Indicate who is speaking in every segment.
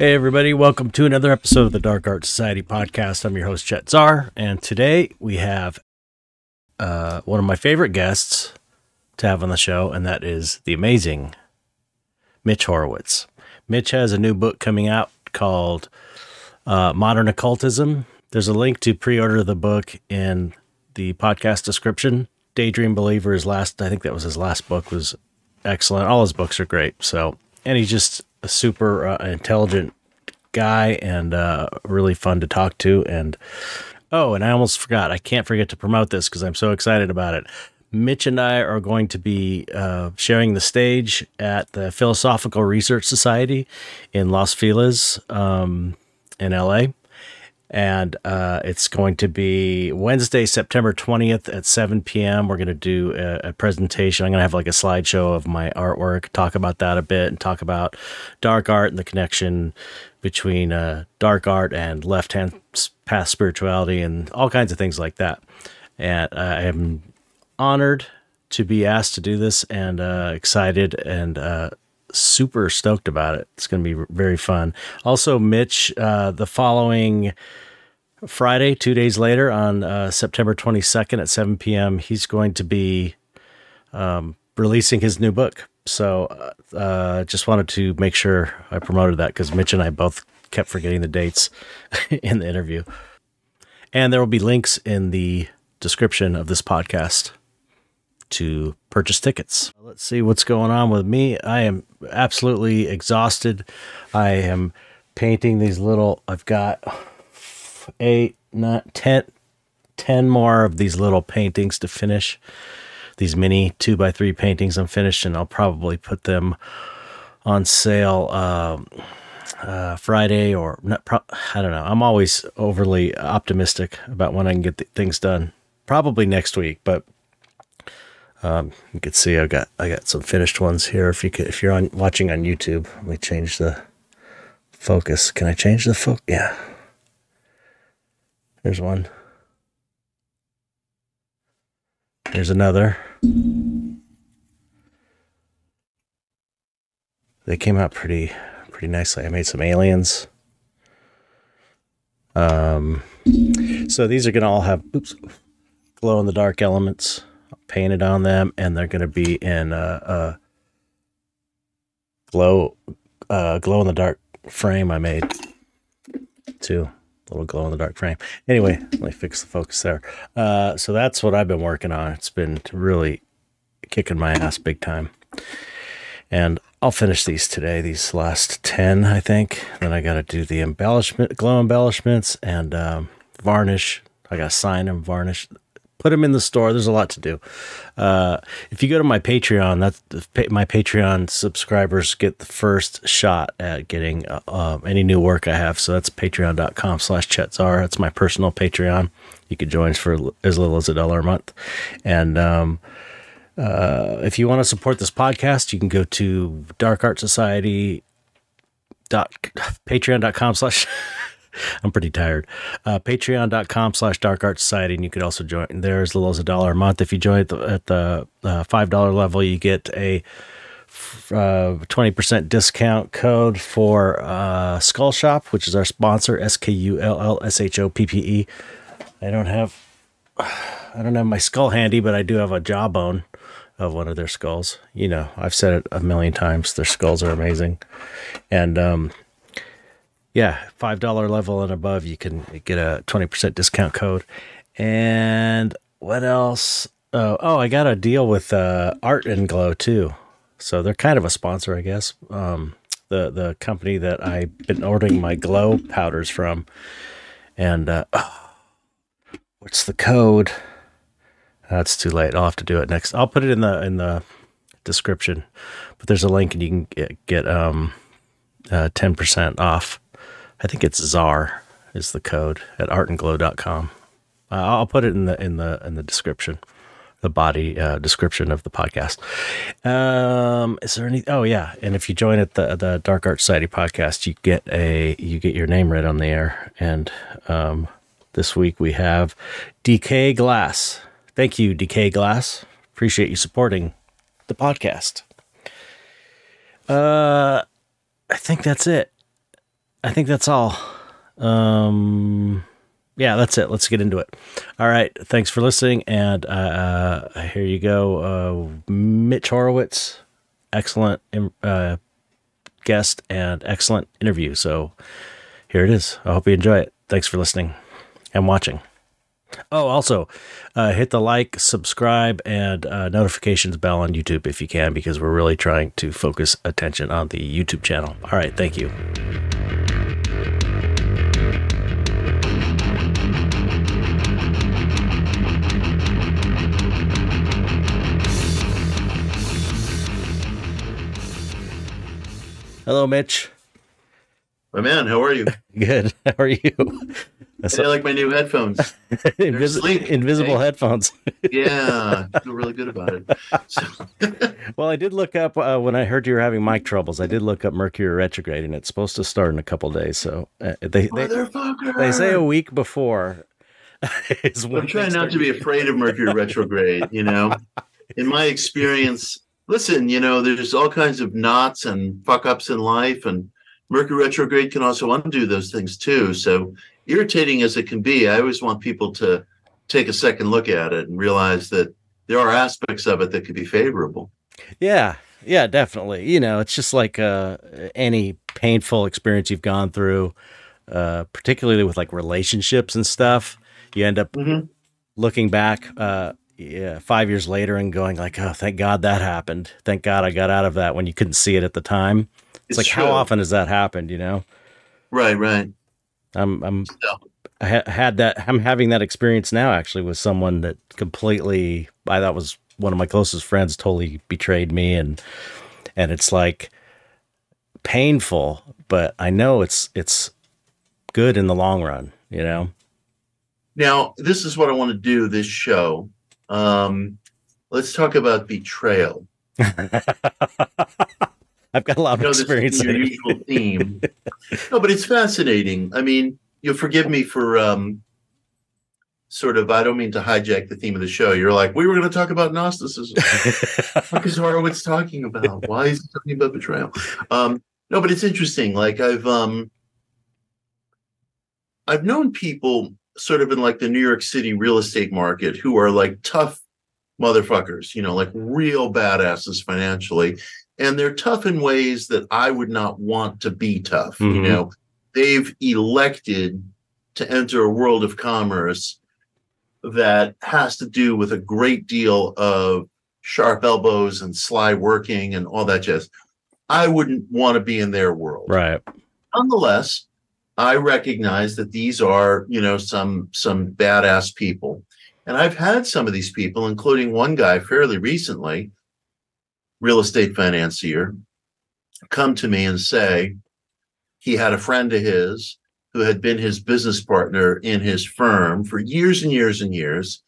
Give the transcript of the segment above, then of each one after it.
Speaker 1: Hey, everybody, welcome to another episode of the Dark Art Society podcast. I'm your host, Chet Zar, and today we have uh, one of my favorite guests to have on the show, and that is the amazing Mitch Horowitz. Mitch has a new book coming out called uh, Modern Occultism. There's a link to pre order the book in the podcast description. Daydream Believer, his last, I think that was his last book, was excellent. All his books are great. So, and he's just a super uh, intelligent guy and uh, really fun to talk to. And oh, and I almost forgot. I can't forget to promote this because I'm so excited about it. Mitch and I are going to be uh, sharing the stage at the Philosophical Research Society in Los Feliz um, in LA and uh, it's going to be Wednesday, September 20th at 7 p.m. We're going to do a, a, presentation. I'm going to have like a slideshow of my artwork, talk about that a bit, and talk about dark art and the connection between uh, dark art and left hand path spirituality and all kinds of things like that. And I am honored to be asked to do this and uh, excited and uh, super stoked about it. It's going to be very fun. Also, Mitch, uh, the following Friday, two days later, on uh, September 22nd at 7 p.m., he's going to be um, releasing his new book. So, uh, uh just wanted to make sure I promoted that because Mitch and I both kept forgetting the dates in the interview. And there will be links in the description of this podcast to purchase tickets. Let's see what's going on with me. I am absolutely exhausted. I am painting these little, I've got eight, not ten, ten more of these little paintings to finish. These mini two by three paintings I'm finished, and I'll probably put them on sale um, uh, Friday or not. Pro- I don't know. I'm always overly optimistic about when I can get things done. Probably next week, but um, you can see I got I got some finished ones here. If you could, if you're on watching on YouTube, let me change the focus. Can I change the focus? Yeah. There's one. There's another. They came out pretty pretty nicely. I made some aliens. Um so these are going to all have oops glow in the dark elements painted on them, and they're going to be in a, a glow uh, glow in the dark frame I made too. Little glow in the dark frame. Anyway, let me fix the focus there. Uh, so that's what I've been working on. It's been really kicking my ass big time. And I'll finish these today, these last 10, I think. Then I got to do the embellishment, glow embellishments, and um, varnish. I got to sign and varnish put them in the store. There's a lot to do. Uh, if you go to my Patreon, that's my Patreon subscribers get the first shot at getting uh, uh, any new work I have. So that's patreon.com slash chetzar. That's my personal Patreon. You could join for as little as a dollar a month. And, um, uh, if you want to support this podcast, you can go to Dark Art Society dot patreon.com slash I'm pretty tired. Uh, Patreon.com slash Dark Art Society, and you could also join there as little as a dollar a month. If you join at the, at the uh, $5 level, you get a uh, 20% discount code for uh, Skull Shoppe, which is our sponsor, S K U L L S H O P P E. I don't have I don't have my skull handy, but I do have a jawbone of one of their skulls. You know, I've said it a million times. Their skulls are amazing. And um, yeah, five dollar level and above, you can get a twenty percent discount code. And what else? Oh, oh, I got a deal with uh, Art and Glow too, so they're kind of a sponsor, I guess. Um, the the company that I've been ordering my glow powders from, and uh, what's the code? That's too late. I'll have to do it next. I'll put it in the in the description, but there's a link and you can get, get um uh, ten percent off I think it's ZAR is the code at artandglow.com. Uh, I'll put it in the in the in the description, the body uh, description of the podcast. Um, is there any? Oh yeah, and if you join at the the Dark Art Society podcast, you get a you get your name read on the air. And um, this week we have DK Glass. Thank you, DK Glass. Appreciate you supporting the podcast. Uh, I think that's it I think that's all. Um, yeah, that's it. Let's get into it. All right. Thanks for listening. And uh, here you go. Uh, Mitch Horowitz, excellent uh, guest and excellent interview. So here it is. I hope you enjoy it. Thanks for listening and watching. Oh, also, uh, hit the like, subscribe, and uh, notifications bell on YouTube if you can, because we're really trying to focus attention on the YouTube channel. All right, thank you. Hello, Mitch.
Speaker 2: My man, how are you?
Speaker 1: Good. How are you?
Speaker 2: That's I like my new headphones.
Speaker 1: Invis- invisible hey? headphones.
Speaker 2: yeah, I feel really good about it. So.
Speaker 1: well, I did look up uh, when I heard you were having mic troubles. I did look up Mercury retrograde, and it's supposed to start in a couple days. So uh, they they, they say a week before.
Speaker 2: I'm trying not to be afraid of Mercury retrograde. You know, in my experience, listen, you know, there's all kinds of knots and fuck ups in life, and Mercury retrograde can also undo those things too. So irritating as it can be, I always want people to take a second look at it and realize that there are aspects of it that could be favorable.
Speaker 1: Yeah, yeah, definitely. You know, it's just like uh, any painful experience you've gone through, uh, particularly with like relationships and stuff. You end up mm-hmm. looking back, uh, yeah, five years later and going like, "Oh, thank God that happened. Thank God I got out of that." When you couldn't see it at the time, it's, it's like true. how often has that happened? You know?
Speaker 2: Right, right.
Speaker 1: I'm I'm I ha- had that I'm having that experience now actually with someone that completely I thought was one of my closest friends totally betrayed me and and it's like painful, but I know it's it's good in the long run, you know.
Speaker 2: Now, this is what I want to do this show. Um let's talk about betrayal.
Speaker 1: I've got a lot of experience.
Speaker 2: your usual theme. no, but it's fascinating. I mean, you'll forgive me for um, sort of. I don't mean to hijack the theme of the show. You're like, we were going to talk about Gnosticism. what is Horowitz talking about? Why is he talking about betrayal? Um, no, but it's interesting. Like I've um, I've known people sort of in like the New York City real estate market who are like tough motherfuckers, you know, like real badasses financially and they're tough in ways that I would not want to be tough. Mm-hmm. You know, they've elected to enter a world of commerce that has to do with a great deal of sharp elbows and sly working and all that jazz. I wouldn't want to be in their world.
Speaker 1: Right.
Speaker 2: Nonetheless, I recognize that these are, you know, some some badass people. And I've had some of these people, including one guy fairly recently, real estate financier come to me and say he had a friend of his who had been his business partner in his firm for years and years and years.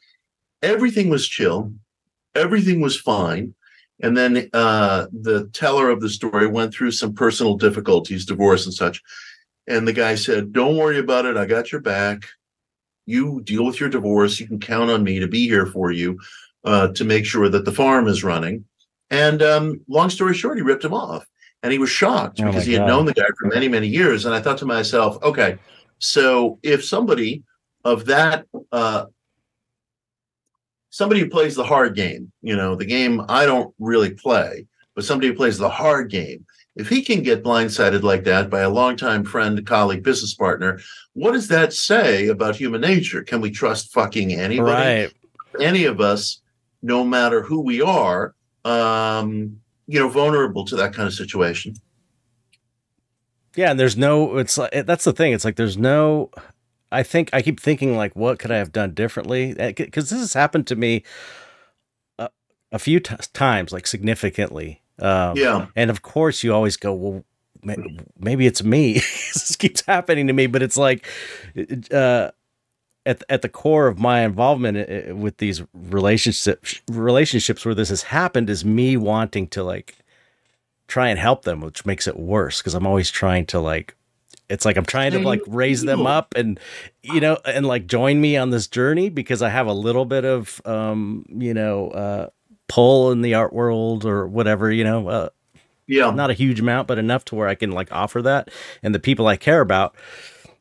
Speaker 2: Everything was chill, everything was fine. And then uh, the teller of the story went through some personal difficulties, divorce and such. And the guy said, Don't worry about it. I got your back. You deal with your divorce. You can count on me to be here for you uh, to make sure that the farm is running. And um, long story short, he ripped him off. And he was shocked oh because he had known the guy for many, many years. And I thought to myself, okay, so if somebody of that, uh, somebody who plays the hard game, you know, the game I don't really play, but somebody who plays the hard game, if he can get blindsided like that by a longtime friend, colleague, business partner, what does that say about human nature? Can we trust fucking anybody? Right. Any of us, no matter who we are, um, you know, vulnerable to that kind of situation.
Speaker 1: Yeah, and there's no. It's like that's the thing. It's like there's no. I think I keep thinking like, what could I have done differently? Because eh, this has happened to me a, a few t- times, like significantly.
Speaker 2: Um, yeah,
Speaker 1: and of course, you always go, well, maybe it's me. this keeps happening to me, but it's like, uh, at at the core of my involvement with these relationships relationships where this has happened is me wanting to like try and help them, which makes it worse because I'm always trying to like it's like I'm trying to like raise them up and you know and like join me on this journey because I have a little bit of um you know uh pull in the art world or whatever, you know, uh
Speaker 2: Yeah.
Speaker 1: not a huge amount, but enough to where I can like offer that. And the people I care about,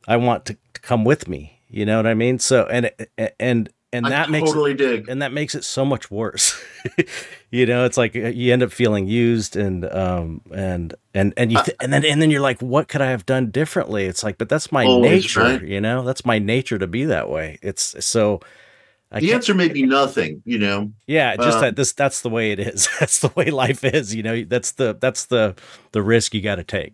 Speaker 1: I want to, to come with me. You know what I mean? So and and and
Speaker 2: I
Speaker 1: that makes it,
Speaker 2: totally dig.
Speaker 1: and that makes it so much worse. you know, it's like uh, you end up feeling used and um and and and you th- and then and then you're like, what could I have done differently? It's like, but that's my
Speaker 2: Always,
Speaker 1: nature.
Speaker 2: right?
Speaker 1: You know, that's my nature to be that way. It's so. I
Speaker 2: the answer may be nothing, you know.
Speaker 1: yeah, just
Speaker 2: um,
Speaker 1: that this that's the way it is. That's the way life is. You know, that's the that's the the risk you got to take.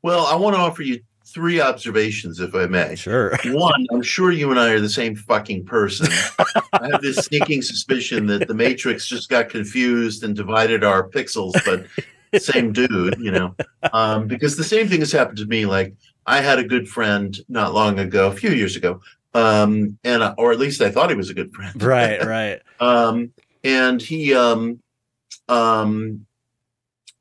Speaker 2: Well, I want to offer you three observations, if I may.
Speaker 1: Sure.
Speaker 2: One, I'm sure you and I are the same fucking person. I have this sneaking suspicion that the Matrix just got confused and divided our pixels, but same dude, you know. Um, because the same thing has happened to me. Like I had a good friend not long ago, a few years ago, um, and uh, or at least I thought he was a good friend.
Speaker 1: right. Right.
Speaker 2: um, and he um, um,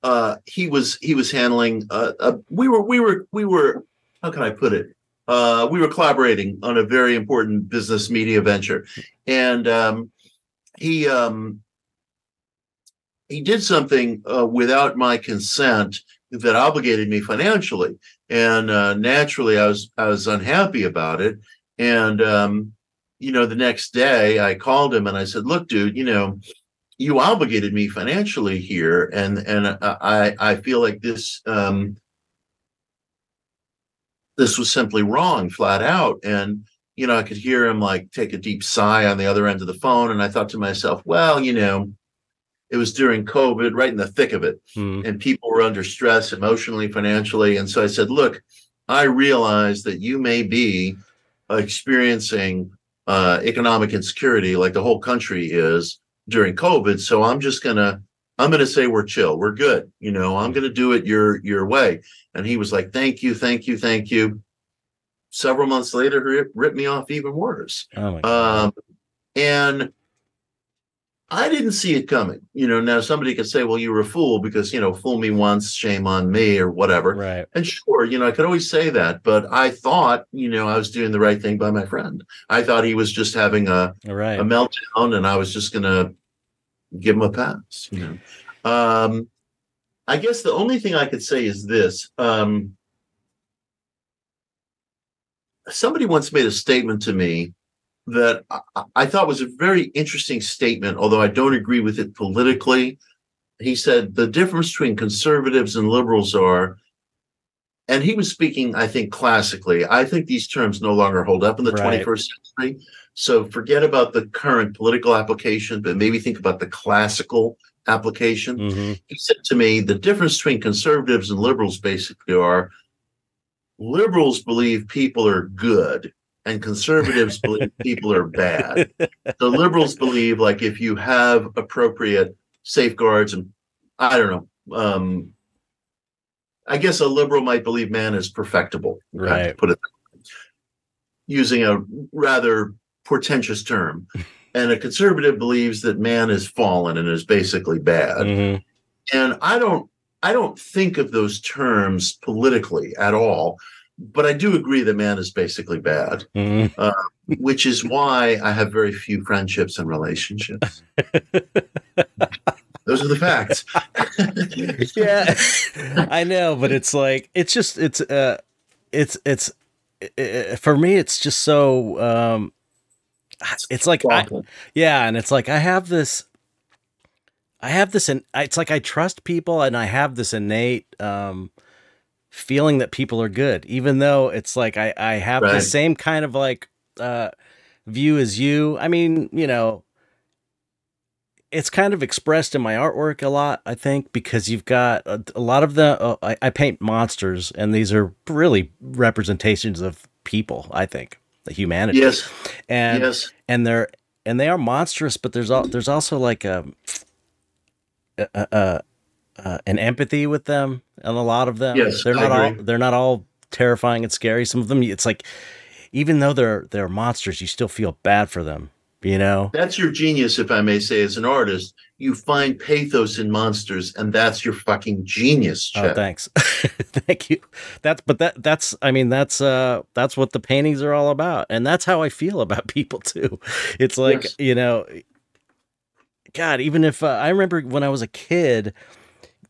Speaker 2: uh, he was he was handling uh, uh, we were we were we were how can I put it? Uh, we were collaborating on a very important business media venture. And um, he um, he did something uh, without my consent that obligated me financially. And uh, naturally I was I was unhappy about it. And um, you know the next day I called him and I said look dude you know you obligated me financially here. And and i i feel like this um this was simply wrong flat out and you know i could hear him like take a deep sigh on the other end of the phone and i thought to myself well you know it was during covid right in the thick of it
Speaker 1: Hmm.
Speaker 2: and people were under stress emotionally financially and so i said look i realize that you may be experiencing uh, economic insecurity like the whole country is during COVID. So I'm just gonna I'm gonna say we're chill, we're good. You know, I'm gonna do it your your way. And he was like, "Thank you, thank you, thank you." Several months later, he ripped- me off even worse.
Speaker 1: Oh my god.
Speaker 2: Um, and I didn't see it coming. You know, now somebody could say, "Well, you were a fool because you know, fool me once, shame on me," or whatever.
Speaker 1: right.
Speaker 2: And sure, you know, I could always say that, but I thought, you know, I was doing the right thing by my friend. I thought he was just having a
Speaker 1: Right.
Speaker 2: a meltdown and I was just gonna give them a pass. You know, um, I guess the only thing I could say is this: um, somebody once made a statement to me that I, I thought was a very interesting statement, although I don't agree with it politically. He said the difference between conservatives and liberals are. And he was speaking, I think, classically. I think these terms no longer hold up in the
Speaker 1: Right.
Speaker 2: 21st century. So forget about the current political application, but maybe think about the classical application.
Speaker 1: hmm
Speaker 2: He said to me, the difference between conservatives and liberals basically are liberals believe people are good and conservatives believe people are bad. The liberals believe like if you have appropriate safeguards and I don't know, um, I guess a liberal might believe man is perfectible, if I have to
Speaker 1: Right.
Speaker 2: Put it using a rather portentous term. And a conservative believes that man is fallen and is basically bad.
Speaker 1: hmm
Speaker 2: And I don't I don't think of those terms politically at all, but I do agree that man is basically bad,
Speaker 1: hmm
Speaker 2: which is why I have very few friendships and relationships. Those are the facts.
Speaker 1: yeah i know but it's like it's just it's uh it's it's uh, for me it's just so um it's like I, yeah and it's like i have this i have this and it's like i trust people and i have this innate um feeling that people are good even though it's like i i have the same kind of like uh view as you i mean you know it's kind of expressed in my artwork a lot, I think, because you've got a, a lot of the. Uh, I, I paint monsters, and these are really representations of people. I think the humanity,
Speaker 2: yes,
Speaker 1: and
Speaker 2: yes,
Speaker 1: and they're and they are monstrous, but there's al- there's also like a, a, a, a an empathy with them, and a lot of them.
Speaker 2: Yes,
Speaker 1: they're not all they're not all terrifying and scary. Some of them, it's like even though they're they're monsters, you still feel bad for them. You know.
Speaker 2: that's your genius, if I may say, as an artist. You find pathos in monsters, and that's your fucking genius,
Speaker 1: Oh, thanks. Thank you. That's but that that's I mean that's uh that's what the paintings are all about. And that's how I feel about people too. It's like,
Speaker 2: Yes.
Speaker 1: you know, god, even if uh, I remember when I was a kid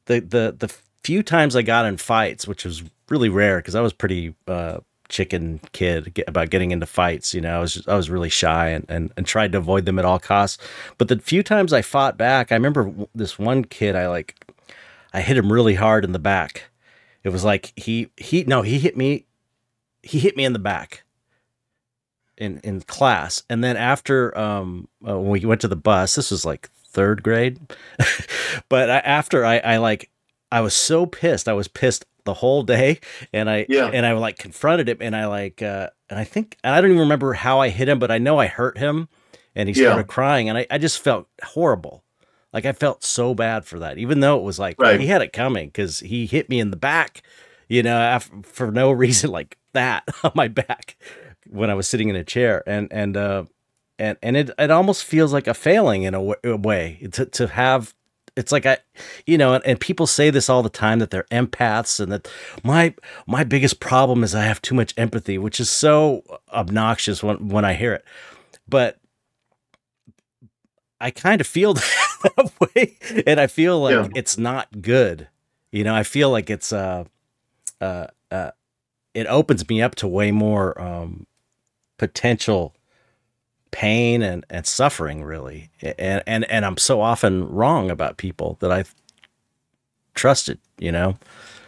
Speaker 1: the the the few times I got in fights, which was really rare because I was pretty uh, chicken kid get, about getting into fights. You know, I was just, I was really shy and, and and tried to avoid them at all costs. But the few times I fought back, I remember this one kid. I like, I hit him really hard in the back. It was like he he no he hit me, he hit me in the back. In in class, and then after um uh, when we went to the bus, this was like third grade, but I, after I I like I was so pissed. I was pissed the whole day, and I yeah. and I like confronted him, and I like uh, and I think and I don't even remember how I hit him, but I know I hurt him, and he started yeah. crying, and I, I just felt horrible. Like I felt so bad for that, even though it was like right. he had it coming because he hit me in the back, you know, after, for no reason like that on my back when I was sitting in a chair, and and uh, and and it it almost feels like a failing in a, w- a way to to have it's like I, you know, and, and, people say this all the time that they're empaths and that my my biggest problem is I have too much empathy, which is so obnoxious when when I hear it. But I kind of feel that way, and I feel like yeah. it's not good. You know, I feel like it's uh, uh, uh, it opens me up to way more um, potential pain and, and suffering really. And, and and i'm so often wrong about people that i've trusted you know?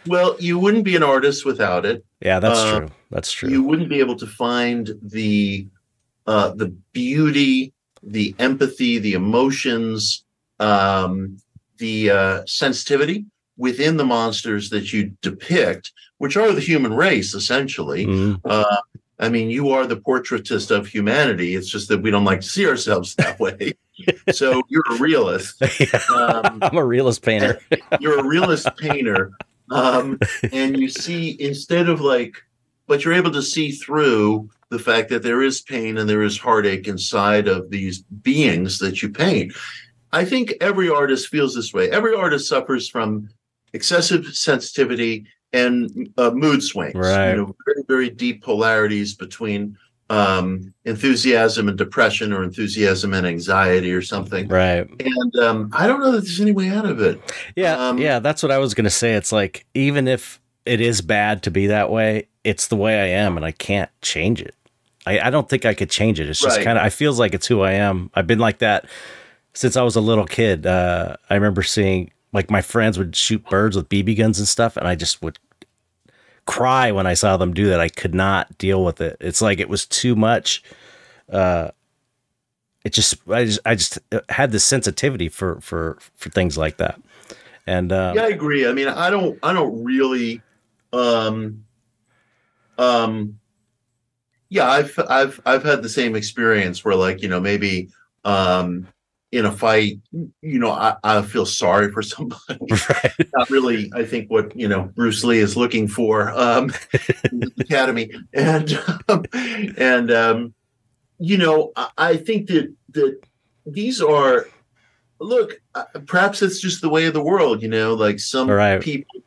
Speaker 2: Well you wouldn't be an artist without it.
Speaker 1: Yeah that's uh, true. That's true.
Speaker 2: you wouldn't be able to find the uh the beauty the empathy the emotions um the uh sensitivity within the monsters that you depict which are the human race essentially. Mm-hmm. I mean, you are the portraitist of humanity. It's just that we don't like to see ourselves that way. so you're a realist.
Speaker 1: Um, I'm a realist painter.
Speaker 2: you're a realist painter. Um, and you see, instead of like, but you're able to see through the fact that there is pain and there is heartache inside of these beings that you paint. I think every artist feels this way. Every artist suffers from excessive sensitivity and uh, mood swings.
Speaker 1: Right.
Speaker 2: You know, very, very deep polarities between um, enthusiasm and depression or enthusiasm and anxiety or something.
Speaker 1: Right.
Speaker 2: And um, I don't know that there's any way out of it.
Speaker 1: Yeah. Um, yeah. That's what I was going to say. It's like, even if it is bad to be that way, it's the way I am and I can't change it. I, I don't think I could change it. It's just right. kind of, I feels like it's who I am. I've been like that since I was a little kid. Uh, I remember seeing like my friends would shoot birds with BB guns and stuff, and I just would cry when I saw them do that. I could not deal with it. It's like it was too much. Uh, it just I just I just had the sensitivity for for for things like that. And um,
Speaker 2: yeah, I agree. I mean, I don't I don't really um um yeah, I've I've I've had the same experience where like, you know, maybe um in a fight, you know, I, I feel sorry for somebody. Right. Not really, I think what you know Bruce Lee is looking for um, Academy, and um, and um, you know, I, I think that that these are look. Uh, perhaps it's just the way of the world, you know. Like some right. people,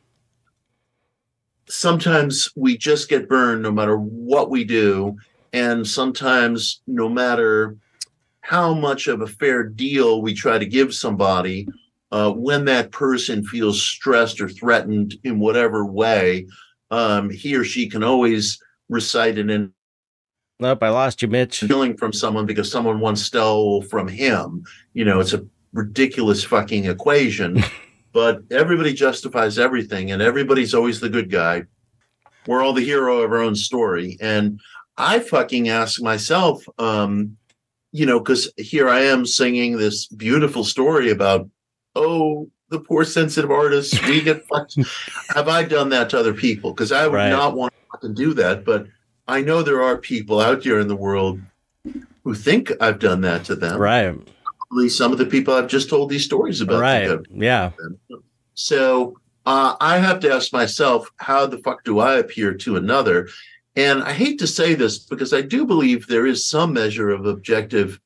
Speaker 2: sometimes we just get burned no matter what we do, and sometimes no matter how much of a fair deal we try to give somebody uh, when that person feels stressed or threatened in whatever way, um, he or she can always recite it in.
Speaker 1: Nope, I lost you, Mitch.
Speaker 2: Feeling from someone because someone once stole from him. You know, it's a ridiculous fucking equation, but everybody justifies everything and everybody's always the good guy. We're all the hero of our own story. And I fucking ask myself, um, you know, because here I am singing this beautiful story about, oh, the poor sensitive artists, we get fucked. Have I done that to other people? Because I would right. not want to do that, but I know there are people out there in the world who think I've done that to them.
Speaker 1: Right.
Speaker 2: Probably some of the people I've just told these stories about.
Speaker 1: Right. Yeah.
Speaker 2: So uh, I have to ask myself, how the fuck do I appear to another? And I hate to say this because I do believe there is some measure of objective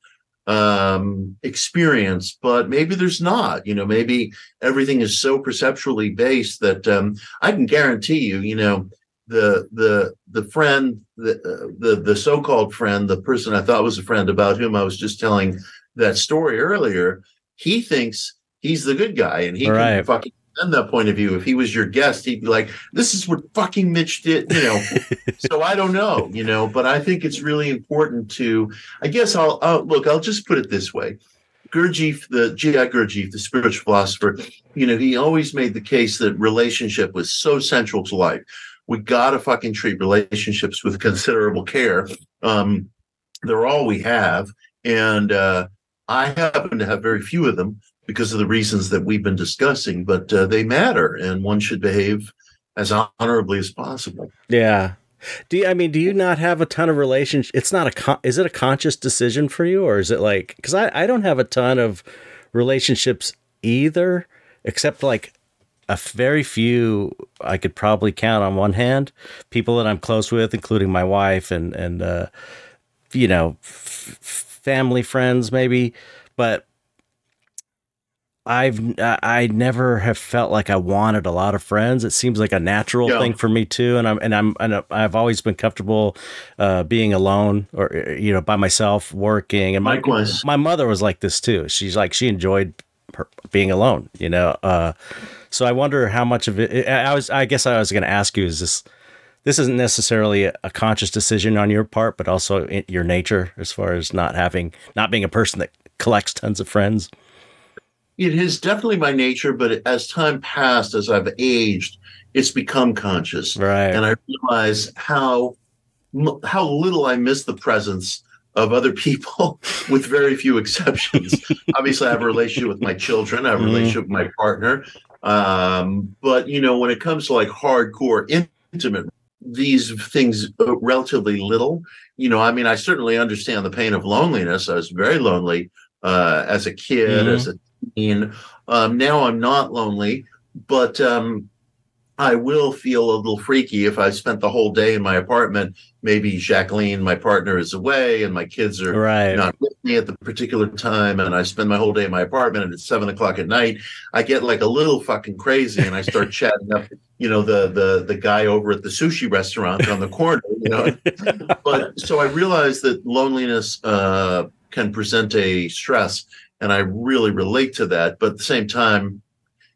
Speaker 2: um, experience, but maybe there's not. You know, maybe everything is so perceptually based that um, I can guarantee you, you know, the the the friend, the uh, the the so-called friend, the person I thought was a friend about whom I was just telling that story earlier, he thinks he's the good guy and he All can right. fucking understand that point of view. If he was your guest, he'd be like, "This is what fucking Mitch did," you know. so I don't know, you know, but I think it's really important to. I guess I'll, I'll look. I'll just put it this way: Gurdjieff, the G.I. Gurdjieff, the spiritual philosopher, you know, he always made the case that relationship was so central to life. We got to fucking treat relationships with considerable care. Um, they're all we have, and uh, I happen to have very few of them because of the reasons that we've been discussing, but uh, they matter, and one should behave as honorably as possible.
Speaker 1: Yeah. Do you, I mean, do you not have a ton of relationships? It's not a, con- is it a conscious decision for you or is it like, cause I, I don't have a ton of relationships either, except like a very few I could probably count on one hand people that I'm close with, including my wife and, and, uh, you know, f- family friends maybe, but I've I never have felt like I wanted a lot of friends. It seems like a natural yeah. thing for me too, and I'm and I'm and I've always been comfortable uh, being alone or you know by myself working. And my
Speaker 2: Likewise.
Speaker 1: my mother was like this too. She's like she enjoyed her, being alone. You know, uh, so I wonder how much of it. I was I guess I was going to ask you is this this isn't necessarily a, a conscious decision on your part, but also your nature as far as not having not being a person that collects tons of friends
Speaker 2: it is definitely my nature, but as time passed, as I've aged, it's become conscious.
Speaker 1: Right.
Speaker 2: And I realize how how little I miss the presence of other people, with very few exceptions. Obviously, I have a relationship with my children. I have a mm-hmm. relationship with my partner. Um, but you know, when it comes to like hardcore intimate, these things uh, relatively little. You know, I mean, I certainly understand the pain of loneliness. I was very lonely uh, as a kid, mm-hmm. as a um, now I'm not lonely, but um, I will feel a little freaky if I spent the whole day in my apartment. Maybe Jacqueline, my partner, is away and my kids are
Speaker 1: right.
Speaker 2: not with me at the particular time, and I spend my whole day in my apartment and it's seven o'clock at night. I get like a little fucking crazy and I start chatting up, you know, the the the guy over at the sushi restaurant on the corner, you know. but so I realize that loneliness uh, can present a stress and I really relate to that. But at the same time,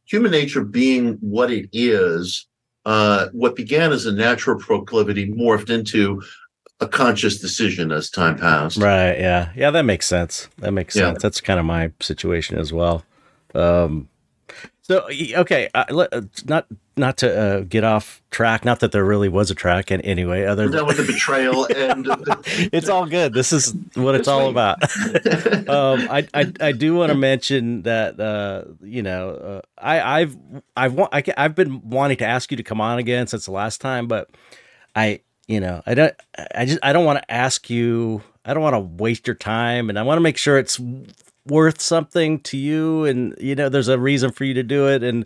Speaker 2: human nature being what it is, uh, what began as a natural proclivity morphed into a conscious decision as time passed.
Speaker 1: Right. Yeah. Yeah. That makes sense. That makes yeah. sense. That's kind of my situation as well. Um, so okay, uh, uh, not not to uh, get off track. Not that there really was a track, and anyway, other
Speaker 2: We're done with the betrayal, and
Speaker 1: it's all good. This is what it's all about. um, I, I I do want to mention that uh, you know uh, I I've I've wa- I, I've been wanting to ask you to come on again since the last time, but I you know I don't I just I don't want to ask you. I don't want to waste your time, and I want to make sure it's worth something to you and you know there's a reason for you to do it and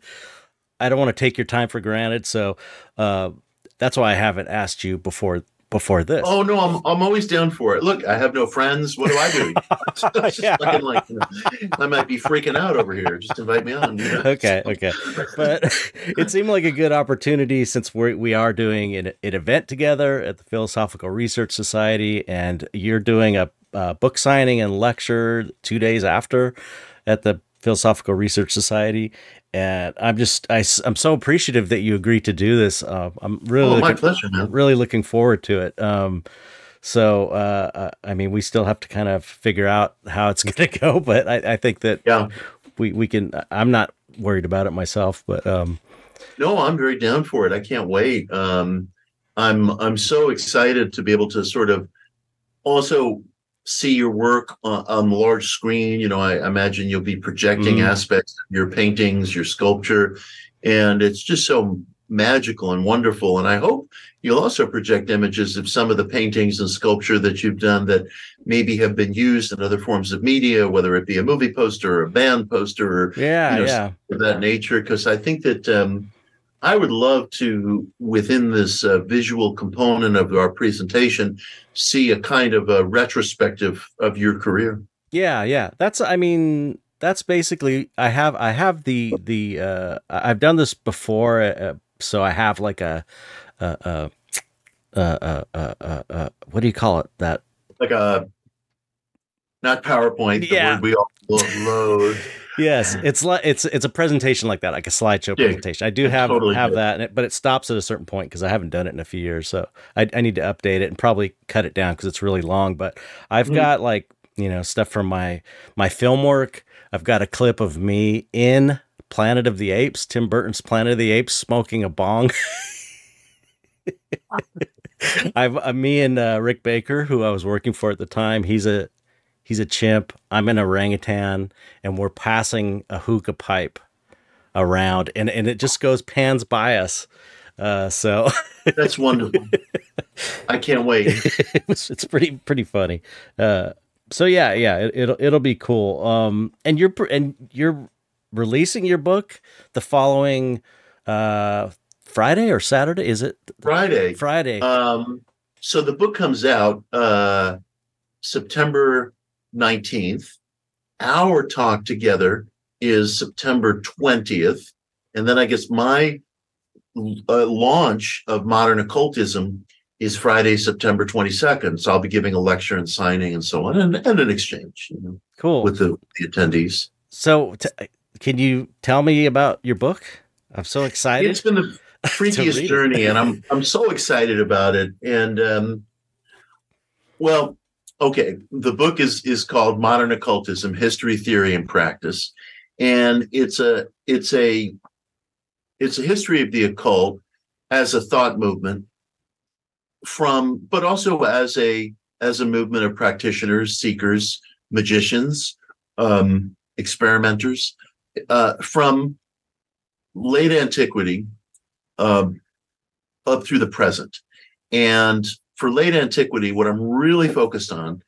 Speaker 1: I don't want to take your time for granted so uh, that's why I haven't asked you before before this.
Speaker 2: Oh no, I'm I'm always down for it. Look, I have no friends. What do I do? yeah. like, you know, I might be freaking out over here. Just invite me on. You know?
Speaker 1: Okay, okay. But it seemed like a good opportunity since we we are doing an, an event together at the Philosophical Research Society, and you're doing a uh, book signing and lecture two days after at the Philosophical Research Society. And I'm just, I, I'm so appreciative that you agreed to do this. Uh, I'm really,
Speaker 2: oh,
Speaker 1: looking,
Speaker 2: my pleasure, man.
Speaker 1: really looking forward to it. Um, so, uh, uh I mean, we still have to kind of figure out how it's going to go, but I, I, think that
Speaker 2: yeah.
Speaker 1: we, we can, I'm not worried about it myself, but, um,
Speaker 2: no, I'm very down for it. I can't wait. Um, I'm, I'm so excited to be able to sort of also see your work on, on the large screen. You know, I imagine you'll be projecting mm. aspects of your paintings, your sculpture, and it's just so magical and wonderful. And I hope you'll also project images of some of the paintings and sculpture that you've done that maybe have been used in other forms of media, whether it be a movie poster or a band poster or
Speaker 1: yeah,
Speaker 2: you know,
Speaker 1: yeah.
Speaker 2: of that nature. Because I think that um, I would love to, within this uh, visual component of our presentation, see a kind of a retrospective of your career.
Speaker 1: Yeah, yeah. That's, I mean, that's basically. I have, I have the the. Uh, I've done this before, uh, so I have like a, a, a, a, a, a, what do you call it? That
Speaker 2: like a not PowerPoint.
Speaker 1: yeah.
Speaker 2: we all load.
Speaker 1: Yes, it's like it's it's a presentation like that, like a slideshow
Speaker 2: Yeah,
Speaker 1: presentation. I do have
Speaker 2: totally
Speaker 1: have
Speaker 2: do.
Speaker 1: that, it, but it stops at a certain point because I haven't done it in a few years. So I, I need to update it and probably cut it down because it's really long. But I've
Speaker 2: Mhm.
Speaker 1: got like you know stuff from my my film work. I've got a clip of me in Planet of the Apes, Tim Burton's Planet of the Apes, smoking a bong. I've uh, me and uh, Rick Baker, who I was working for at the time. He's a he's a chimp. I'm an orangutan, and we're passing a hookah pipe around, and and it just goes pans by us. Uh, so
Speaker 2: That's wonderful. I can't wait.
Speaker 1: it was, it's pretty pretty funny. Uh, so yeah, yeah, it, it'll it'll be cool. Um, and you're and you're releasing your book the following uh Friday or Saturday? Is it
Speaker 2: Friday.
Speaker 1: Friday?
Speaker 2: Um, so the book comes out uh, September 19th. Our talk together is September 20th. And then I guess my uh, launch of modern occultism is Friday, September 22nd. So I'll be giving a lecture and signing and so on and, and an exchange you know,
Speaker 1: cool.
Speaker 2: with the, the attendees.
Speaker 1: So, t- can you tell me about your book? I'm so excited.
Speaker 2: It's been
Speaker 1: the freakiest
Speaker 2: journey, and I'm I'm so excited about it. And um, well, okay, the book is is called Modern Occultism: History, Theory, and Practice, and it's a it's a it's a history of the occult as a thought movement from, but also as a as a movement of practitioners, seekers, magicians, um, experimenters uh, from late antiquity um, up through the present. And for late antiquity, what I'm really focused on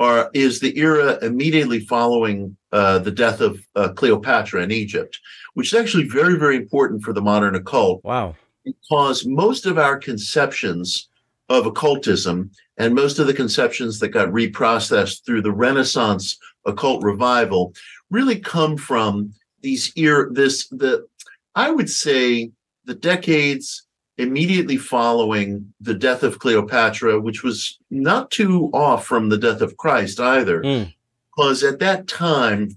Speaker 2: are is the era immediately following uh, the death of uh, Cleopatra in Egypt, which is actually very, very important for the modern occult
Speaker 1: wow.
Speaker 2: because most of our conceptions of occultism and most of the conceptions that got reprocessed through the Renaissance occult revival really come from these ear this the I would say the decades immediately following the death of Cleopatra, which was not too off from the death of Christ either,
Speaker 1: Mm.
Speaker 2: because at that time,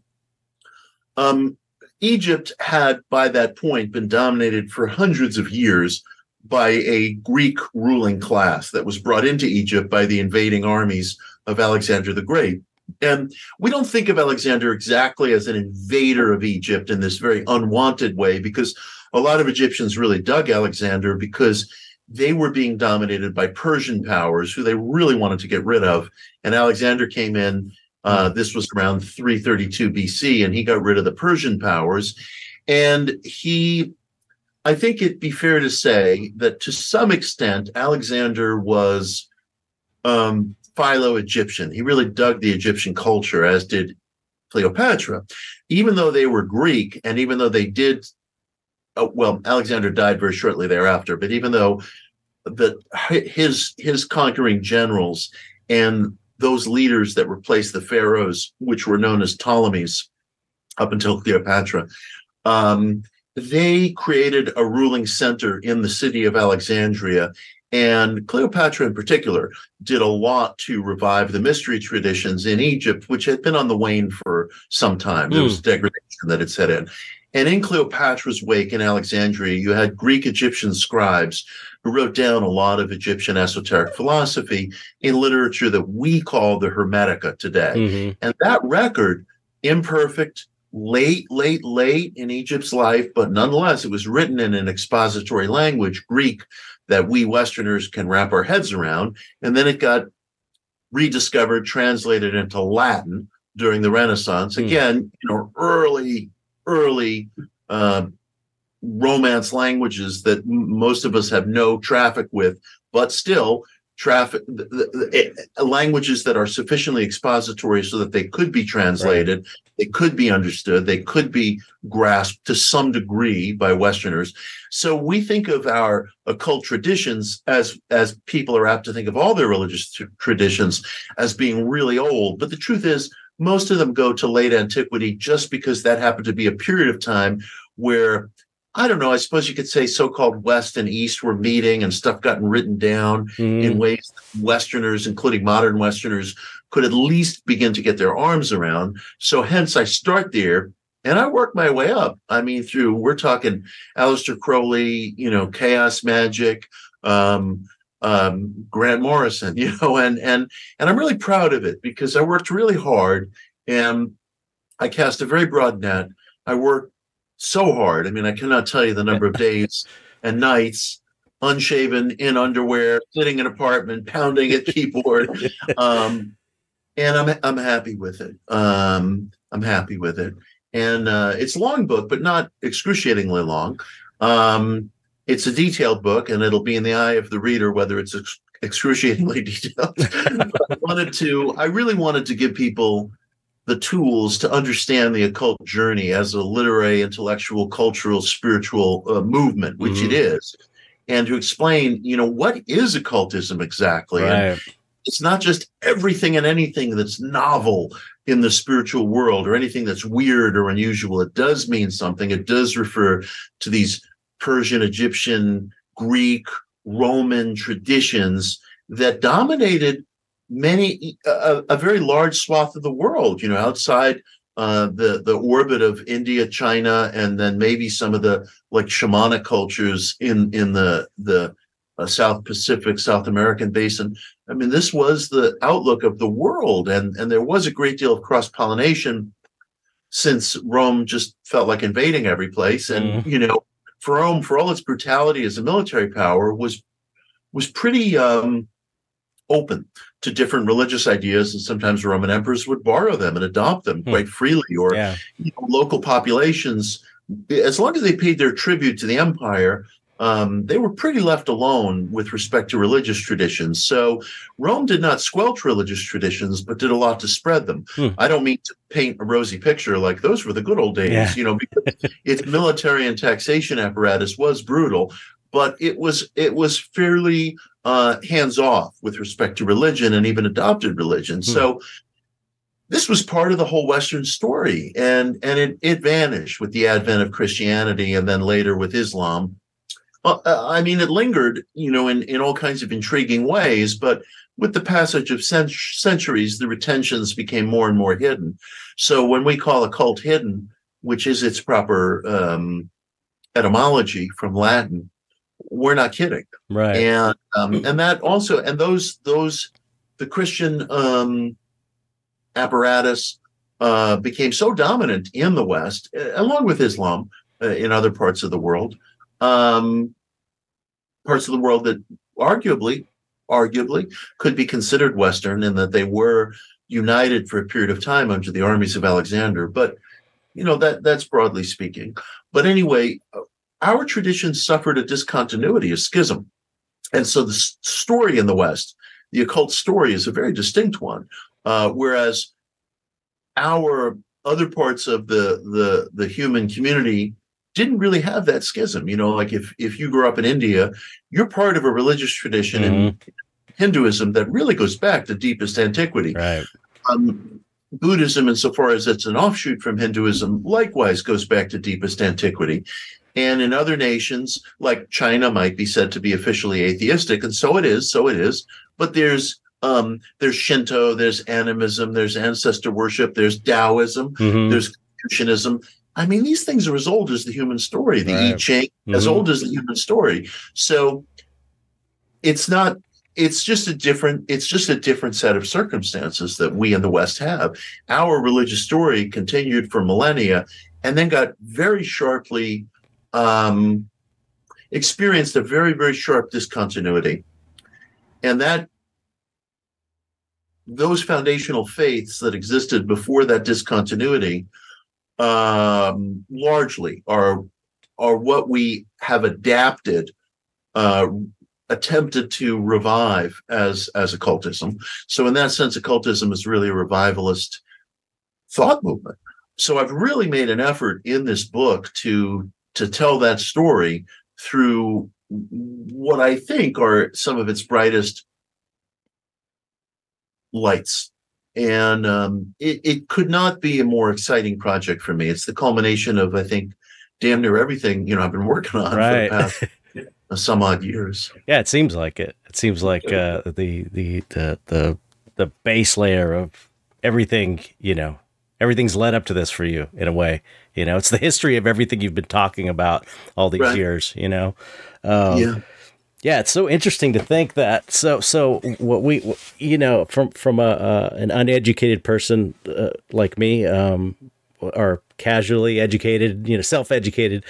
Speaker 2: um, Egypt had by that point been dominated for hundreds of years by a Greek ruling class that was brought into Egypt by the invading armies of Alexander the Great. And we don't think of Alexander exactly as an invader of Egypt in this very unwanted way, because a lot of Egyptians really dug Alexander because they were being dominated by Persian powers who they really wanted to get rid of. And Alexander came in, uh, this was around 332 BC, and he got rid of the Persian powers. And he, I think it'd be fair to say that to some extent, Alexander was um, Philo Egyptian. He really dug the Egyptian culture, as did Cleopatra. Even though they were Greek, and even though they did, uh, well, Alexander died very shortly thereafter. But even though the his his conquering generals and those leaders that replaced the pharaohs, which were known as Ptolemies, up until Cleopatra, um, they created a ruling center in the city of Alexandria. And Cleopatra, in particular, did a lot to revive the mystery traditions in Egypt, which had been on the wane for some time. There was degradation that had set in. And in Cleopatra's wake in Alexandria, you had Greek Egyptian scribes who wrote down a lot of Egyptian esoteric philosophy in literature that we call the Hermetica today.
Speaker 1: Mhm.
Speaker 2: And that record, imperfect, late, late, late in Egypt's life, but nonetheless, it was written in an expository language, Greek, that we Westerners can wrap our heads around. And then it got rediscovered, translated into Latin during the Renaissance.
Speaker 1: Hmm.
Speaker 2: Again, you know, early, early uh, Romance languages that m- most of us have no traffic with, but still traffic the, the, the- languages that are sufficiently expository so that they could be translated, they could be understood, they could be grasped to some degree by Westerners. So we think of our occult traditions as as people are apt to think of all their religious t- traditions as being really old, but the truth is most of them go to late antiquity just because that happened to be a period of time where I don't know. I suppose you could say so-called West and East were meeting, and stuff gotten written down
Speaker 1: Mhm.
Speaker 2: in ways that Westerners, including modern Westerners, could at least begin to get their arms around. So, hence, I start there And I work my way up. I mean, through we're talking Aleister Crowley, you know, Chaos Magic, um, um, Grant Morrison, you know, and and and I'm really proud of it because I worked really hard and I cast a very broad net. I worked so hard. I mean, I cannot tell you the number of days and nights unshaven in underwear, sitting in an apartment, pounding at keyboard. Um, and I'm I'm happy with it. Um, I'm happy with it. And uh, it's a long book, but not excruciatingly long. Um, it's a detailed book, and it'll be in the eye of the reader whether it's ex- excruciatingly detailed. I wanted to. I really wanted to give people the tools to understand the occult journey as a literary, intellectual, cultural, spiritual uh, movement, which mm-hmm. it is, and to explain, you know, what is occultism exactly.
Speaker 1: Right. And
Speaker 2: it's not just everything and anything that's novel in the spiritual world or anything that's weird or unusual. It does mean something. It does refer to these Persian, Egyptian, Greek, Roman traditions that dominated many a, a, very large swath of the world you know outside uh, the the orbit of India, China, and then maybe some of the like shamanic cultures in in the the uh, South Pacific, South American basin. I mean, this was the outlook of the world, and and there was a great deal of cross pollination since Rome just felt like invading every place, and mm. you know, for Rome, for all its brutality as a military power, was was pretty um, open to different religious ideas, and sometimes Roman emperors would borrow them and adopt them hmm. quite freely, or yeah. you know, local populations, as long as they paid their tribute to the empire, um, they were pretty left alone with respect to religious traditions. So Rome did not squelch religious traditions, but did a lot to spread them. Hmm. I don't mean to paint a rosy picture like those were the good old days, yeah. you know, because its military and taxation apparatus was brutal, but it was it was fairly uh, hands off with respect to religion and even adopted religion. Hmm. So this was part of the whole Western story, and and it it vanished with the advent of Christianity, and then later with Islam. Uh, I mean, it lingered, you know, in in all kinds of intriguing ways, but with the passage of cent- centuries, the retentions became more and more hidden. So when we call occult hidden, which is its proper um, etymology from Latin, we're not kidding
Speaker 1: right
Speaker 2: and um, and that also and those those the christian um, apparatus uh, became so dominant in the west along with islam uh, in other parts of the world um, parts of the world that arguably arguably could be considered western in that they were united for a period of time under the armies of alexander but you know that that's broadly speaking but anyway our tradition suffered a discontinuity, a schism. And so the story in the West, the occult story, is a very distinct one. Uh, whereas our other parts of the, the the human community didn't really have that schism. You know, like if if you grew up in India, you're part of a religious tradition mm-hmm. in Hinduism that really goes back to deepest antiquity.
Speaker 1: Right.
Speaker 2: Um, Buddhism, insofar as it's an offshoot from Hinduism, likewise goes back to deepest antiquity. And in other nations, like China, might be said to be officially atheistic, and so it is. So it is. But there's um, there's Shinto, there's animism, there's ancestor worship, there's Taoism, mm-hmm. there's Confucianism. I mean, these things are as old as the human story. The right. I Ching, mm-hmm. as old as the human story. So it's not. It's just a different. It's just a different set of circumstances that we in the West have. Our religious story continued for millennia, and then got very sharply um, experienced a very, very sharp discontinuity. And that those foundational faiths that existed before that discontinuity um, largely are are what we have adapted, uh, attempted to revive as as occultism. So in that sense, occultism is really a revivalist thought movement. So I've really made an effort in this book to to tell that story through what I think are some of its brightest lights. And um, it, it could not be a more exciting project for me. It's the culmination of, I think, damn near everything you know I've been working on right. for the past some odd years.
Speaker 1: Yeah, it seems like it. It seems like uh, the, the the the the base layer of everything you know everything's led up to this for you in a way. You know, it's the history of everything you've been talking about all these right. years. You know, um, yeah. Yeah, it's so interesting to think that. So, so what we, you know, from from a uh, an uneducated person uh, like me, um, or casually educated, you know, self educated,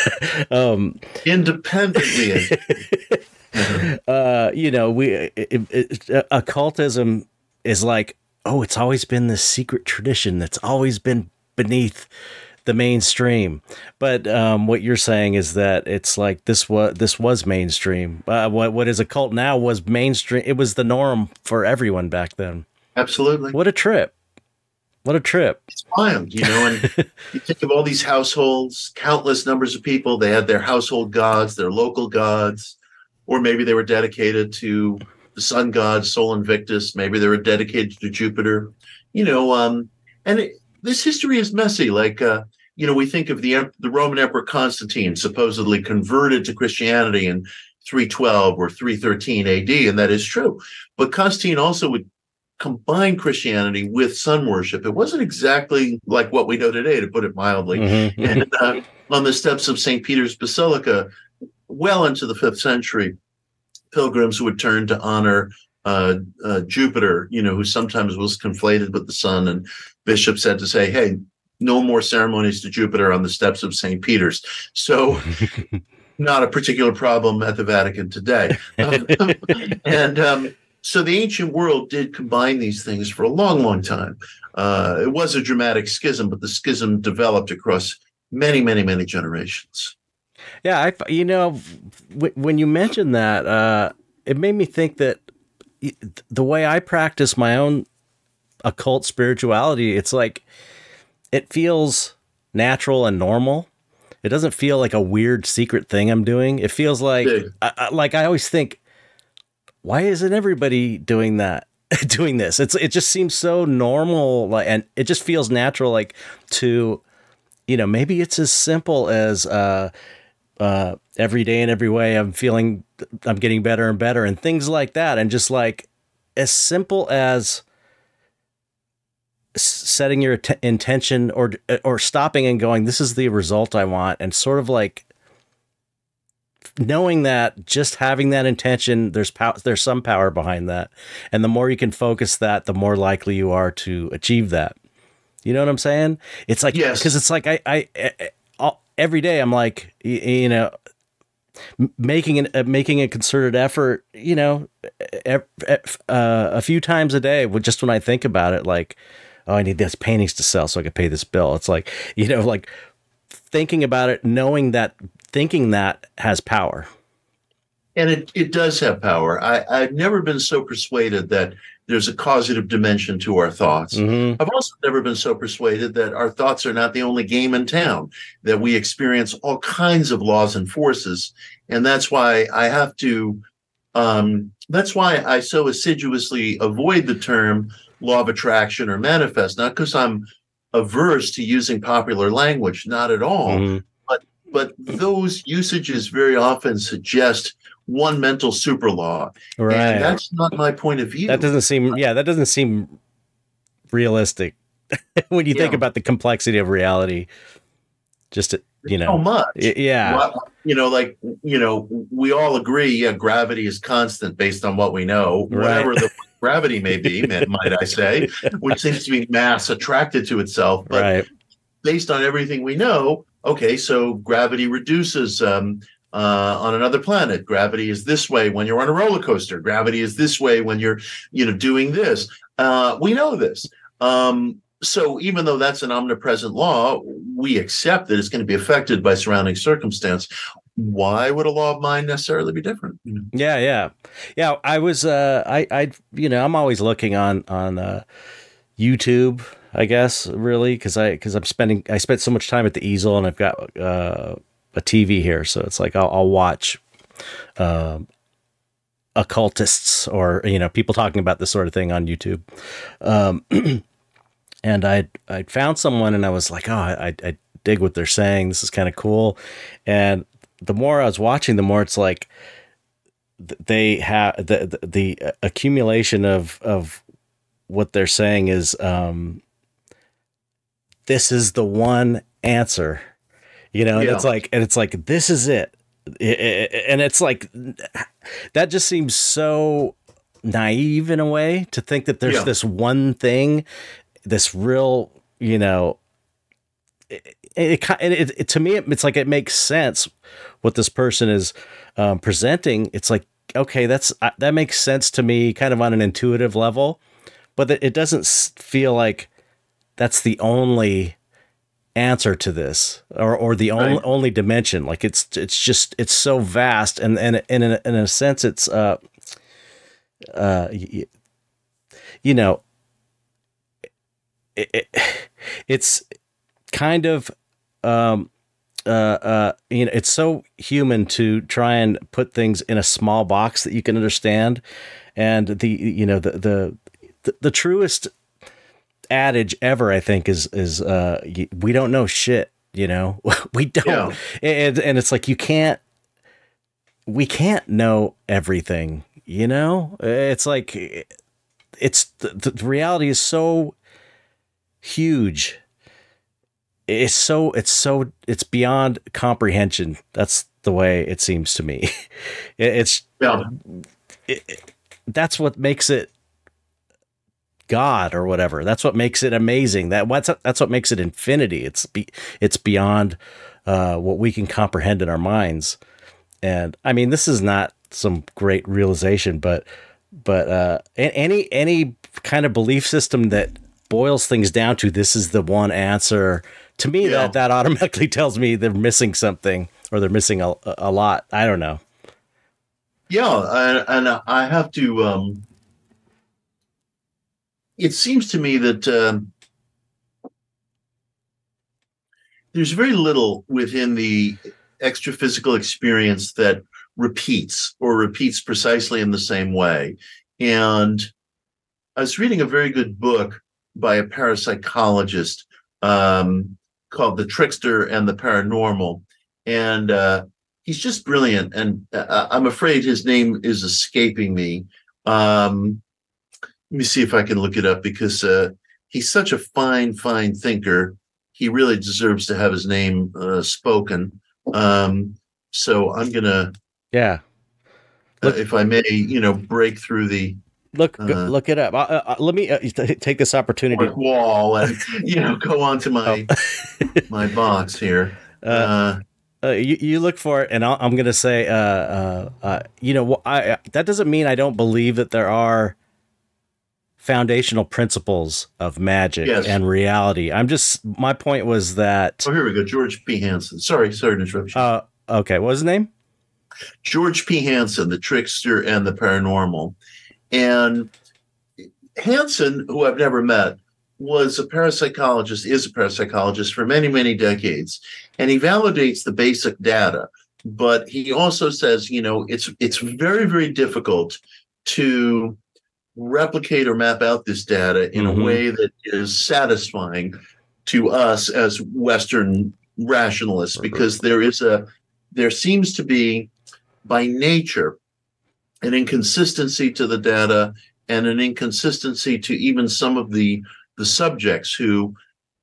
Speaker 2: um, independently.
Speaker 1: uh, you know, we it, it, occultism is like, oh, it's always been this secret tradition that's always been beneath the mainstream. But um, what you're saying is that it's like this was this was mainstream. Uh, what what is occult now was mainstream. It was the norm for everyone back then.
Speaker 2: Absolutely.
Speaker 1: What a trip. What a trip.
Speaker 2: It's wild, you know, and you think of all these households, countless numbers of people, they had their household gods, their local gods, or maybe they were dedicated to the sun god, Sol Invictus, maybe they were dedicated to Jupiter, you know, um, and it, this history is messy. Like, uh, you know, we think of the the Roman Emperor Constantine supposedly converted to Christianity in 312 or 313 AD, and that is true. But Constantine also would combine Christianity with sun worship. It wasn't exactly like what we know today, to put it mildly. Mm-hmm. and uh, on the steps of St. Peter's Basilica, well into the fifth century, pilgrims would turn to honor uh, uh, Jupiter, you know, who sometimes was conflated with the sun. And bishops had to say, hey, no more ceremonies to Jupiter on the steps of St. Peter's. So, not a particular problem at the Vatican today. and um, so the ancient world did combine these things for a long, long time. Uh, it was a dramatic schism, but the schism developed across many, many, many generations.
Speaker 1: Yeah, I, you know, w- when you mentioned that, uh, it made me think that the way I practice my own occult spirituality, it's like it feels natural and normal. It doesn't feel like a weird secret thing I'm doing. It feels like I, I, like I always think, why isn't everybody doing that? doing this? It's it just seems so normal, like, and it just feels natural, like to, you know, maybe it's as simple as uh, uh, every day in every way I'm feeling I'm getting better and better, and things like that, and just like as simple as setting your t- intention or or stopping and going this is the result i want and sort of like knowing that just having that intention there's power there's some power behind that. And the more you can focus that the more likely you are to achieve that. You know what i'm saying? It's like yes. because it's like i i, I every day i'm like you know making an uh, making a concerted effort you know uh, a few times a day just when i think about it like oh, I need these paintings to sell so I can pay this bill. It's like, you know, like thinking about it, knowing that thinking that has power.
Speaker 2: And it, it does have power. I, I've never been so persuaded that there's a causative dimension to our thoughts. Mm-hmm. I've also never been so persuaded that our thoughts are not the only game in town, that we experience all kinds of laws and forces. And that's why I have to, um, that's why I so assiduously avoid the term law of attraction or manifest, not because I'm averse to using popular language, not at all. Mm-hmm. But but those usages very often suggest one mental super law. Right. And that's not my point of view.
Speaker 1: That doesn't seem yeah, that doesn't seem realistic when you yeah. think about the complexity of reality. Just you know,
Speaker 2: so much.
Speaker 1: Yeah.
Speaker 2: Well, you know, like you know, we all agree. Yeah, gravity is constant based on what we know. Right. Whatever the gravity may be, might I say, which seems to be mass attracted to itself. But right. based on everything we know, okay, so gravity reduces um, uh, on another planet. Gravity is this way when you're on a roller coaster. Gravity is this way when you're, you know, doing this. Uh, we know this. Um, so even though that's an omnipresent law, we accept that it's going to be affected by surrounding circumstance why would a law of mind necessarily be different?
Speaker 1: Yeah, yeah, yeah. I was, uh, I, I, you know, I'm always looking on on uh, YouTube. I guess really because I because I'm spending I spent so much time at the easel and I've got uh, a TV here, so it's like I'll, I'll watch um, occultists or you know people talking about this sort of thing on YouTube. Um, and I I found someone and I was like, oh, I, I dig what they're saying. This is kind of cool. And the more I was watching, the more it's like they have the, the, the accumulation of of what they're saying is um this is the one answer, you know, and
Speaker 2: Yeah.
Speaker 1: it's like, and it's like, this is it. I- I- And it's like, that just seems so naive in a way to think that there's
Speaker 2: Yeah.
Speaker 1: this one thing, this real, you know, it, it, it, it to me, it's like it makes sense what this person is um, presenting. It's like, okay, that's uh, that makes sense to me, kind of on an intuitive level, but it doesn't feel like that's the only answer to this or or the only
Speaker 2: Right.
Speaker 1: only dimension. Like it's it's just it's so vast, and and, and in, a, in a sense, it's uh uh y- y- you know it, it, it's kind of um uh uh you know it's so human to try and put things in a small box that you can understand. And the you know the the the, the truest adage ever i think is is uh we don't know shit you know? We don't.
Speaker 2: Yeah.
Speaker 1: and and it's like you can't we can't know everything you know? It's like it's the, the reality is so huge it's so it's so it's beyond comprehension. That's the way it seems to me. It's
Speaker 2: Yeah.
Speaker 1: that's what makes it god or whatever. That's what makes it amazing. That what's that's what makes it infinity. It's be, it's beyond uh, what we can comprehend in our minds. And i mean this is not some great realization but but uh any any kind of belief system that boils things down to this is the one answer to me
Speaker 2: Yeah.
Speaker 1: that that automatically tells me they're missing something or they're missing a, a lot i don't know
Speaker 2: Yeah, and, and I have to. Um, it seems to me that um, there's very little within the extra physical experience that repeats or repeats precisely in the same way. And I was reading a very good book by a parapsychologist um, called "The Trickster and the Paranormal," and uh, he's just brilliant. And uh, I'm afraid his name is escaping me. Um, let me see if I can look it up because uh, he's such a fine, fine thinker. He really deserves to have his name uh, spoken. Um, so I'm gonna,
Speaker 1: yeah
Speaker 2: uh,
Speaker 1: Look-
Speaker 2: if I may, you know, break through the
Speaker 1: look go-
Speaker 2: Uh,
Speaker 1: look it up uh, uh, let me uh, take this opportunity
Speaker 2: wall and you know go on to my my box here.
Speaker 1: uh,
Speaker 2: Uh,
Speaker 1: uh, you, you look for it, and I'll, I'm going to say, uh, uh, uh, you know, I, that doesn't mean I don't believe that there are foundational principles of magic
Speaker 2: Yes.
Speaker 1: and reality. I'm just, my point was that,
Speaker 2: oh, here we go. George P. Hansen. Sorry, sorry to interrupt you.
Speaker 1: uh, okay, what was his name?
Speaker 2: George P. Hansen, the trickster and the paranormal. And Hansen, who I've never met, was a parapsychologist, is a parapsychologist for many, many decades. And he validates the basic data. But he also says, you know, it's it's very, very difficult to replicate or map out this data in
Speaker 1: Mhm.
Speaker 2: a way that is satisfying to us as Western rationalists, because there is a there seems to be by nature an inconsistency to the data and an inconsistency to even some of the the subjects who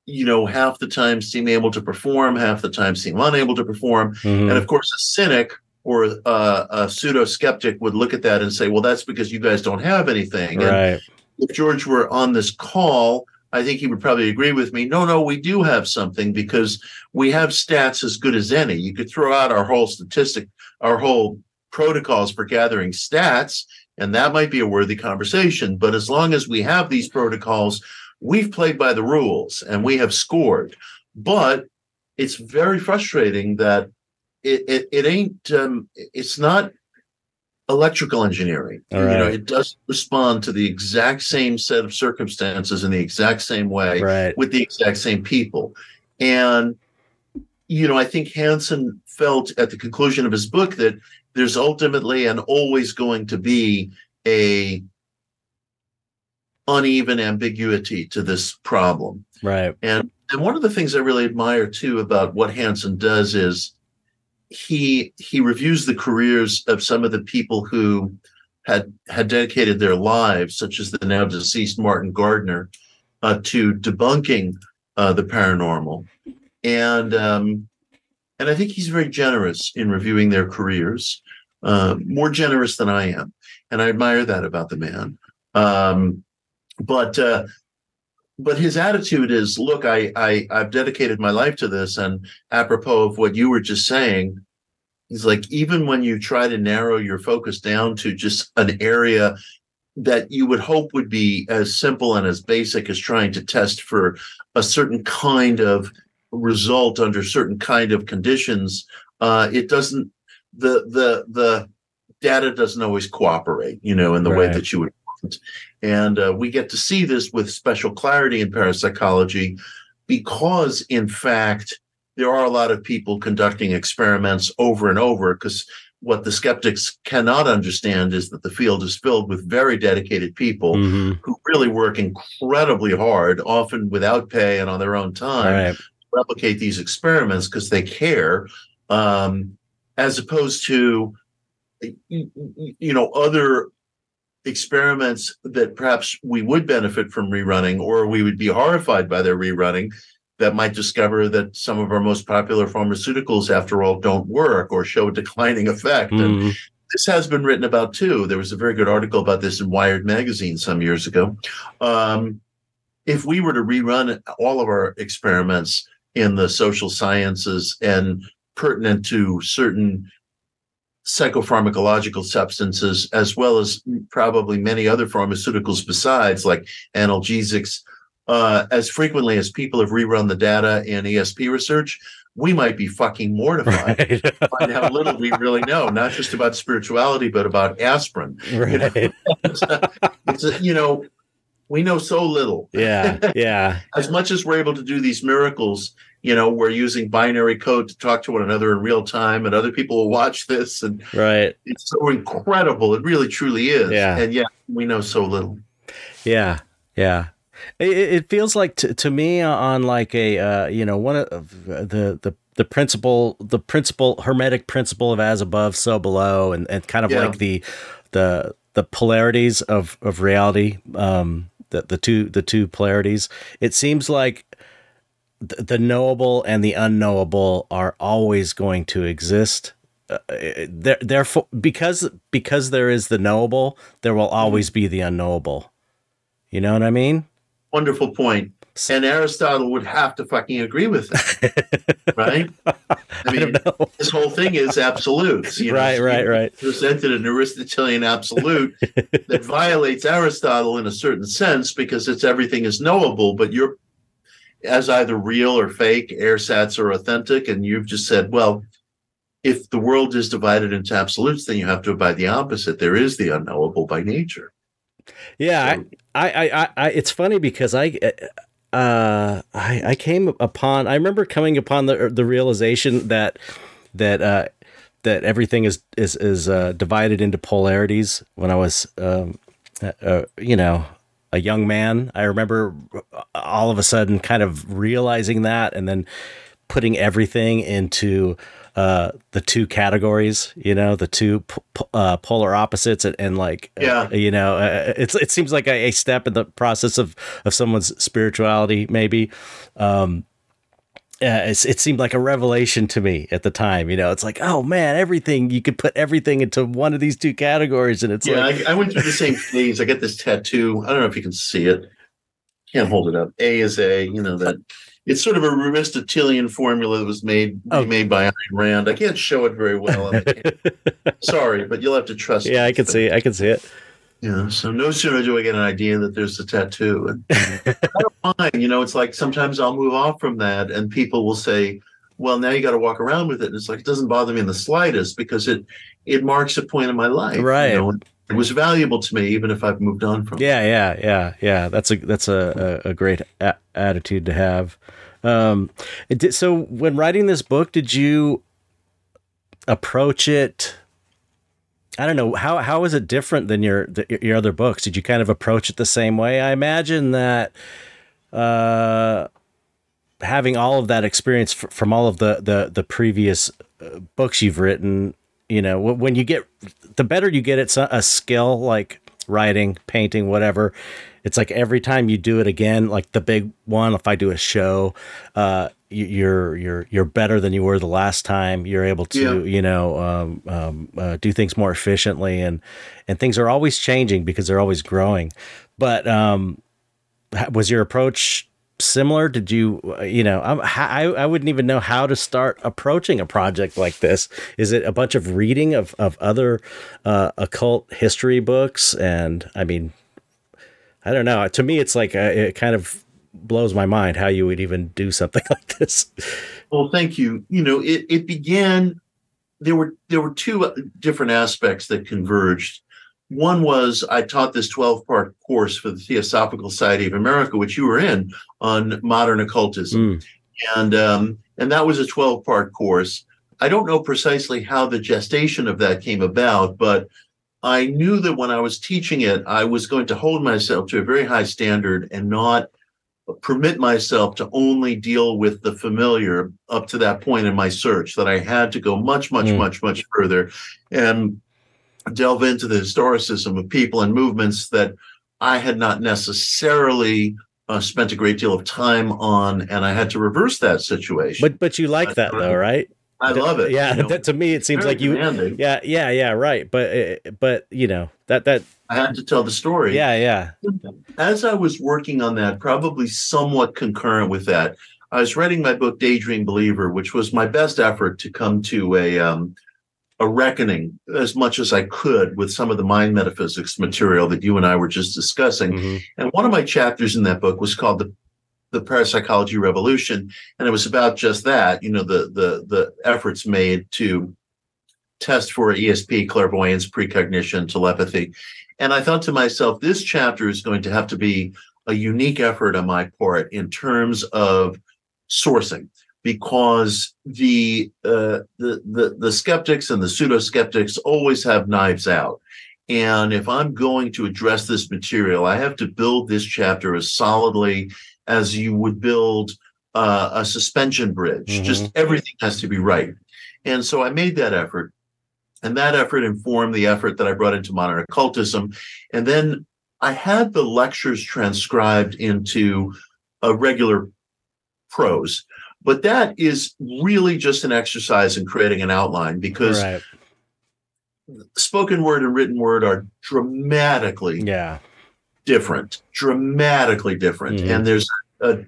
Speaker 2: you know half the time seem able to perform half the time seem unable to perform
Speaker 1: Mhm.
Speaker 2: and of course a cynic or a, a pseudo skeptic would look at that and say well that's because you guys don't have anything and
Speaker 1: right.
Speaker 2: if George were on this call, I think he would probably agree with me. No, no, we do have something because we have stats as good as any. You could throw out our whole statistic, our whole protocols for gathering stats, and that might be a worthy conversation. But as long as we have these protocols, we've played by the rules and we have scored. But it's very frustrating that it it, it ain't um, it's not electrical engineering. You know, it does respond to the exact same set of circumstances in the exact same way
Speaker 1: Right.
Speaker 2: with the exact same people. And, you know, I think Hansen felt at the conclusion of his book that there's ultimately and always going to be a uneven ambiguity to this problem.
Speaker 1: Right.
Speaker 2: And and one of the things I really admire too about what Hansen does is he he reviews the careers of some of the people who had had dedicated their lives, such as the now deceased Martin Gardner, uh, to debunking uh, the paranormal, and um, and I think he's very generous in reviewing their careers, uh, more generous than I am, and I admire that about the man. Um, but uh, but his attitude is, look, I, I I've dedicated my life to this, and apropos of what you were just saying, he's like, even when you try to narrow your focus down to just an area that you would hope would be as simple and as basic as trying to test for a certain kind of result under certain kind of conditions, uh, it doesn't the the the data doesn't always cooperate, you know, in the right. way that you would want. And uh, we get to see this with special clarity in parapsychology because, in fact, there are a lot of people conducting experiments over and over because what the skeptics cannot understand is that the field is filled with very dedicated people mm-hmm. who really work incredibly hard, often without pay and on their own time, right. to replicate these experiments because they care, um, as opposed to you know other experiments that perhaps we would benefit from rerunning or we would be horrified by their rerunning that might discover that some of our most popular pharmaceuticals after all don't work or show a declining effect mm. and mm-hmm. this has been written about too there was a very good article about this in wired magazine some years ago um, if we were to rerun all of our experiments in the social sciences and pertinent to certain psychopharmacological substances, as well as probably many other pharmaceuticals besides, like analgesics, uh, as frequently as people have rerun the data in ESP research, we might be fucking mortified right. to find how little we really know, not just about spirituality, but about aspirin. Right. You know, it's a, it's a, you know we know so little.
Speaker 1: Yeah, yeah.
Speaker 2: as much as we're able to do these miracles, you know, we're using binary code to talk to one another in real time, and other people will watch this, and
Speaker 1: right,
Speaker 2: it's so incredible. It really, truly is.
Speaker 1: Yeah,
Speaker 2: and yet we know so little.
Speaker 1: Yeah, yeah. It, it feels like to, to me on like a uh, you know one of the the the principle the principle hermetic principle of as above so below and, and kind of yeah. like the the the polarities of of reality um the, the two the two polarities. It seems like the, the knowable and the unknowable are always going to exist. Uh, there, therefore, because because there is the knowable, there will always be the unknowable. You know what I mean?
Speaker 2: Wonderful point. And Aristotle would have to fucking agree with that, right? I mean, I this whole thing is absolutes.
Speaker 1: You know, right, right, right.
Speaker 2: Presented an Aristotelian absolute that violates Aristotle in a certain sense because it's everything is knowable, but you're as either real or fake, ersatz or authentic, and you've just said, well, if the world is divided into absolutes, then you have to abide the opposite. There is the unknowable by nature.
Speaker 1: Yeah, so, I, I, I, I, it's funny because I, uh, I, I came upon. I remember coming upon the the realization that that uh, that everything is is is uh, divided into polarities. When I was, um, uh, uh, you know, a young man, I remember all of a sudden kind of realizing that, and then putting everything into uh, the two categories, you know, the two p- uh, polar opposites, and, and like,
Speaker 2: uh, yeah,
Speaker 1: uh, you know, uh, it's it seems like a, a, step in the process of of someone's spirituality, maybe. Um, Uh, it, it seemed like a revelation to me at the time. You know, it's like, oh man, everything you could put everything into one of these two categories, and it's
Speaker 2: yeah.
Speaker 1: Like,
Speaker 2: I, I went through the same phase. I got this tattoo. I don't know if you can see it. Can't hold it up. A is A. You know that it's sort of a Aristotelian formula that was made oh. made by Ayn Rand. I can't show it very well. Sorry, but you'll have to trust. Me.
Speaker 1: Yeah, I can see. It. I can see it.
Speaker 2: Yeah. So no sooner do I get an idea that there's a tattoo, and I don't mind. You know, it's like sometimes I'll move off from that, and people will say, "Well, now you got to walk around with it." And it's like it doesn't bother me in the slightest because it it marks a point in my life.
Speaker 1: Right. You know?
Speaker 2: It was valuable to me, even if I've moved on from.
Speaker 1: Yeah, yeah, yeah, yeah. That's a that's a a, a great a- attitude to have. Um, did, so when writing this book, did you approach it? I don't know how how is it different than your your other books? Did you kind of approach it the same way? I imagine that uh, having all of that experience f- from all of the the the previous uh, books you've written, you know, when you get the better you get at a skill like writing, painting, whatever, it's like every time you do it again, like the big one, if I do a show, uh, you're you're you're better than you were the last time. You're able to yeah. you know um, um, uh, do things more efficiently, and and things are always changing because they're always growing. But um, was your approach similar? Did you uh, you know I I wouldn't even know how to start approaching a project like this. Is it a bunch of reading of of other uh, occult history books? And I mean, I don't know. To me, it's like uh, it kind of blows my mind how you would even do something like this.
Speaker 2: Well, thank you. You know, it, it began. There were there were two different aspects that converged. One was I taught this twelve part course for the Theosophical Society of America, which you were in on modern occultism, mm. and um, and that was a twelve part course. I don't know precisely how the gestation of that came about, but I knew that when I was teaching it, I was going to hold myself to a very high standard and not permit myself to only deal with the familiar up to that point in my search that i had to go much much mm. much much further and delve into the historicism of people and movements that i had not necessarily uh, spent a great deal of time on and i had to reverse that situation
Speaker 1: but but you like that though right
Speaker 2: I love it.
Speaker 1: Yeah, you know, that, to me it seems like you. Demanding. Yeah, yeah, yeah, right. But but you know that that
Speaker 2: I had to tell the story.
Speaker 1: Yeah, yeah.
Speaker 2: As I was working on that, probably somewhat concurrent with that, I was writing my book Daydream Believer, which was my best effort to come to a um, a reckoning as much as I could with some of the mind metaphysics material that you and I were just discussing. Mm-hmm. And one of my chapters in that book was called the the parapsychology revolution and it was about just that you know the the the efforts made to test for esp clairvoyance precognition telepathy and I thought to myself, this chapter is going to have to be a unique effort on my part in terms of sourcing because the uh, the, the the skeptics and the pseudo skeptics always have knives out. And if I'm going to address this material, I have to build this chapter as solidly as you would build uh, a suspension bridge. Mm-hmm. Just everything has to be right. And so I made that effort. And that effort informed the effort that I brought into modern occultism. And then I had the lectures transcribed into a regular prose. But that is really just an exercise in creating an outline because right. spoken word and written word are dramatically
Speaker 1: yeah.
Speaker 2: Different, dramatically different. Mm-hmm. And there's a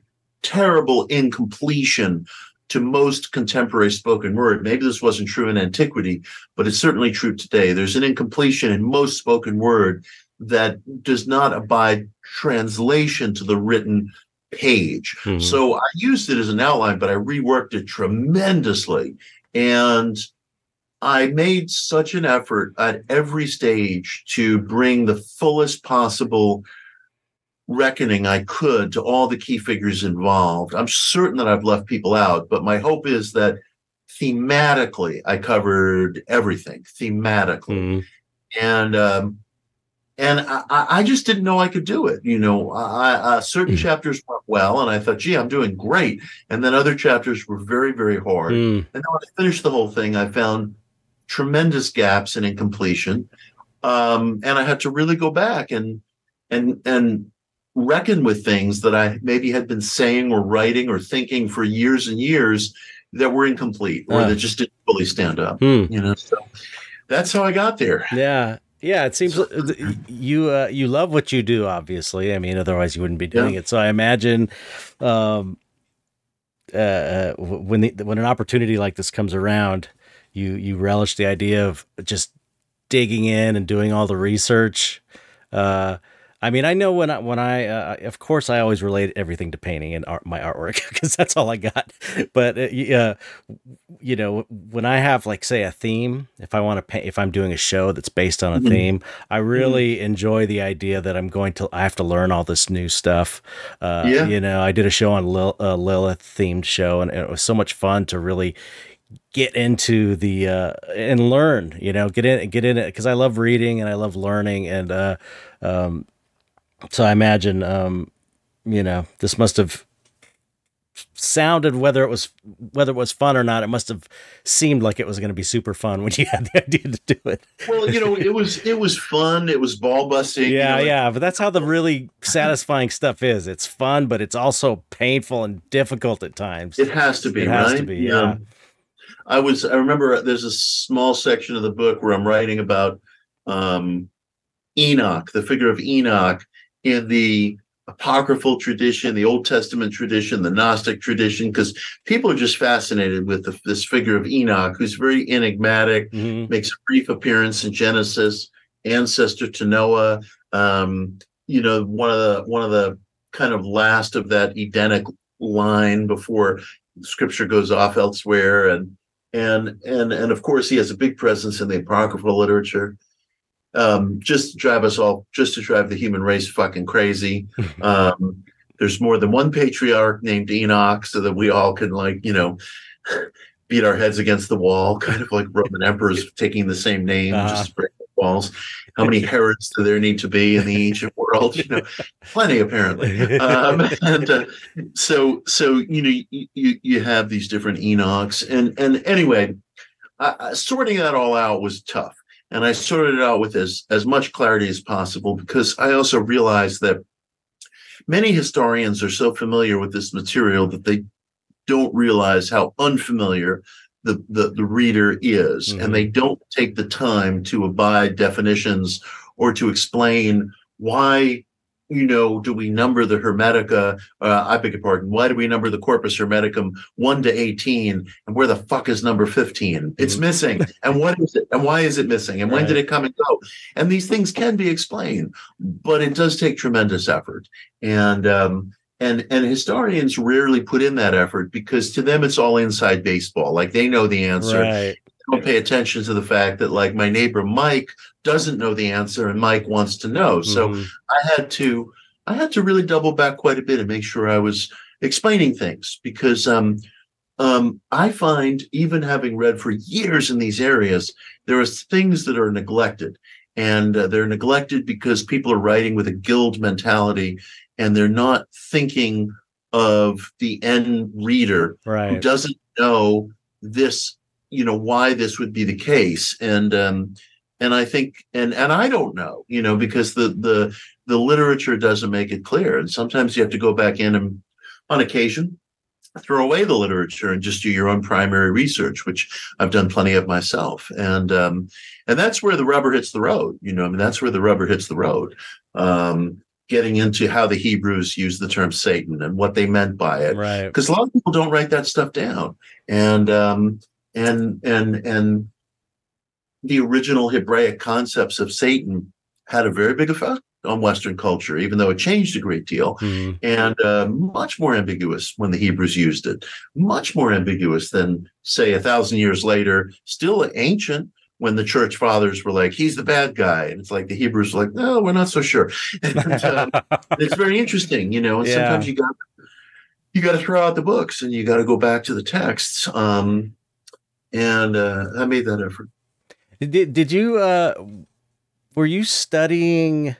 Speaker 2: terrible incompletion to most contemporary spoken word. Maybe this wasn't true in antiquity, but it's certainly true today. There's an incompletion in most spoken word that does not abide translation to the written page. Mm-hmm. So I used it as an outline, but I reworked it tremendously. And I made such an effort at every stage to bring the fullest possible reckoning I could to all the key figures involved. I'm certain that I've left people out, but my hope is that thematically I covered everything thematically. Mm. And um, and I, I, just didn't know I could do it. You know, I, I, certain mm. chapters went well, and I thought, "Gee, I'm doing great." And then other chapters were very, very hard. Mm. And then when I finished the whole thing, I found tremendous gaps and incompletion, um, and I had to really go back and and and reckon with things that I maybe had been saying or writing or thinking for years and years that were incomplete or that just didn't fully stand up. Hmm. You know, so that's how I got there.
Speaker 1: Yeah. Yeah, it seems you uh, you love what you do. Obviously, I mean, otherwise you wouldn't be doing yeah. it. So I imagine um, uh, uh when the, when an opportunity like this comes around, you you relish the idea of just digging in and doing all the research. Uh, I mean, I know when I when I uh, of course I always relate everything to painting and art, my artwork because that's all I got. But uh, uh, you know, when I have like say a theme, if I want to paint, if I'm doing a show that's based on a mm-hmm. theme, I mm-hmm. really mm-hmm. enjoy the idea that I'm going to I have to learn all this new stuff. Uh, yeah. You know, I did a show on Lil, uh, Lilith themed show, and it was so much fun to really get into the uh and learn you know get in get in it because i love reading and i love learning and uh um so I imagine, um, you know, this must have sounded whether it was whether it was fun or not it must have seemed like it was going to be super fun when you had the idea to do it.
Speaker 2: Well you know it was it was fun it was ball busting
Speaker 1: yeah
Speaker 2: you know,
Speaker 1: yeah but that's how the really satisfying stuff is. It's fun but it's also painful and difficult at times.
Speaker 2: It has to be
Speaker 1: it has
Speaker 2: right?
Speaker 1: to be yeah
Speaker 2: i was i remember there's a small section of the book where i'm writing about um enoch the figure of enoch in the apocryphal tradition, the Old Testament tradition, the Gnostic tradition, because people are just fascinated with the, this figure of Enoch, who's very enigmatic, mm-hmm. makes a brief appearance in Genesis, ancestor to Noah. Um, you know, one of the one of the kind of last of that Edenic line before Scripture goes off elsewhere, and and and and of course he has a big presence in the apocryphal literature um, just to drive us all, just to drive the human race fucking crazy. Um, there's more than one patriarch named Enoch, so that we all can like, you know, beat our heads against the wall, kind of like Roman emperors taking the same name, uh-huh. just walls. How many Herods do there need to be in the ancient world? You know, plenty apparently. Um, and uh, so, so you know, you you have these different Enochs, and and anyway, uh, sorting that all out was tough and I sorted it out with as, as much clarity as possible because I also realized that many historians are so familiar with this material that they don't realize how unfamiliar the, the, the reader is. Mm-hmm. And they don't take the time to abide definitions or to explain why you know, do we number the Hermetica? Uh, I beg your pardon. Why do we number the Corpus Hermeticum one to eighteen? And where the fuck is number fifteen? It's mm-hmm. missing. and what is it? And why is it missing? And when did it come and go? And these things can be explained, but it does take tremendous effort. And um, and and historians rarely put in that effort because to them it's all inside baseball. Like they know the answer.
Speaker 1: Right
Speaker 2: don't pay attention to the fact that like my neighbor Mike doesn't know the answer and Mike wants to know. So mm-hmm. I had to I had to really double back quite a bit and make sure I was explaining things because um, um, I find even having read for years in these areas, there are things that are neglected, and uh, they're neglected because people are writing with a guild mentality, and they're not thinking of the end reader
Speaker 1: right.
Speaker 2: who doesn't know this, you know, why this would be the case, and um, and I think and and I don't know, you know, because the the the literature doesn't make it clear, and sometimes you have to go back in and on occasion throw away the literature and just do your own primary research, which I've done plenty of myself, and um, and that's where the rubber hits the road. You know, I mean, that's where the rubber hits the road. Um, getting into how the Hebrews used the term Satan and what they meant by it,
Speaker 1: right?
Speaker 2: Because a lot of people don't write that stuff down, and um, and and and the original Hebraic concepts of Satan had a very big effect on Western culture, even though it changed a great deal,
Speaker 1: mm.
Speaker 2: and uh, much more ambiguous when the Hebrews used it. Much more ambiguous than, say, a thousand years later. Still ancient when the church fathers were like, "He's the bad guy," and it's like the Hebrews were like, "No, we're not so sure." And, um, it's very interesting, you know. And yeah. sometimes you got you got to throw out the books and you got to go back to the texts. Um, and uh, I made that effort.
Speaker 1: Did did you uh were you studying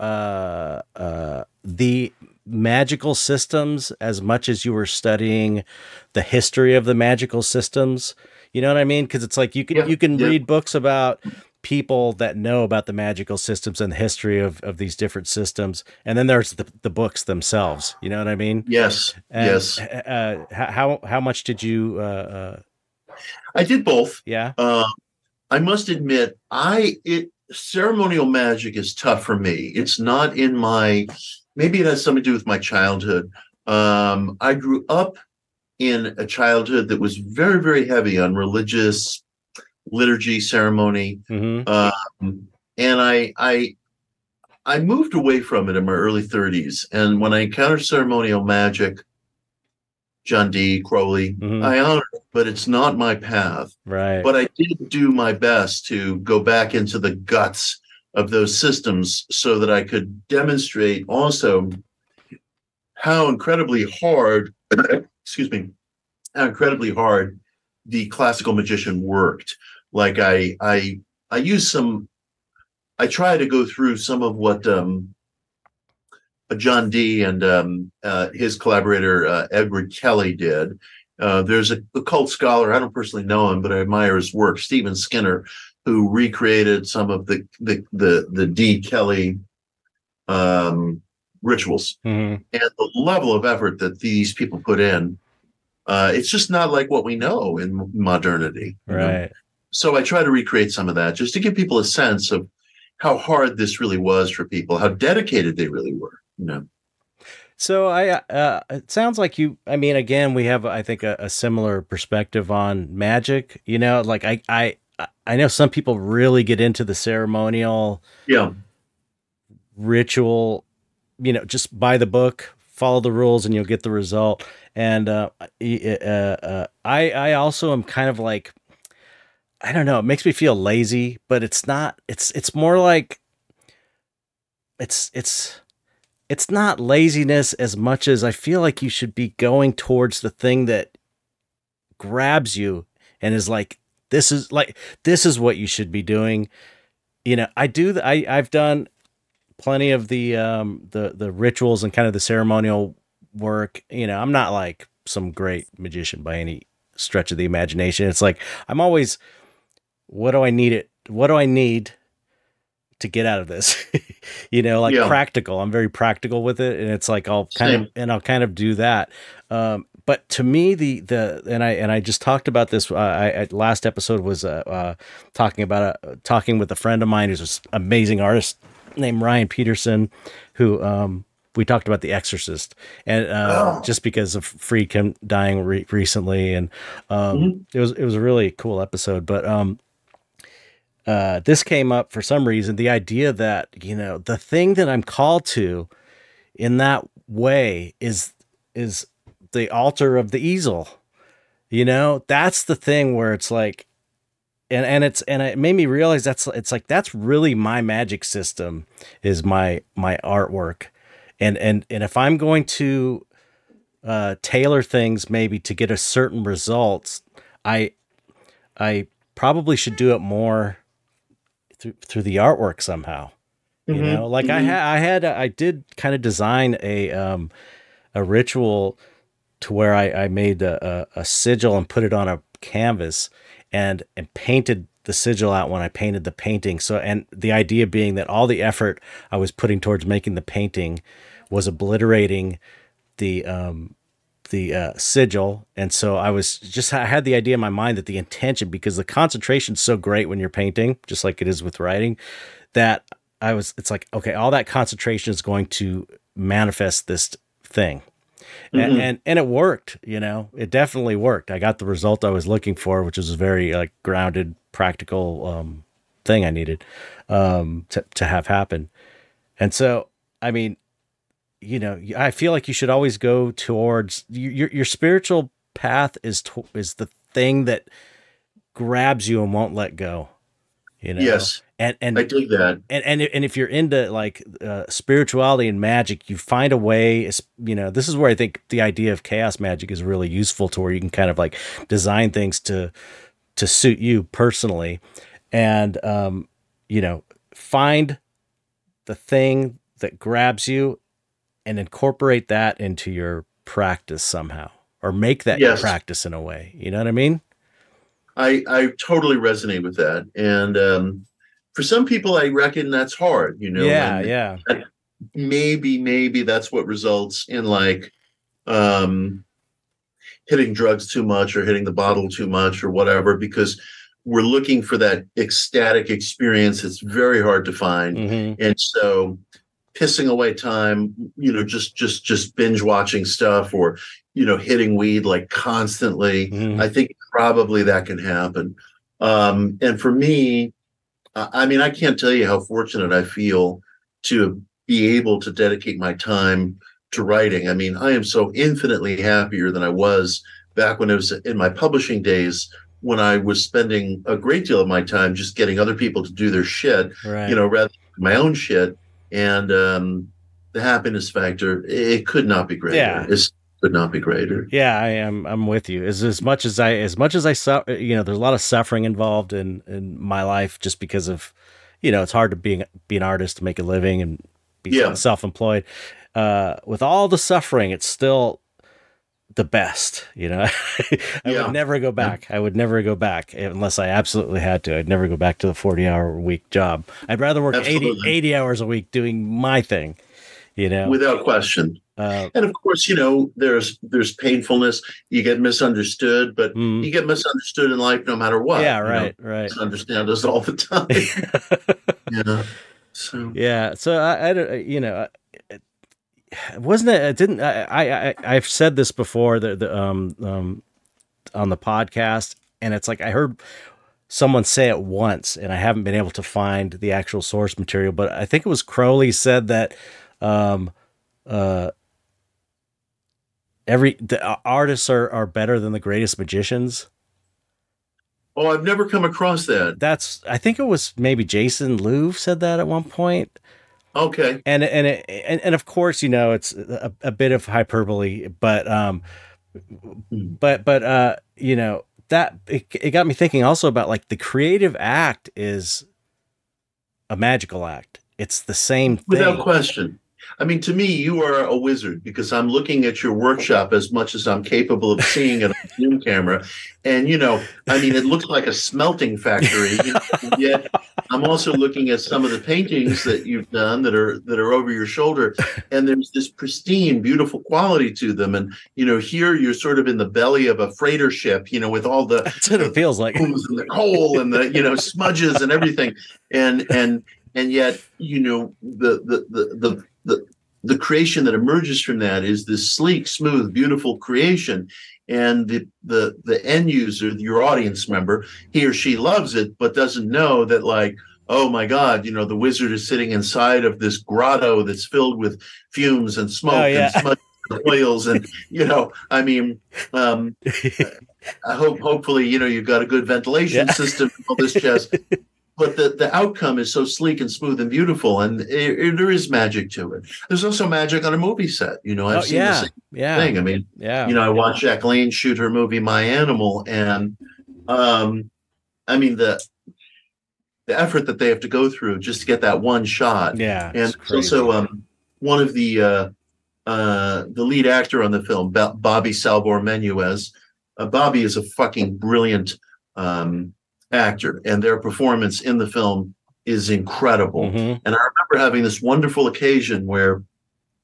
Speaker 1: uh uh the magical systems as much as you were studying the history of the magical systems? You know what I mean? Because it's like you can yeah, you can yeah. read books about people that know about the magical systems and the history of, of these different systems. And then there's the, the books themselves. You know what I mean?
Speaker 2: Yes.
Speaker 1: And,
Speaker 2: yes.
Speaker 1: Uh, how, how much did you, uh, uh,
Speaker 2: I did both.
Speaker 1: Yeah.
Speaker 2: Uh, I must admit, I it ceremonial magic is tough for me. It's not in my maybe it has something to do with my childhood. Um, I grew up in a childhood that was very, very heavy on religious liturgy ceremony.
Speaker 1: Mm-hmm.
Speaker 2: Um, and I I I moved away from it in my early 30s. And when I encountered ceremonial magic, John Dee. Crowley. Mm-hmm. I honor it, but it's not my path.
Speaker 1: Right.
Speaker 2: But I did do my best to go back into the guts of those systems so that I could demonstrate also how incredibly hard, excuse me, how incredibly hard the classical magician worked. Like I, I, I use some, I try to go through some of what um, John Dee and um, uh, his collaborator uh, Edward Kelly did. Uh, there's a, a cult scholar. I don't personally know him, but I admire his work. Stephen Skinner, who recreated some of the the the, the Dee Kelly um, rituals,
Speaker 1: Mhm.
Speaker 2: and the level of effort that these people put in. Uh, it's just not like what we know in modernity. you know?
Speaker 1: Right.
Speaker 2: so I try to recreate some of that just to give people a sense of how hard this really was for people, how dedicated they really were. You know,
Speaker 1: So I, uh, it sounds like you. I mean, again, we have, I think, a, a similar perspective on magic. You know, like I, I, I know some people really get into the ceremonial
Speaker 2: yeah,
Speaker 1: ritual. You know, just buy the book, follow the rules, and you'll get the result. And uh, uh, uh, I, I also am kind of like, I don't know. It makes me feel lazy, but it's not. It's, it's more like, it's, it's it's not laziness as much as I feel like you should be going towards the thing that grabs you and is like this is like this is what you should be doing. You know, I do the, I I've done plenty of the um the the rituals and kind of the ceremonial work. You know, I'm not like some great magician by any stretch of the imagination. It's like I'm always what do I need it what do I need to get out of this you know like
Speaker 2: Yeah.
Speaker 1: practical i'm very practical with it and it's like i'll kind of and i'll kind of do that um but to me the the and i and i just talked about this uh, i, I last episode was uh, uh talking about uh, talking with a friend of mine who's an amazing artist named ryan peterson who um we talked about The Exorcist, and uh,
Speaker 2: Oh.
Speaker 1: just because of Friedkin dying re- recently, and um, it was it was a really cool episode. But um, uh, this came up for some reason. The idea that you know the thing that I'm called to in that way is is the altar of the easel. You know, that's the thing where it's like, and and it's and it made me realize that's it's like that's really my magic system is my my artwork, and and and if I'm going to uh, tailor things maybe to get a certain results, I I probably should do it more through through the artwork somehow. You
Speaker 2: Mhm,
Speaker 1: know, like I
Speaker 2: mhm.
Speaker 1: had I had I did kind of design a um a ritual to where I I made a, a, a sigil and put it on a canvas and and painted the sigil out when I painted the painting. So and the idea being that all the effort I was putting towards making the painting was obliterating the um the uh, sigil and so i was just i had the idea in my mind that the intention because the concentration's so great when you're painting just like it is with writing that i was it's like okay all that concentration is going to manifest this thing and,
Speaker 2: Mhm.
Speaker 1: and and it worked you know? It definitely worked. I got the result i was looking for which was a very like grounded practical um thing i needed um to, to have happen. And so i mean you know i feel like you should always go towards your your, your spiritual path is to, is the thing that grabs you and won't let go you know
Speaker 2: yes,
Speaker 1: and and
Speaker 2: I dig that.
Speaker 1: and and and if you're into like uh, spirituality and magic, you find a way. You know, this is where I think the idea of chaos magic is really useful to where you can kind of like design things to to suit you personally, and um, you know, find the thing that grabs you and incorporate that into your practice somehow, or make that your
Speaker 2: Yes.
Speaker 1: practice in a way. You know what I mean?
Speaker 2: I I totally resonate with that, and um, for some people, I reckon that's hard. You know,
Speaker 1: yeah,
Speaker 2: and
Speaker 1: yeah,
Speaker 2: maybe maybe that's what results in like um hitting drugs too much or hitting the bottle too much or whatever because we're looking for that ecstatic experience it's very hard to find
Speaker 1: hmm
Speaker 2: and so pissing away time you know just just just binge watching stuff or you know hitting weed like constantly
Speaker 1: Mhm.
Speaker 2: i think probably that can happen um and for me i mean i can't tell you how fortunate i feel to be able to dedicate my time to writing i mean i am so infinitely happier than i was back when i was in my publishing days when i was spending a great deal of my time just getting other people to do their shit
Speaker 1: right.
Speaker 2: you know, rather than my own shit. And um, the happiness factor, it could not be greater.
Speaker 1: Yeah.
Speaker 2: It could not be greater.
Speaker 1: Yeah, I am. I'm with you. As as much as I as much as I su- you know, there's a lot of suffering involved in in my life just because of, you know, it's hard to be be an artist to make a living and be
Speaker 2: Yeah.
Speaker 1: self employed. uh, with all the suffering, it's still the best. You know, I
Speaker 2: Yeah.
Speaker 1: would never go back. I would never go back unless I absolutely had to. I'd never go back to the 40 hour week job. I'd rather work 80, 80 hours a week doing my thing, you know?
Speaker 2: without question.
Speaker 1: Uh,
Speaker 2: And of course, you know, there's there's painfulness. You get misunderstood, but
Speaker 1: mm,
Speaker 2: you get misunderstood in life no matter what.
Speaker 1: yeah,
Speaker 2: you know.
Speaker 1: right, right.
Speaker 2: Misunderstand us all the time. yeah. So
Speaker 1: Yeah. So I, I don't, you know, it, wasn't it? It didn't. I, I, I, I've said this before. The, the um, um, on the podcast, and it's like I heard someone say it once, and I haven't been able to find the actual source material. But I think it was Crowley said that, um, uh, every the uh, artists are are better than the greatest magicians.
Speaker 2: Oh, I've never come across that.
Speaker 1: That's I think it was maybe Jason Louv said that at one point.
Speaker 2: Okay.
Speaker 1: and and it, and, and of course you know it's a, a bit of hyperbole but um but but uh you know that it, it got me thinking also about like the creative act is a magical act it's the same thing
Speaker 2: Without question. I mean, to me, you are a wizard because I'm looking at your workshop as much as I'm capable of seeing it on a Zoom camera. And, you know, I mean, it looks like a smelting factory. You know, yet I'm also looking at some of the paintings that you've done that are that are over your shoulder. And there's this pristine, beautiful quality to them. And, you know, here you're sort of in the belly of a freighter ship, you know, with all the
Speaker 1: that's what it feels like
Speaker 2: and the coal and the you know smudges and everything and and and yet you know the the the the the, creation that emerges from that is this sleek smooth beautiful creation and the the the end user your audience member he or she loves it but doesn't know that like oh my god you know the wizard is sitting inside of this grotto that's filled with fumes and smoke
Speaker 1: Oh, yeah.
Speaker 2: and smudge and oils and you know i mean um I hope hopefully you know you've got a good ventilation
Speaker 1: Yeah.
Speaker 2: system all this jazz. But the, the outcome is so sleek and smooth and beautiful, and it, it- there is magic to it. There's also magic on a movie set. You know, I've
Speaker 1: oh,
Speaker 2: seen
Speaker 1: yeah
Speaker 2: the same
Speaker 1: yeah
Speaker 2: thing. I mean,
Speaker 1: yeah
Speaker 2: you know, I watched Jacqueline shoot her movie My Animal, and um, I mean the the effort that they have to go through just to get that one shot
Speaker 1: yeah
Speaker 2: and also um, one of the uh, uh, the lead actor on the film, Bobby Salvor Menuez. Uh, Bobby is a fucking brilliant um, actor, and their performance in the film is incredible.
Speaker 1: Mhm.
Speaker 2: And I remember having this wonderful occasion where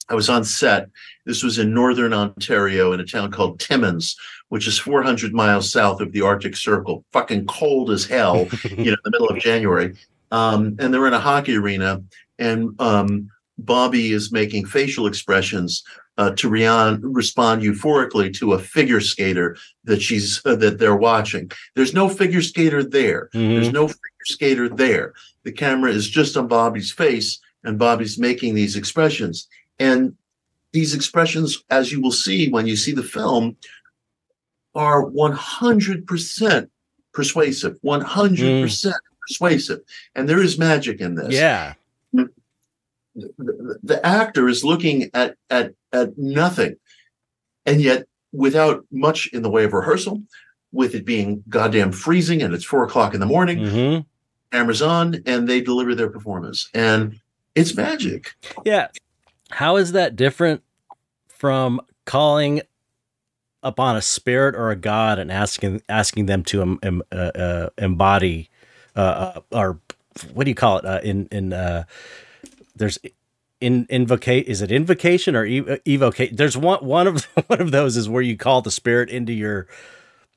Speaker 2: I was on set. This was in northern Ontario in a town called Timmins, which is 400 miles south of the Arctic Circle. Fucking cold as hell you know, in the middle of January. Um, and they're in a hockey arena, and um, Bobby is making facial expressions uh, to Rian respond euphorically to a figure skater that she's uh, that they're watching. There's no figure skater there.
Speaker 1: Mhm.
Speaker 2: There's no figure skater there. The camera is just on Bobby's face, and Bobby's making these expressions. And these expressions, as you will see when you see the film, are 100% persuasive, 100% persuasive. And there is magic in this.
Speaker 1: yeah
Speaker 2: The, the actor is looking at, at, at nothing. And yet, without much in the way of rehearsal, with it being goddamn freezing and it's four o'clock in the morning,
Speaker 1: hmm
Speaker 2: cameras on, and they deliver their performance. And it's magic.
Speaker 1: Yeah. How is that different from calling upon a spirit or a god and asking asking them to uh, uh, embody uh, uh, or what do you call it uh, in in uh, there's in invocate is it invocation or ev- evocate there's one one of one of those is where you call the spirit into your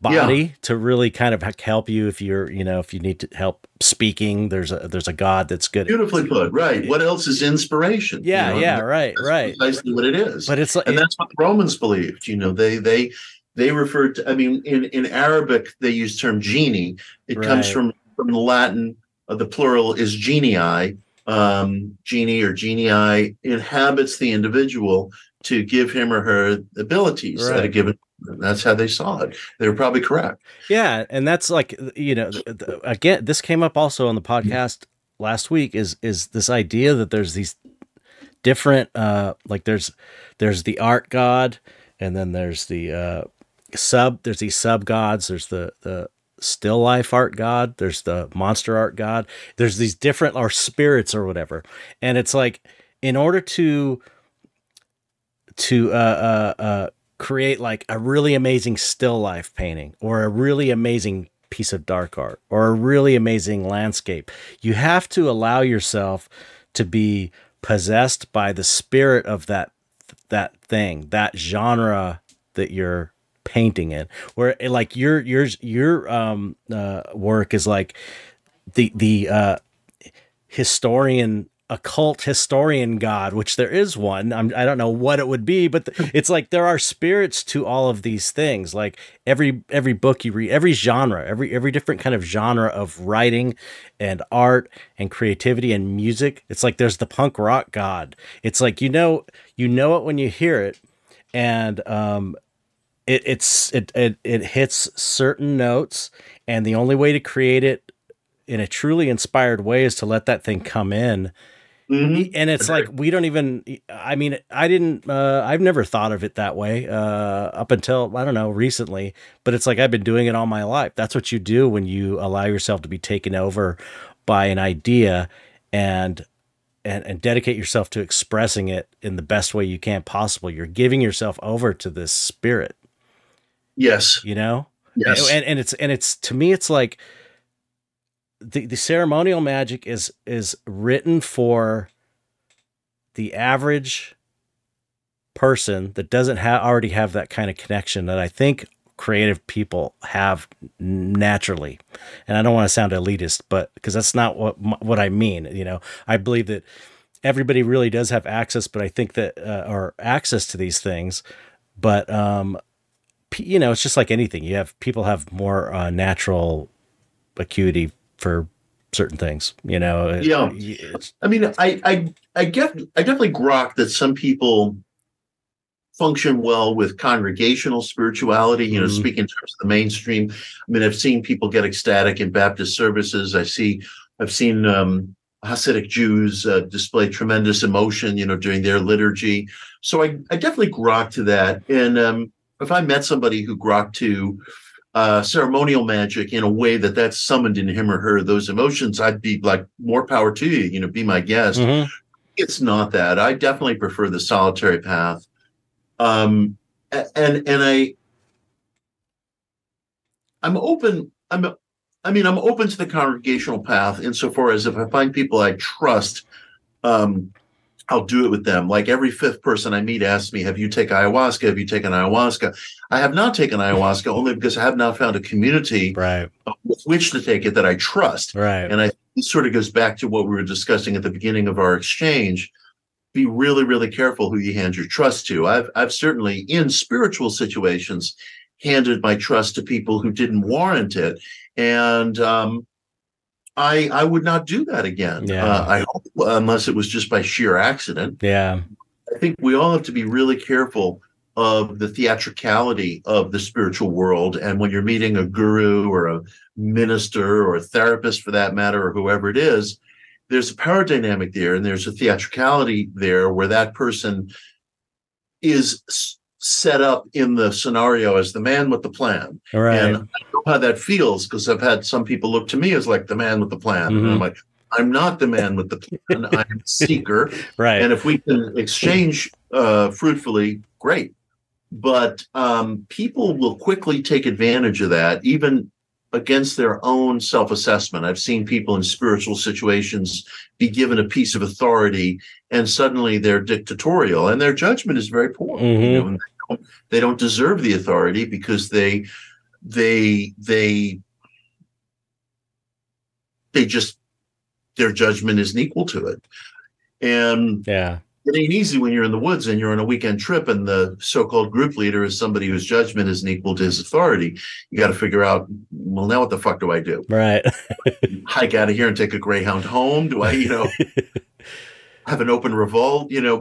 Speaker 1: body to really kind of help you if you're you know if you need to help speaking there's a there's a god that's good
Speaker 2: Beautifully put. Right. What else is inspiration? You
Speaker 1: yeah
Speaker 2: know,
Speaker 1: yeah right
Speaker 2: that's
Speaker 1: right
Speaker 2: Precisely what it is.
Speaker 1: but it's like
Speaker 2: and that's what the Romans believed. You know, they they they referred to. I mean, in in Arabic they use term genie. It comes from from the Latin. Uh, the plural is genii. Um, genie or genii inhabits the individual to give him or her abilities at a given. That's how they saw it. They were probably correct.
Speaker 1: Yeah, and that's like you know, again, this came up also on the podcast last week. Is is this idea that there's these different, uh, like there's there's the art god, and then there's the uh, sub. There's these sub gods. There's the the still life art god. There's the monster art god. There's these different or spirits or whatever, and it's like in order to to uh, uh, uh, create like a really amazing still life painting or a really amazing piece of dark art or a really amazing landscape. You have to allow yourself to be possessed by the spirit of that that thing, that genre that you're painting in. Where like your your your um uh, work is like the the uh historian occult historian god, which there is one. I'm, I do not know what it would be, but the, it's like there are spirits to all of these things. Like every every book you read, every genre, every every different kind of genre of writing and art and creativity and music. It's like there's the punk rock god. It's like you know you know it when you hear it, and um, it it's it it it hits certain notes, and the only way to create it in a truly inspired way is to let that thing come in Mm-hmm. And it's like we don't even. I mean, I didn't. Uh, I've never thought of it that way uh, up until I don't know recently. But it's like I've been doing it all my life. That's what you do when you allow yourself to be taken over by an idea and and, and dedicate yourself to expressing it in the best way you can possible. You're giving yourself over to this spirit.
Speaker 2: Yes.
Speaker 1: You know.
Speaker 2: Yes.
Speaker 1: And, and it's and it's to me it's like the, the ceremonial magic is is written for the average person that doesn't have already have that kind of connection that I think creative people have naturally. And I don't want to sound elitist, but because that's not what what I mean. You know, I believe that everybody really does have access, but I think that uh, or access to these things, but um, you know, it's just like anything. You have people have more uh, natural acuity for certain things. You know,
Speaker 2: yeah. I mean, I I I get I definitely grok that some people function well with congregational spirituality. You know, mm-hmm. speak in terms of the mainstream. I mean, I've seen people get ecstatic in Baptist services. I see, I've seen um, Hasidic Jews uh, display tremendous emotion. You know, during their liturgy. So I I definitely grok to that. And um, if I met somebody who grokked to uh, ceremonial magic in a way that that's summoned in him or her those emotions, I'd be like, more power to you. You know, be my guest. Mm-hmm. It's not that. I definitely prefer the solitary path. Um, and and I, I'm open. I'm. I mean, I'm open to the congregational path insofar as if I find people I trust, um, I'll do it with them. Like every fifth person I meet asks me, Have you taken ayahuasca? Have you taken ayahuasca? I have not taken ayahuasca only because I have not found a community
Speaker 1: right.
Speaker 2: with which to take it that I trust.
Speaker 1: Right.
Speaker 2: And I it sort of goes back to what we were discussing at the beginning of our exchange. Be really, really careful who you hand your trust to. I've I've certainly in spiritual situations handed my trust to people who didn't warrant it. And um, I I would not do that again.
Speaker 1: Yeah.
Speaker 2: Uh, I hope, unless it was just by sheer accident.
Speaker 1: Yeah.
Speaker 2: I think we all have to be really careful of the theatricality of the spiritual world. And when you're meeting a guru or a minister or a therapist for that matter, or whoever it is, there's a power dynamic there and there's a theatricality there where that person is set up in the scenario as the man with the plan.
Speaker 1: Right.
Speaker 2: And I know how that feels because I've had some people look to me as like the man with the plan. Mm-hmm. And I'm mm-hmm. like, I'm not the man with the plan. I'm a seeker.
Speaker 1: Right.
Speaker 2: And if we can exchange uh, fruitfully, great. But um, people will quickly take advantage of that, even against their own self assessment. I've seen people in spiritual situations be given a piece of authority and suddenly they're dictatorial and their judgment is very poor.
Speaker 1: Mm-hmm. You know,
Speaker 2: don't, they don't deserve the authority because they they they they just their judgment isn't equal to it. And
Speaker 1: yeah.
Speaker 2: it ain't easy when you're in the woods and you're on a weekend trip and the so-called group leader is somebody whose judgment isn't equal to his authority. You got to figure out well now what the fuck do i do?
Speaker 1: Right.
Speaker 2: Hike out of here and take a greyhound home? Do i you know have an open revolt you know?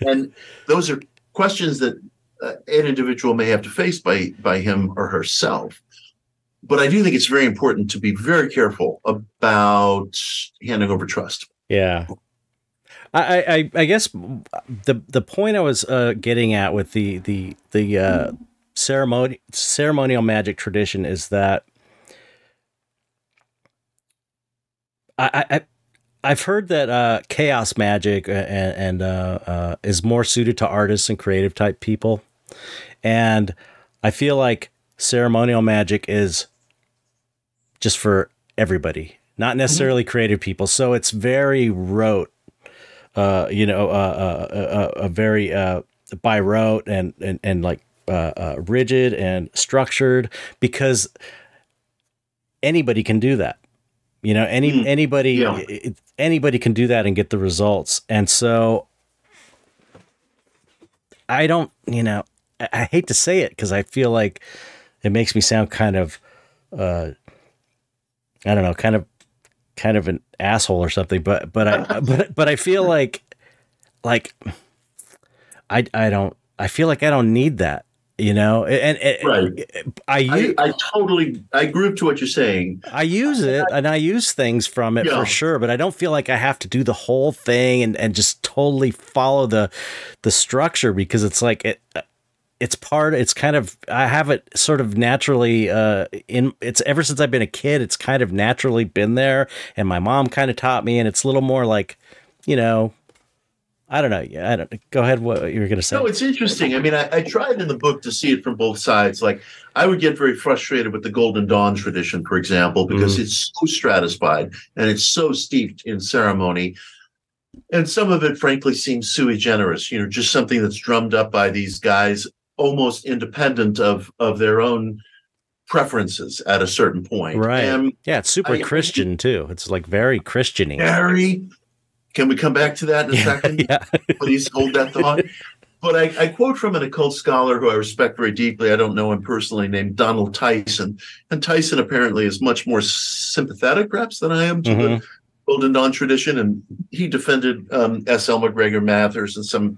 Speaker 2: And those are questions that an individual may have to face by by him or herself. But I do think it's very important to be very careful about handing over trust.
Speaker 1: Yeah. I, I, I guess the the point I was uh, getting at with the the the uh, ceremony ceremonial magic tradition is that I, I I've heard that uh, chaos magic and, and uh, uh, is more suited to artists and creative type people, and I feel like ceremonial magic is just for everybody, not necessarily mm-hmm. creative people. So it's very rote, uh, you know, uh, uh, a very by rote and and and like rigid and structured because anybody can do that you know, any mm, anybody yeah. anybody can do that and get the results. And so I don't, you know, I, hate to say it because I feel like it makes me sound kind of uh I don't know, kind of kind of an asshole or something, but but I but but I feel like like I I don't I feel like I don't need that you know and, and right. I,
Speaker 2: I, I totally i agree to what you're saying
Speaker 1: i use it and i use things from it yeah. for sure but i don't feel like i have to do the whole thing and, and just totally follow the the structure because it's like it it's part it's kind of i have it sort of naturally uh in it's ever since i've been a kid it's kind of naturally been there and my mom kind of taught me and it's a little more like you know I don't know. Yeah, I don't. Go ahead. What you were going to say?
Speaker 2: No, it's interesting. I mean, I, I, tried in the book to see it from both sides. Like, I would get very frustrated with the Golden Dawn tradition, for example, because mm-hmm. it's so stratified and it's so steeped in ceremony, and some of it, frankly, seems sui generis. You know, just something that's drummed up by these guys, almost independent of of their own preferences at a certain point.
Speaker 1: Right. And yeah, it's super I, Christian too. It's like very Christiany.
Speaker 2: Very can we come back to that in a second? yeah. Please hold that thought. But I, I, quote from an occult scholar who I respect very deeply. I don't know him personally, named Donald Tyson. And Tyson apparently is much more sympathetic, perhaps, than I am to mm-hmm. the Golden Dawn tradition. And he defended um, S. L. MacGregor Mathers and some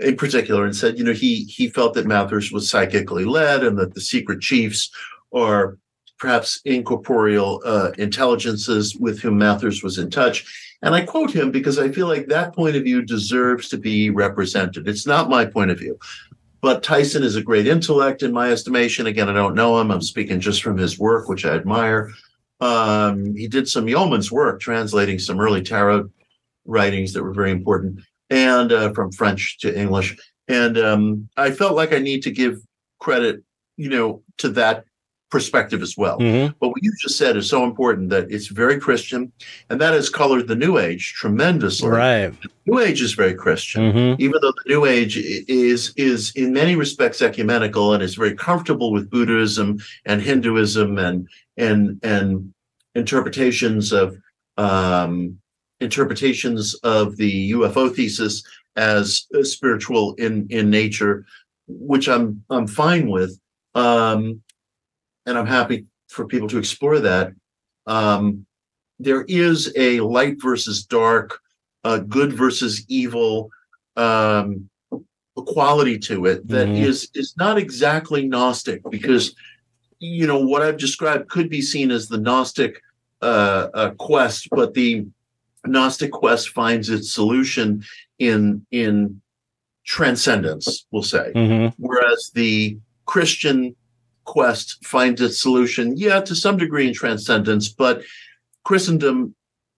Speaker 2: in particular and said, you know, he he felt that Mathers was psychically led and that the secret chiefs are perhaps incorporeal uh, intelligences with whom Mathers was in touch and I quote him because I feel like that point of view deserves to be represented. It's not my point of view. But Tyson is a great intellect in my estimation. Again, I don't know him. I'm speaking just from his work, which I admire. Um, he did some yeoman's work translating some early tarot writings that were very important and uh, from French to English. And um, I felt like I need to give credit, you know, to that perspective as well. Mm-hmm. But what you just said is so important that it's very Christian, and that has colored the New Age tremendously.
Speaker 1: Right,
Speaker 2: the New Age is very Christian, mm-hmm. even though the New Age is is in many respects ecumenical and is very comfortable with Buddhism and Hinduism and and and interpretations of um, interpretations of the UFO thesis as spiritual in in nature, which I'm I'm fine with. Um, and I'm happy for people to explore that. Um, there is a light versus dark, uh, good versus evil um, quality to it that mm-hmm. is is not exactly Gnostic because you know what I've described could be seen as the Gnostic uh, uh, quest, but the Gnostic quest finds its solution in in transcendence, we'll say, mm-hmm. whereas the Christian quest finds its solution, yeah, to some degree in transcendence, but Christendom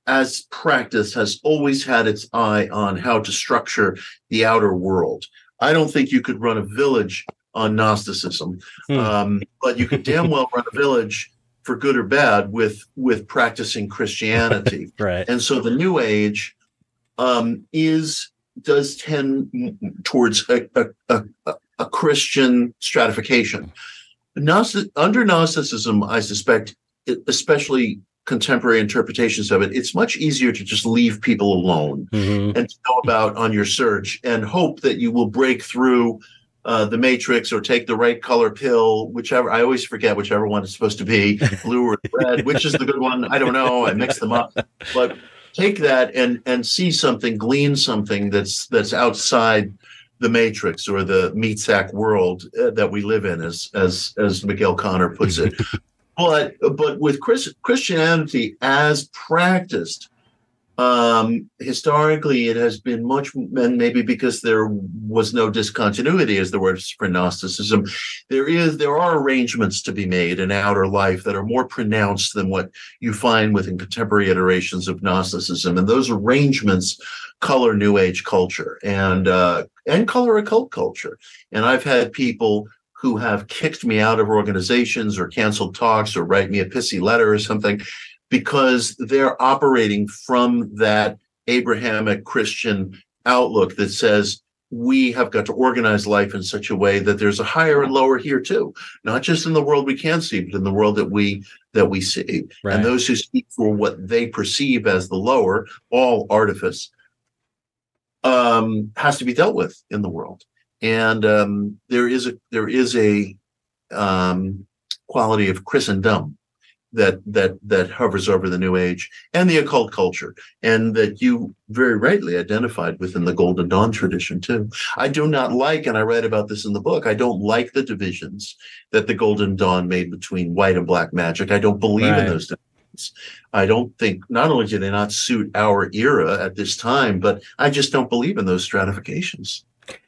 Speaker 2: as practice has always had its eye on how to structure the outer world. I don't think you could run a village on Gnosticism, hmm. um, but you could damn well run a village for good or bad with with practicing Christianity.
Speaker 1: right.
Speaker 2: And so the New Age um, is does tend towards a, a, a, a Christian stratification. Gnostic, under Gnosticism, I suspect, especially contemporary interpretations of it, it's much easier to just leave people alone mm-hmm. and to go about on your search and hope that you will break through uh, the matrix or take the right color pill, whichever. I always forget whichever one is supposed to be, blue or red. Which is the good one? I don't know. I mix them up, but take that and and see something, glean something that's that's outside the matrix or the meat sack world uh, that we live in as as as miguel Conner puts it but but with Chris, christianity as practiced Um, historically, it has been much, and maybe because there was no discontinuity, as the word for Gnosticism, there is there are arrangements to be made in outer life that are more pronounced than what you find within contemporary iterations of Gnosticism, and those arrangements color New Age culture and uh, and color occult culture. And I've had people who have kicked me out of organizations or canceled talks or write me a pissy letter or something because they're operating from that Abrahamic Christian outlook that says we have got to organize life in such a way that there's a higher and lower here too, not just in the world we can see, but in the world that we that we see. Right. And those who speak for what they perceive as the lower, all artifice, um, has to be dealt with in the world. And um, there is a there is a um, quality of Christendom that that that hovers over the new age and the occult culture and that you very rightly identified within the golden dawn tradition too. I do not like and i write about this in the book i don't like the divisions that the golden dawn made between white and black magic. I don't believe right. in those divisions. I don't think not only do they not suit our era at this time but i just don't believe in those stratifications.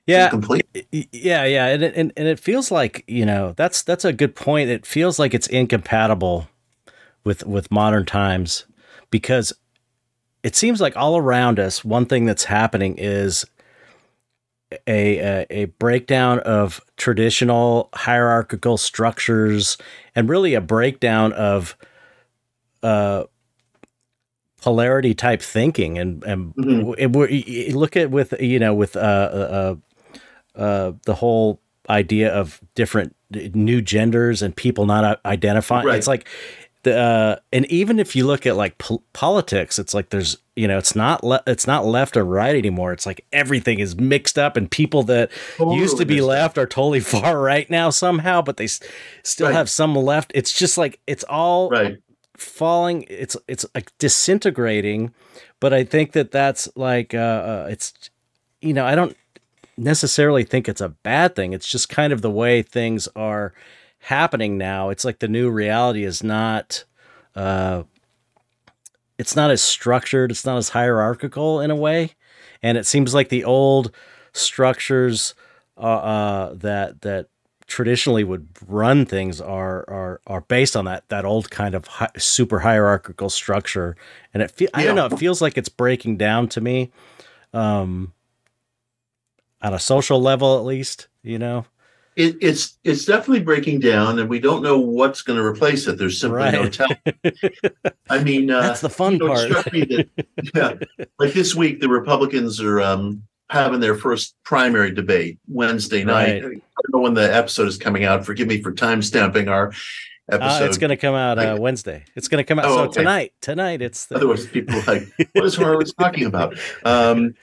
Speaker 1: Yeah. yeah yeah and, and and it feels like you know that's that's a good point. It feels like it's incompatible with with modern times because it seems like all around us one thing that's happening is a, a, a breakdown of traditional hierarchical structures and really a breakdown of uh, polarity type thinking and and mm-hmm. look at with you know with uh, uh, uh, the whole idea of different new genders and people not identifying right. it's like the uh, and even if you look at like po- politics, it's like there's you know it's not le- it's not left or right anymore. It's like everything is mixed up, and people that totally used to be left are totally far right now somehow, but they s- still right. have some left. It's just like it's all
Speaker 2: right.
Speaker 1: falling. It's it's like disintegrating, but I think that that's like uh, uh, it's you know I don't necessarily think it's a bad thing. It's just kind of the way things are happening now. It's like the new reality is not uh it's not as structured, it's not as hierarchical in a way. And it seems like the old structures uh, uh that that traditionally would run things are are are based on that that old kind of hi- super hierarchical structure and it fe- yeah. I don't know it feels like it's breaking down to me um on a social level at least you know
Speaker 2: it, it's it's definitely breaking down, and we don't know what's going to replace it. There's simply right. no telling. I mean, uh,
Speaker 1: that's the fun you know, part.
Speaker 2: that, yeah, like this week, the Republicans are um, having their first primary debate Wednesday night. Right. I don't know when the episode is coming out. Forgive me for time stamping our episode.
Speaker 1: Uh, it's going to come out uh, Wednesday. It's going to come out oh, so okay. tonight. Tonight, it's
Speaker 2: the... otherwise people are like, "What is Horowitz talking about?" Um,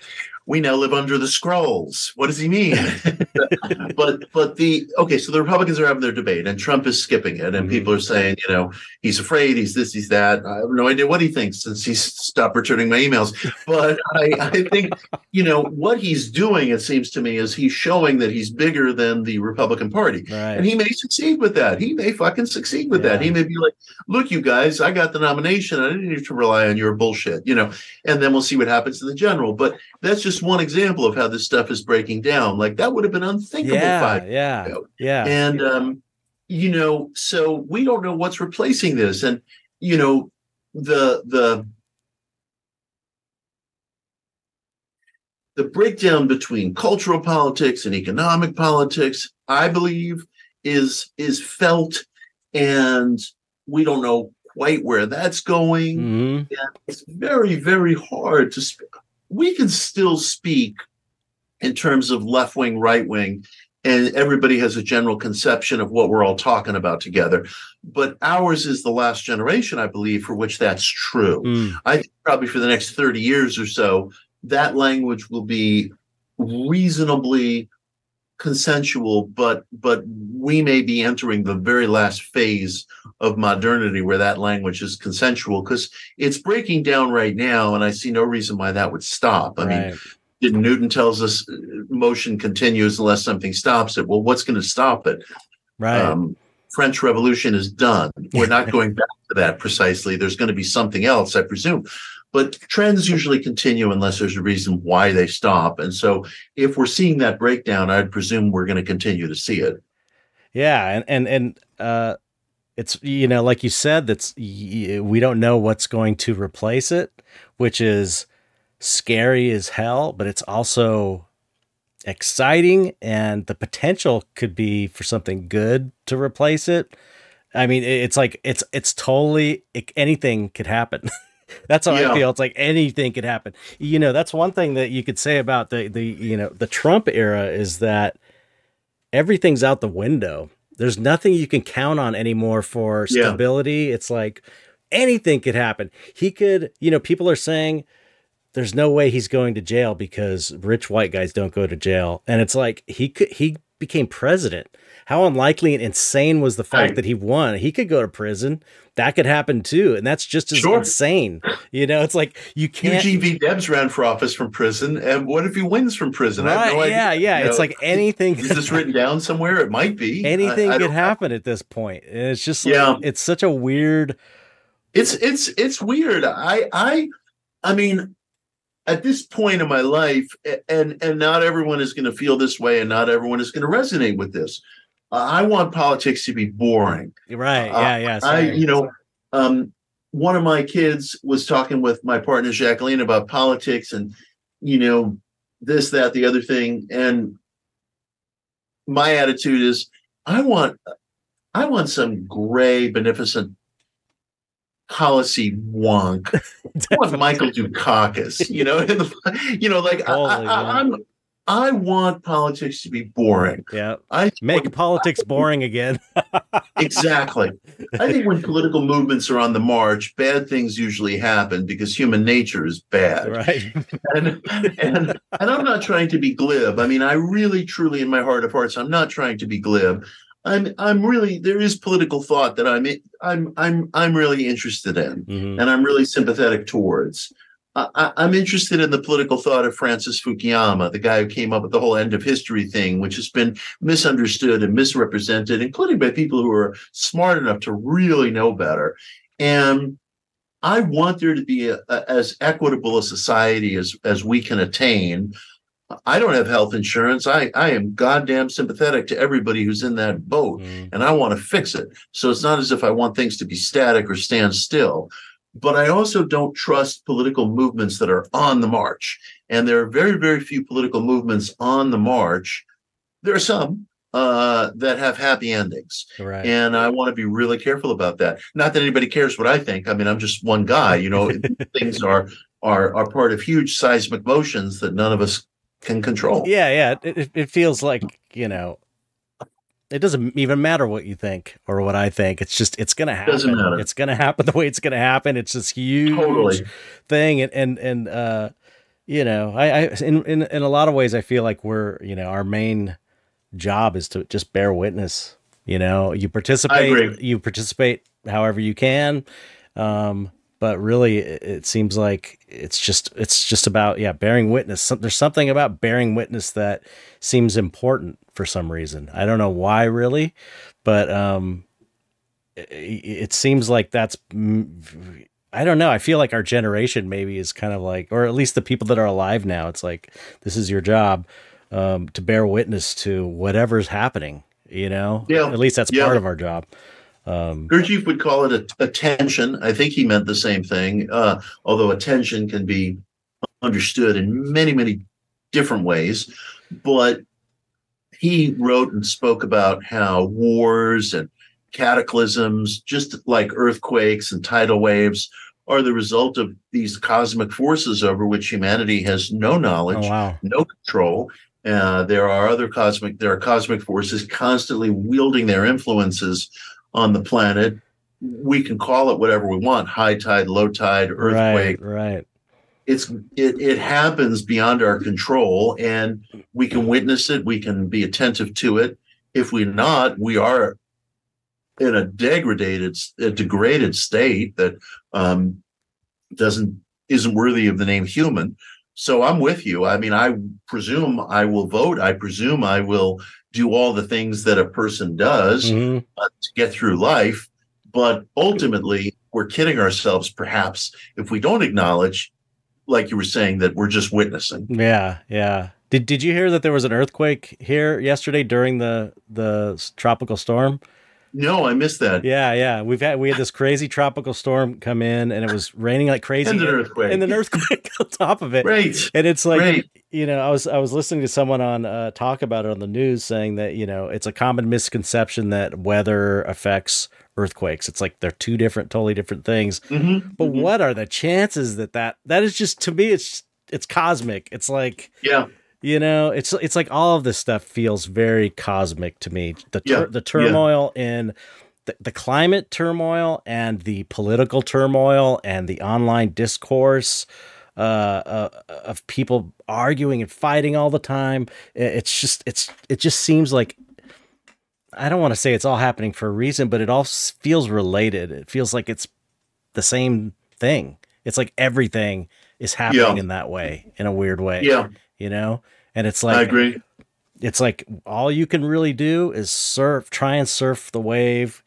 Speaker 2: we now live under the scrolls. What does he mean? but but the okay, so the Republicans are having their debate, and Trump is skipping it, and mm-hmm. people are saying, you know, he's afraid, he's this, he's that. I have no idea what he thinks since he's stopped returning my emails. But I, I think, you know, what he's doing, it seems to me, is he's showing that he's bigger than the Republican Party, right. and he may succeed with that. He may fucking succeed with yeah. that. He may be like, look, you guys, I got the nomination. I didn't need to rely on your bullshit, you know. And then we'll see what happens to the general. But that's just one example of how this stuff is breaking down. Like that would have been unthinkable
Speaker 1: yeah,
Speaker 2: five
Speaker 1: yeah, ago. Yeah.
Speaker 2: And um, you know, so we don't know what's replacing this. And you know, the the the breakdown between cultural politics and economic politics, I believe, is is felt and we don't know quite where that's going. Mm-hmm. it's very, very hard to speak we can still speak in terms of left wing, right wing, and everybody has a general conception of what we're all talking about together. But ours is the last generation, I believe, for which that's true. Mm. I think probably for the next 30 years or so, that language will be reasonably consensual but but we may be entering the very last phase of modernity where that language is consensual because it's breaking down right now and i see no reason why that would stop. I right. mean newton tells us uh, motion continues unless something stops it. Well what's going to stop it?
Speaker 1: Right. Um,
Speaker 2: french revolution is done. We're not going back to that precisely. There's going to be something else i presume but trends usually continue unless there's a reason why they stop. And so if we're seeing that breakdown, I'd presume we're going to continue to see it.
Speaker 1: Yeah, and and and uh, it's you know like you said that's we don't know what's going to replace it, which is scary as hell, but it's also exciting and the potential could be for something good to replace it. I mean, it's like it's it's totally it, anything could happen. that's how yeah. I feel. It's like anything could happen. You know, that's one thing that you could say about the the you know the Trump era is that everything's out the window. There's nothing you can count on anymore for stability. Yeah. It's like anything could happen. He could, you know, people are saying there's no way he's going to jail because rich white guys don't go to jail. And it's like he could he became president. How unlikely and insane was the fact that he won? He could go to prison. That could happen too, and that's just as sure. insane. You know, it's like you can't.
Speaker 2: Eugene Debs ran for office from prison, and what if he wins from prison?
Speaker 1: Right,
Speaker 2: no
Speaker 1: yeah,
Speaker 2: idea.
Speaker 1: yeah. You it's know, like anything.
Speaker 2: Is this written down somewhere? It might be.
Speaker 1: Anything I, I could happen at this point. It's just like, yeah. It's such a weird.
Speaker 2: It's it's it's weird. I I I mean, at this point in my life, and and not everyone is going to feel this way, and not everyone is going to resonate with this. I want politics to be boring.
Speaker 1: Right. Uh, yeah. Yeah.
Speaker 2: I, you know, um, one of my kids was talking with my partner Jacqueline about politics, and you know, this, that, the other thing, and my attitude is, I want, I want some gray, beneficent policy wonk. I want Michael Dukakis, you know, the, you know, like I, am I'm, I want politics to be boring.
Speaker 1: Yeah, I make politics boring again.
Speaker 2: exactly. I think when political movements are on the march, bad things usually happen because human nature is bad.
Speaker 1: Right.
Speaker 2: and and and I'm not trying to be glib. I mean, I really, truly, in my heart of hearts, I'm not trying to be glib. I'm I'm really there is political thought that I'm I'm I'm I'm really interested in mm-hmm. and I'm really sympathetic towards. I, am interested in the political thought of Francis Fukuyama, the guy who came up with the whole end of history thing, which has been misunderstood and misrepresented, including by people who are smart enough to really know better. And I want there to be a, a, as equitable a society as as we can attain I don't have health insurance. I, I am goddamn sympathetic to everybody who's in that boat mm. and I want to fix it. So it's not as if I want things to be static or stand still. But I also don't trust political movements that are on the march. And there are very, very few political movements on the march. There are some uh, that have happy endings.
Speaker 1: Right.
Speaker 2: And I want to be really careful about that. Not that anybody cares what I think. I mean, I'm just one guy, you know, things are are are part of huge seismic motions that none of us can control.
Speaker 1: Yeah, yeah. It, it feels like, you know, it doesn't even matter what you think or what I think. It's just it's gonna happen. Doesn't matter. It's gonna happen the way it's gonna happen. It's this huge totally. thing, and and and uh, you know, I, I in, in in a lot of ways, I feel like we're you know our main job is to just bear witness. You know, you participate, you participate however you can. Um, but really it seems like it's just it's just about yeah bearing witness. There's something about bearing witness that seems important for some reason. I don't know why really but um it, it seems like that's i don't know. I feel like our generation maybe is kind of like or at least the people that are alive now it's like this is your job um, to bear witness to whatever's happening you know?
Speaker 2: Yeah.
Speaker 1: At least that's yeah. part of our job
Speaker 2: um, Gurdjieff would call it a, attention. I think he meant the same thing, uh, although attention can be understood in many, many different ways. But he wrote and spoke about how wars and cataclysms, just like earthquakes and tidal waves, are the result of these cosmic forces over which humanity has no knowledge,
Speaker 1: oh, wow.
Speaker 2: no control. Uh, there are other cosmic, there are cosmic forces constantly wielding their influences on the planet. We can call it whatever we want: high tide, low tide, earthquake.
Speaker 1: Right. right.
Speaker 2: It's it it happens beyond our control, and we can witness it. We can be attentive to it. If we're not, we are in a degraded, a degraded state that um, doesn't isn't worthy of the name human. So I'm with you. I mean, I presume I will vote. I presume I will do all the things that a person does mm-hmm. uh, to get through life. But ultimately, we're kidding ourselves, perhaps, if we don't acknowledge, like you were saying, that we're just witnessing.
Speaker 1: Yeah, yeah. Did Did you hear that there was an earthquake here yesterday during the the tropical storm?
Speaker 2: No, I missed that.
Speaker 1: Yeah, yeah. We've had we had this crazy tropical storm come in, and it was raining like crazy,
Speaker 2: and an earthquake,
Speaker 1: and an earthquake on top of it.
Speaker 2: Right,
Speaker 1: and it's like Great. you know, I was I was listening to someone on uh, talk about it on the news, saying that you know it's a common misconception that weather affects earthquakes. It's like they're two different, totally different things. Mm-hmm, but mm-hmm. what are the chances that that that is just to me? It's it's cosmic. It's like
Speaker 2: yeah
Speaker 1: you know, it's it's like all of this stuff feels very cosmic to me. The tur- yeah. the turmoil yeah. in the, the climate turmoil and the political turmoil and the online discourse uh, uh, of people arguing and fighting all the time. It's just it's it just seems like I don't want to say it's all happening for a reason, but it all feels related. It feels like it's the same thing. It's like everything is happening yeah. in that way, in a weird way.
Speaker 2: Yeah
Speaker 1: you know? And it's like
Speaker 2: I agree.
Speaker 1: It's like all you can really do is surf, try and surf the wave,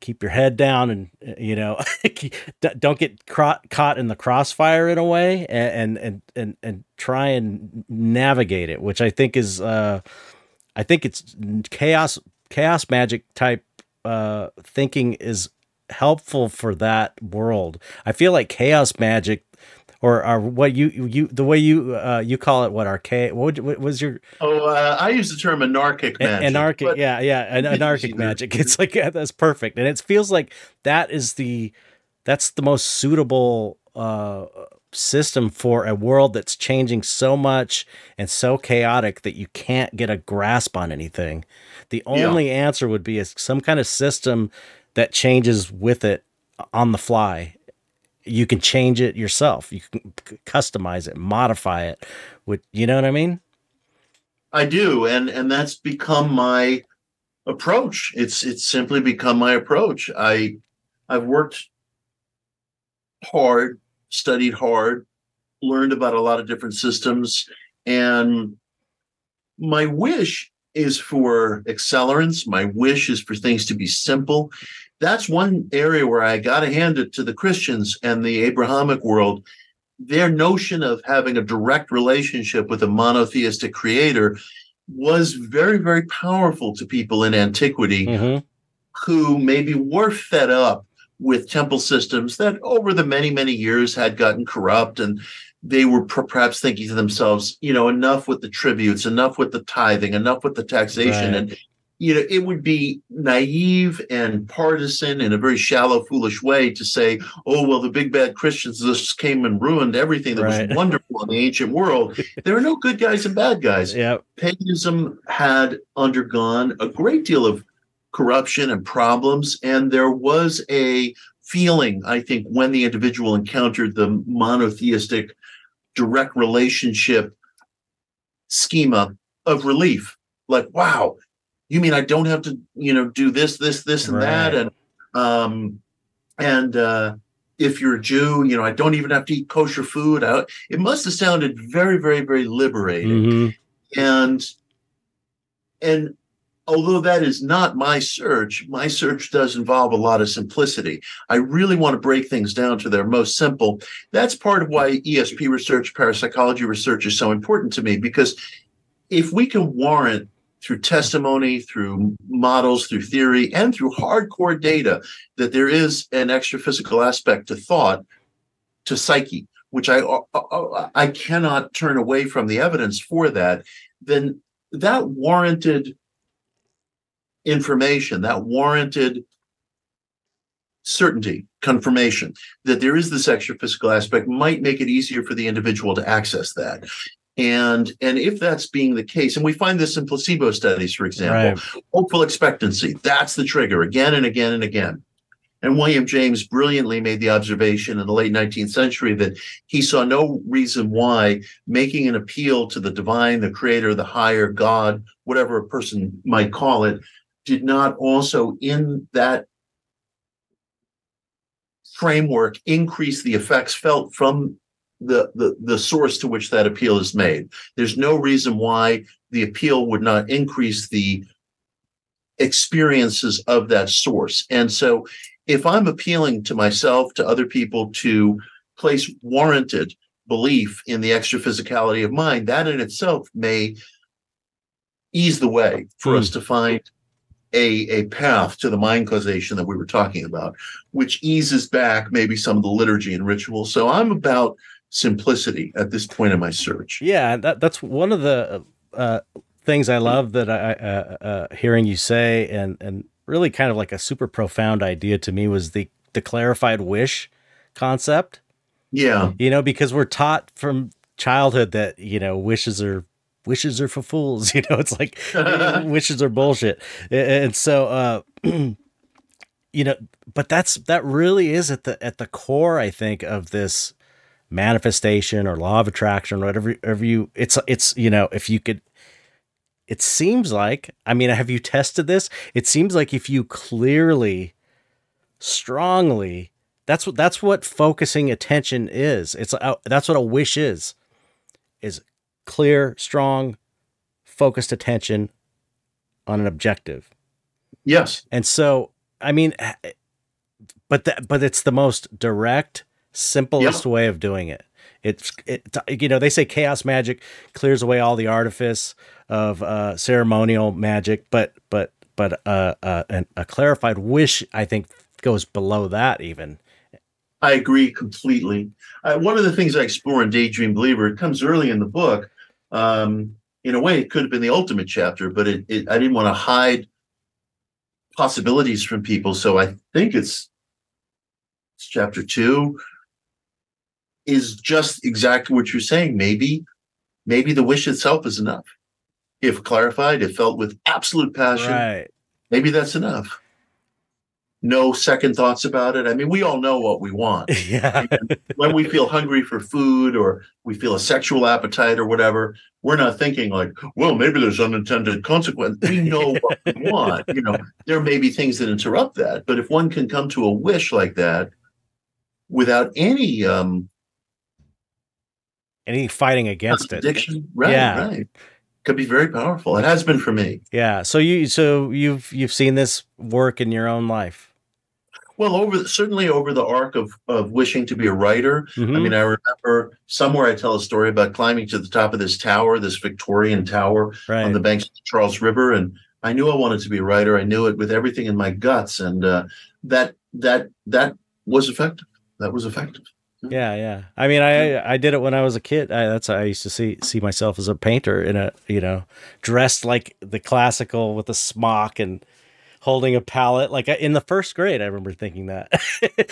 Speaker 1: keep your head down and you know, don't get caught in the crossfire in a way and and and and try and navigate it, which I think is uh I think it's chaos chaos magic type uh thinking is helpful for that world. I feel like chaos magic or, or what you you the way you uh, you call it what archaic what, what was your
Speaker 2: oh uh, I use the term anarchic magic
Speaker 1: anarchic but... yeah yeah an, anarchic magic. it's like yeah, that's perfect. And it feels like that is the that's the most suitable uh, system for a world that's changing so much and so chaotic that you can't get a grasp on anything. The only yeah. answer would be some kind of system that changes with it on the fly you can change it yourself. You can customize it, modify it. With you know what I mean?
Speaker 2: I do, and and that's become my approach. It's it's simply become my approach. I I've worked hard, studied hard, learned about a lot of different systems, and my wish is for accelerants. My wish is for things to be simple that's one area where I got to hand it to the Christians and the Abrahamic world. Their notion of having a direct relationship with a monotheistic creator was very, very powerful to people in antiquity mm-hmm. who maybe were fed up with temple systems that over the many, many years had gotten corrupt and they were perhaps thinking to themselves, you know, enough with the tributes, enough with the tithing, enough with the taxation. Right. And you know, it would be naive and partisan in a very shallow, foolish way to say, oh, well, the big bad Christians just came and ruined everything that right. was wonderful in the ancient world. there are no good guys and bad guys.
Speaker 1: Yep.
Speaker 2: Paganism had undergone a great deal of corruption and problems, and there was a feeling, I think, when the individual encountered the monotheistic direct relationship schema of relief. Like, wow, you mean I don't have to, you know, do this, this, this, and right. that, and um, and uh, if you're a Jew, you know, I don't even have to eat kosher food. I, it must have sounded very, very, very liberating, mm-hmm. and and although that is not my search, my search does involve a lot of simplicity. I really want to break things down to their most simple. That's part of why ESP research, parapsychology research is so important to me because if we can warrant through testimony, through models, through theory, and through hardcore data that there is an extra physical aspect to thought, to psyche, which I uh, uh, uh, I cannot turn away from the evidence for that. Then that warranted information, that warranted certainty, confirmation that there is this extra physical aspect might make it easier for the individual to access that and and if that's being the case and we find this in placebo studies for example right. hopeful expectancy that's the trigger again and again and again and william james brilliantly made the observation in the late 19th century that he saw no reason why making an appeal to the divine the creator the higher god whatever a person might call it did not also in that framework increase the effects felt from the, the, the source to which that appeal is made. There's no reason why the appeal would not increase the experiences of that source. And so if I'm appealing to myself, to other people to place warranted belief in the extra physicality of mind, that in itself may ease the way for
Speaker 1: Hmm.
Speaker 2: us to find a, a path to the mind causation that we were talking about, which eases back maybe some of the liturgy and ritual. So I'm about simplicity at this point in my search.
Speaker 1: Yeah, that that's one of the uh, things I love that I uh, uh, hearing you say, and and really kind of like a super profound idea to me was the the clarified wish concept.
Speaker 2: Yeah.
Speaker 1: You know, because we're taught from childhood that you know wishes are wishes are for fools. You know, it's like wishes are bullshit, and so. uh You know, but that's that really is at the at the core, I think, of this manifestation or law of attraction or whatever, whatever you it's it's you know if you could it seems like i mean have you tested this? It seems like if you clearly strongly that's what that's what focusing attention is. It's uh, that's what a wish is is clear strong focused attention on an objective.
Speaker 2: Yes.
Speaker 1: and so, I mean, but that, but it's the most direct, simplest way of doing it. It's, it, you know, they say chaos magic clears away all the artifice of uh, ceremonial magic, but, but, but uh, uh, an, a clarified wish, I think, goes below that even.
Speaker 2: I agree completely. Uh, one of the things I explore in Daydream Believer, it comes early in the book. Um, in a way, it could have been the ultimate chapter, but it, it, I didn't want to hide possibilities from people. So I think it's, it's chapter two is just exactly what you're saying. Maybe, maybe the wish itself is enough. If clarified, if felt with absolute passion,
Speaker 1: Right.
Speaker 2: maybe that's enough. No second thoughts about it. I mean, we all know what we want
Speaker 1: yeah.
Speaker 2: when we feel hungry for food or we feel a sexual appetite or whatever, we're not thinking like, well, maybe there's unintended consequence. We know what we want. You know, there may be things that interrupt that, but if one can come to a wish like that without any um
Speaker 1: Any fighting against it.
Speaker 2: right,
Speaker 1: Yeah.
Speaker 2: right, could be very powerful. It has been for me.
Speaker 1: Yeah. So you, so you've, you've seen this work in your own life.
Speaker 2: Well, over certainly over the arc of of wishing to be a writer, I
Speaker 1: Mhm.
Speaker 2: mean, I remember somewhere I tell a story about climbing to the top of this tower, this Victorian tower
Speaker 1: right.
Speaker 2: on the banks of the Charles River, and I knew I wanted to be a writer. I knew it with everything in my guts, and uh, that that that was effective. That was effective.
Speaker 1: Yeah, yeah. I mean, I I did it when I was a kid. I, that's how I used to see see myself as a painter in a you know dressed like the classical with a smock and holding a palette. Like I- in the first grade, I remember thinking that.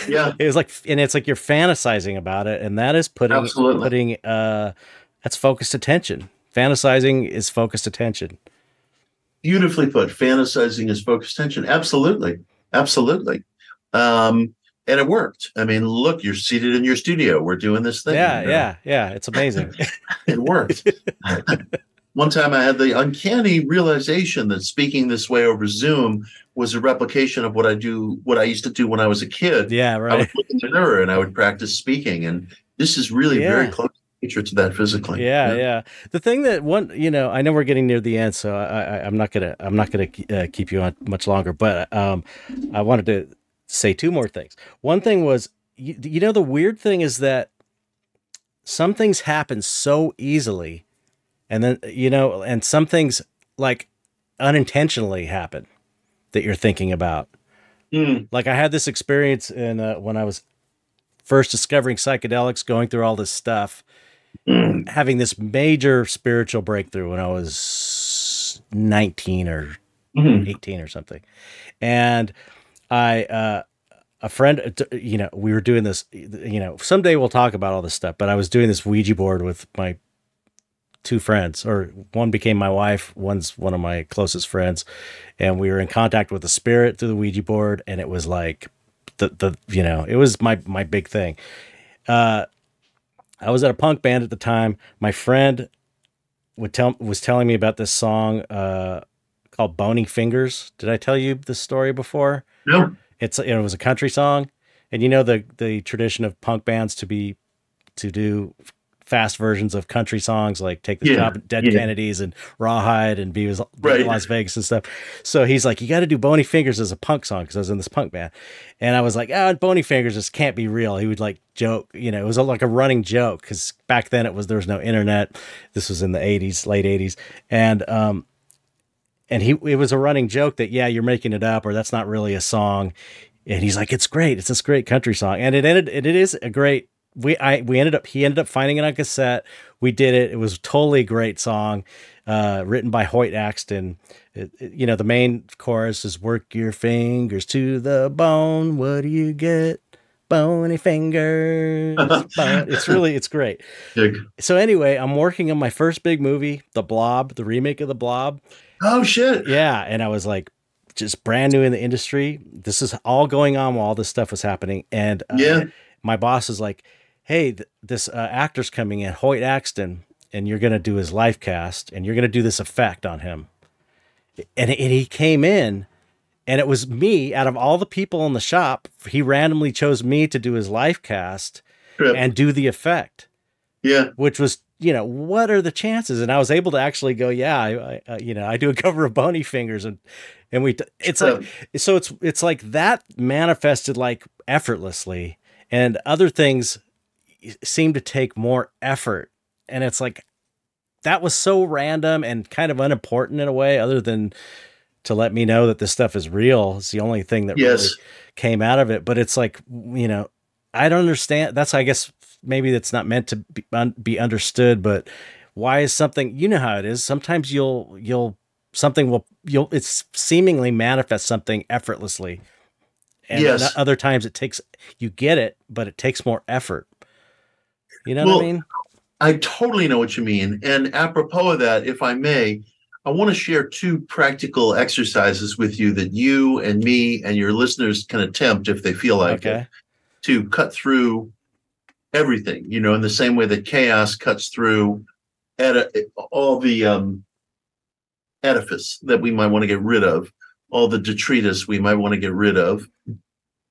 Speaker 2: Yeah.
Speaker 1: it was like, and it's like you're fantasizing about it, and that is putting
Speaker 2: Absolutely.
Speaker 1: putting uh, that's focused attention. Fantasizing is focused attention.
Speaker 2: Beautifully put. Fantasizing is focused attention. Absolutely, absolutely. Um, and it worked. I mean, look, you're seated in your studio. We're doing this thing.
Speaker 1: Yeah,
Speaker 2: you know?
Speaker 1: yeah, yeah. It's amazing.
Speaker 2: it worked. One time I had the uncanny realization that speaking this way over Zoom was a replication of what I do, what I used to do when I was a kid.
Speaker 1: yeah, right.
Speaker 2: I would look in the mirror and I would practice speaking. And this is really very close nature to that physically.
Speaker 1: Yeah, yeah. The thing that one, you know, I know we're getting near the end, so I, I I'm not gonna, I'm not gonna uh, keep you on much longer. But um, I wanted to say two more things. One thing was, you, you know, the weird thing is that some things happen so easily, and then you know, and some things like unintentionally happen that you're thinking about.
Speaker 2: Mm,
Speaker 1: Like I had this experience in uh, when I was first discovering psychedelics, going through all this stuff
Speaker 2: mm,
Speaker 1: having this major spiritual breakthrough when I was 19 or
Speaker 2: mm.
Speaker 1: 18 or something. And I, uh, a friend, uh, you know, we were doing this, you know, someday we'll talk about all this stuff, but I was doing this Ouija board with my two friends, or one became my wife, one's one of my closest friends. And we were in contact with the spirit through the Ouija board. And it was like, the, the, you know, it was my, my big thing. Uh, I was at a punk band at the time. My friend would tell was telling me about this song uh, called "Bony Fingers." Did I tell you this story before?
Speaker 2: No.
Speaker 1: It's it was a country song, and you know the the tradition of punk bands to be to do fast versions of country songs like "Take the
Speaker 2: Yeah,
Speaker 1: Job," Dead
Speaker 2: yeah.
Speaker 1: Kennedys, and "Rawhide," and "Be Was
Speaker 2: Right.
Speaker 1: Las Vegas" and stuff. So he's like, "You got to do Bony Fingers as a punk song," because I was in this punk band, and I was like, "Oh, Bony Fingers just can't be real." He would like joke, you know, it was a, like a running joke because back then it was there was no internet. This was in the '80s, late '80s, and um, and he it was a running joke that yeah you're making it up or that's not really a song. And he's like it's great. It's this great country song. And it ended it is a great we I we ended up he ended up finding it on cassette. We did it. It was a totally great song uh written by Hoyt Axton. It- it- you know the main chorus is work your fingers to the bone. What do you get? Bony fingers. Bone." it's really it's great.
Speaker 2: Dig.
Speaker 1: so anyway i'm working on my first big movie the blob the remake of the blob
Speaker 2: Oh shit.
Speaker 1: yeah, and I was like, just brand new in the industry. This is all going on while all this stuff was happening, and uh,
Speaker 2: Yeah.
Speaker 1: my boss is like, "Hey, th- this uh, actor's coming in, Hoyt Axton, and you're gonna do his life cast, and you're gonna do this effect on him." And, and he came in, and it was me out of all the people in the shop. He randomly chose me to do his life cast
Speaker 2: Trip.
Speaker 1: and do the effect
Speaker 2: yeah.
Speaker 1: which was you know what are the chances? And i was able to actually go yeah i, I uh, you know i do a cover of bony fingers and and we it's like so it's it's like that manifested like effortlessly. And other things seem to take more effort. And it's like that was so random and kind of unimportant in a way other than to let me know that this stuff is real it's the only thing that really
Speaker 2: Yes.
Speaker 1: came out of it. But it's like you know i don't understand that's i guess maybe that's not meant to be, un, be understood but why is something you know how it is. Sometimes you'll you'll something will you'll it's seemingly manifest something effortlessly. And
Speaker 2: Yes.
Speaker 1: other times it takes you get it but it takes more effort. You know what i mean?
Speaker 2: I totally know what you mean. And apropos of that, if I may, I want to share two practical exercises with you that you and me and your listeners can attempt if they feel like it to cut through everything, you know, in the same way that chaos cuts through edi- all the um, edifice that we might want to get rid of, all the detritus we might want to get rid of.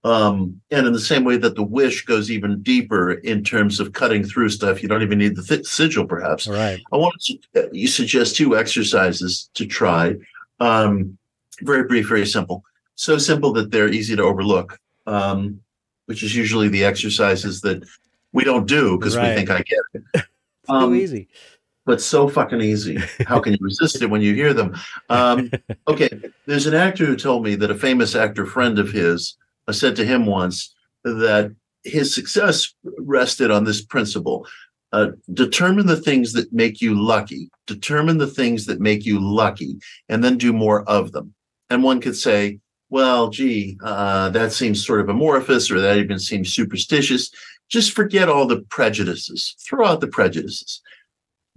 Speaker 2: Um, and in the same way that the wish goes even deeper in terms of cutting through stuff, you don't even need the th- sigil, perhaps.
Speaker 1: all right
Speaker 2: I want to uh, you suggest two exercises to try. Um, very brief, very simple. So simple that they're easy to overlook, um, which is usually the exercises that we don't do because
Speaker 1: Right.
Speaker 2: we think I get it.
Speaker 1: too
Speaker 2: Um,
Speaker 1: easy
Speaker 2: but so fucking easy. How can you resist it when you hear them? Um, okay, there's an actor who told me that a famous actor friend of his uh, said to him once that his success rested on this principle. Uh, determine the things that make you lucky, determine the things that make you lucky, and then do more of them. And one could say, well, gee, uh, that seems sort of amorphous or that even seems superstitious. Just forget all the prejudices, throw out the prejudices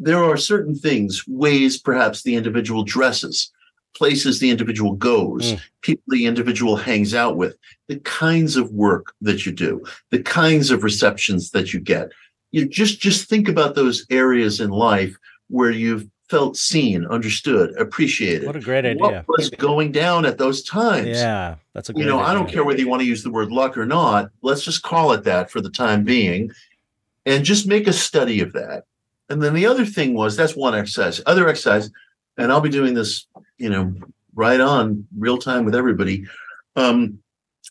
Speaker 2: there are certain things, ways perhaps the individual dresses, places the individual goes,
Speaker 1: Mm.
Speaker 2: people the individual hangs out with, the kinds of work that you do, the kinds of receptions that you get. You just just think about those areas in life where you've felt seen, understood, appreciated.
Speaker 1: what a great idea
Speaker 2: What was going down at those times?
Speaker 1: yeah that's a
Speaker 2: you know, I don't care whether you want to use the word luck or not. Let's just call it that for the time being and just make a study of that. And then the other thing was that's one exercise. Other exercise, and I'll be doing this, you know, right on real time with everybody. Um,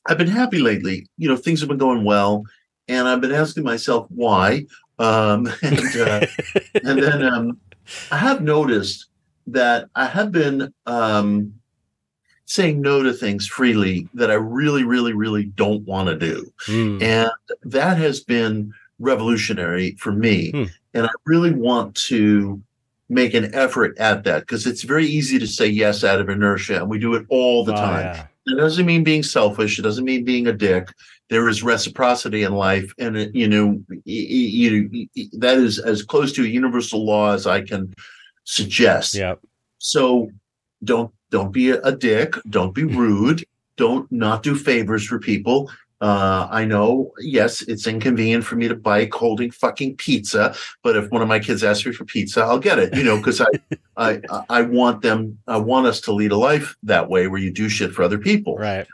Speaker 2: I've been happy lately. You know, things have been going well, and I've been asking myself why. Um, and uh, and then um, I have noticed that I have been um, saying no to things freely that I really, really, really don't want to do.
Speaker 1: Hmm.
Speaker 2: And that has been revolutionary for me.
Speaker 1: Hmm.
Speaker 2: And I really want to make an effort at that because it's very easy to say yes out of inertia, and we do it all the
Speaker 1: Oh,
Speaker 2: time.
Speaker 1: yeah.
Speaker 2: It doesn't mean being selfish. It doesn't mean being a dick. There is reciprocity in life, and it, you know, y- y- you that is as close to a universal law as I can suggest.
Speaker 1: Yep.
Speaker 2: So don't don't be a, a dick. Don't be rude. Don't not do favors for people. Uh, I know, yes, it's inconvenient for me to bike holding fucking pizza, but if one of my kids asks me for pizza, I'll get it. You know, because I, I, I- want them. I want us to lead a life that way where you do shit for other people
Speaker 1: Right.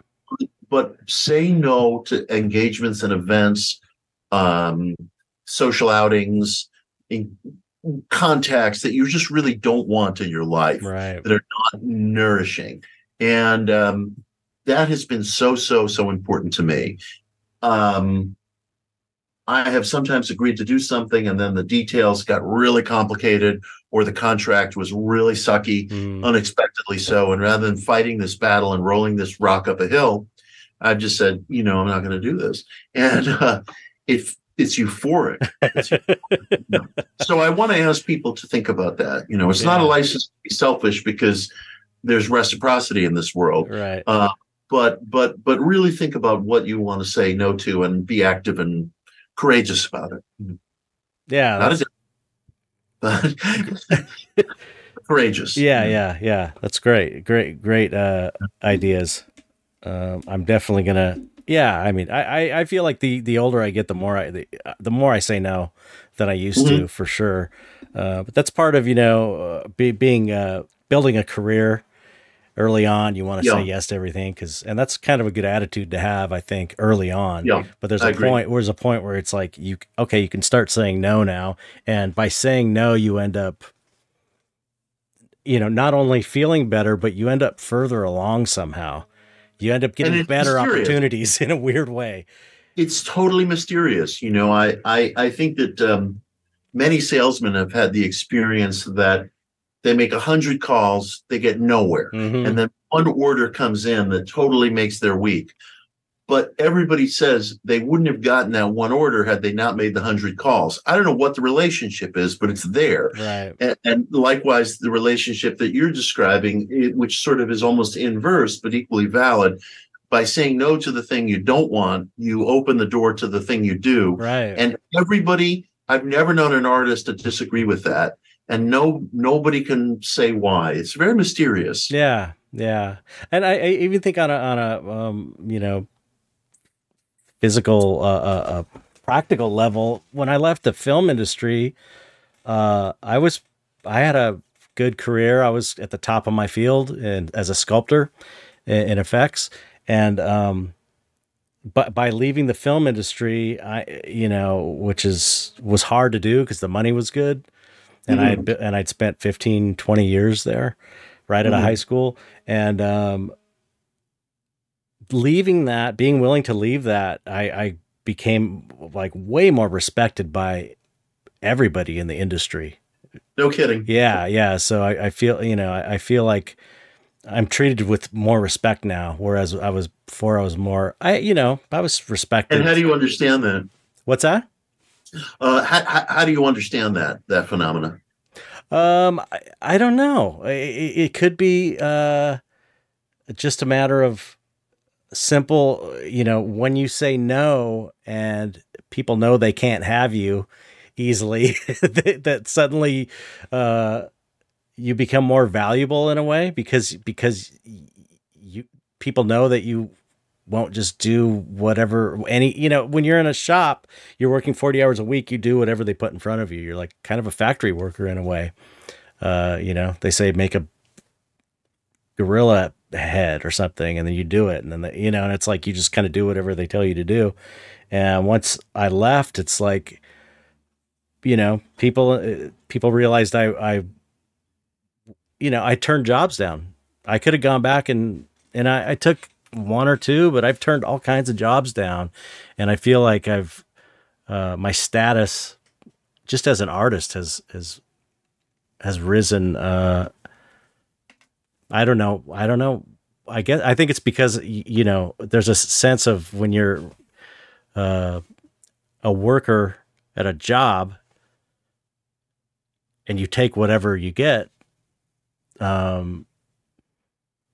Speaker 2: but say no to engagements and events, um, social outings, in contacts that you just really don't want in your life
Speaker 1: right
Speaker 2: that are not nourishing and um, that has been so so so important to me. Um, i have sometimes agreed to do something and then the details got really complicated or the contract was really sucky
Speaker 1: Mm.
Speaker 2: unexpectedly so. And rather than fighting this battle and rolling this rock up a hill i just said you know i'm not going to do this. And uh, it it's euphoric. It's euphoric. so i want to ask people to think about that. You know it's not a license to be selfish because there's reciprocity in this world.
Speaker 1: Right.
Speaker 2: Uh, but but but really think about what you want to say no to and be active and courageous about it.
Speaker 1: Yeah
Speaker 2: not
Speaker 1: that's-
Speaker 2: a but courageous.
Speaker 1: Yeah yeah yeah. That's great great great uh ideas. Um i'm definitely gonna yeah i mean i i, I feel like the the older i get the more i the, uh, the more i say no than i used to for sure. Uh but that's part of you know uh, be, being uh building a career early on you want to say yes to everything because and that's kind of a good attitude to have i think early on
Speaker 2: yeah
Speaker 1: but there's
Speaker 2: I
Speaker 1: a
Speaker 2: agree.
Speaker 1: point where's a point where it's like you okay you can start saying no now and by saying no you end up you know not only feeling better but you end up further along somehow you end up getting better
Speaker 2: mysterious.
Speaker 1: opportunities in a weird way
Speaker 2: it's totally mysterious. You know, I I, I think that um, many salesmen have had the experience that they make a hundred calls, they get nowhere,
Speaker 1: Mhm.
Speaker 2: and then one order comes in that totally makes their week. But everybody says they wouldn't have gotten that one order had they not made the hundred calls. I don't know what the relationship is, but it's there.
Speaker 1: right
Speaker 2: And, and likewise, the relationship that you're describing, it, which sort of is almost inverse but equally valid, by saying no to the thing you don't want, you open the door to the thing you do.
Speaker 1: right
Speaker 2: And everybody, I've never known an artist to disagree with that, and no, nobody can say why. It's very mysterious.
Speaker 1: Yeah, yeah, and I, I even think on a on a um, you know physical, uh, uh, uh, practical level, when I left the film industry, uh, I was I had a good career. I was at the top of my field and as a sculptor in, in effects, and um, but by leaving the film industry, I you know which is was hard to do because the money was good, and I and I'd spent 15, 20 years there right out of
Speaker 2: Mhm.
Speaker 1: high school and um leaving that being willing to leave that i i became like way more respected by everybody in the industry
Speaker 2: No kidding.
Speaker 1: yeah yeah so i, I feel you know I, I feel like i'm treated with more respect now whereas i was before i was more i you know i was respected
Speaker 2: And how do you understand that?
Speaker 1: what's that
Speaker 2: Uh, how, how, do you understand that that phenomena?
Speaker 1: Um, I, I don't know. It, it could be uh, just a matter of simple, you know, when you say no and people know they can't have you easily, that, that suddenly uh, you become more valuable in a way because because you people know that you won't just do whatever any you know when you're in a shop you're working 40 hours a week you do whatever they put in front of you. You're like kind of a factory worker in a way. Uh you know they say make a gorilla head or something and then you do it and then the, you know and it's like you just kind of do whatever they tell you to do. And once i left it's like you know people uh, people realized i i you know i turned jobs down. I could have gone back and and I, I took one or two but i've turned all kinds of jobs down. And i feel like i've uh my status just as an artist has has has risen uh i don't know i don't know. I guess i think it's because you know there's a sense of when you're uh a worker at a job and you take whatever you get um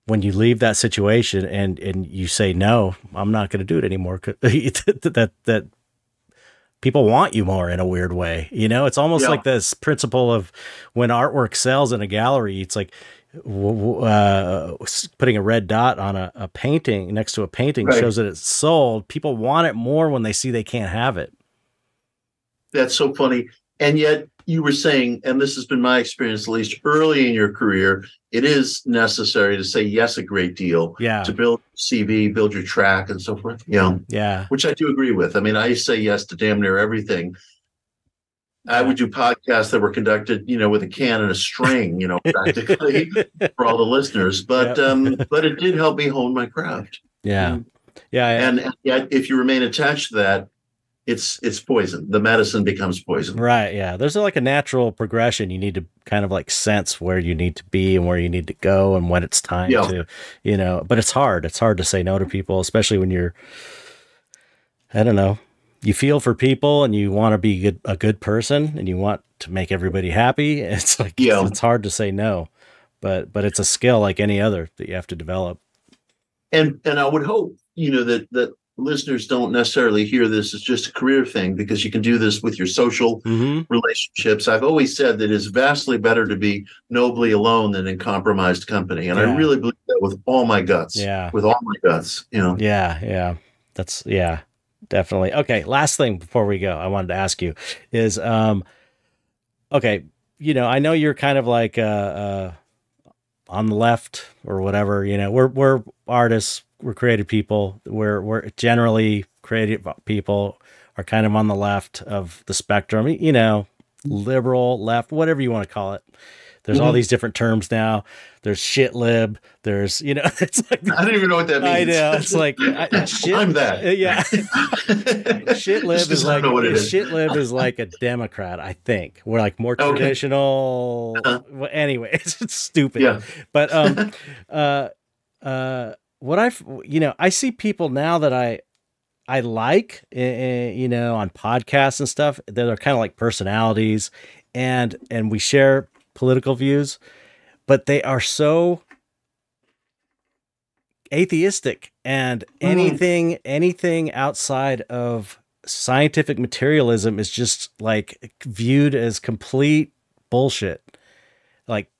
Speaker 1: when you leave that situation and and you say no i'm not going to do it anymore. that that people want you more in a weird way you know it's almost
Speaker 2: Yeah.
Speaker 1: like this principle of when artwork sells in a gallery it's like uh, putting a red dot on a, a painting next to a painting
Speaker 2: Right.
Speaker 1: shows that it's sold people want it more when they see they can't have it
Speaker 2: That's so funny. And yet you were saying, and this has been my experience, at least early in your career, it is necessary to say yes a great deal
Speaker 1: yeah
Speaker 2: to build CV, build your track, and so forth. Yeah,
Speaker 1: yeah
Speaker 2: which I do agree with. I mean, I say yes to damn near everything. I would do podcasts that were conducted, you know, with a can and a string, you know, practically for all the listeners. But yep. um, but it did help me hone my craft.
Speaker 1: Yeah, yeah,
Speaker 2: and, and yet, if you remain attached to that, it's it's poison. The medicine becomes poison.
Speaker 1: Right. Yeah. There's like a natural progression. You need to kind of like sense where you need to be and where you need to go and when it's time yeah. to, you know. But it's hard. It's hard to say no to people, especially when you're. I don't know. You feel for people and you want to be good, a good person and you want to make everybody happy. It's like yeah. it's hard to say no, but but it's a skill like any other that you have to develop.
Speaker 2: And and I would hope you know that that listeners don't necessarily hear this as just a career thing because you can do this with your social mm-hmm. relationships. I've always said that it's vastly better to be nobly alone than in compromised company. And yeah. I really believe that with all my guts.
Speaker 1: Yeah.
Speaker 2: With all my guts. You know.
Speaker 1: Yeah, yeah. That's yeah, definitely. Okay, last thing before we go, I wanted to ask you is um okay, you know, I know you're kind of like uh uh on the left or whatever, you know, we're we're artists, we're creative people. We're we're generally creative people are kind of on the left of the spectrum. You know, liberal, left, whatever you want to call it. There's mm-hmm. all these different terms now. There's shit lib. There's you know, it's like
Speaker 2: I don't even know what that means.
Speaker 1: I know it's like I,
Speaker 2: shit, I'm that.
Speaker 1: Yeah, shit lib is like shit lib is like a Democrat. I think we're like more traditional. Uh-huh. Well, anyway, it's, it's stupid. Yeah. But um, uh, uh what I've you know I see people now that I I like uh, you know on podcasts and stuff that are kind of like personalities and and we share political views but they are so atheistic and mm. anything anything outside of scientific materialism is just like viewed as complete bullshit like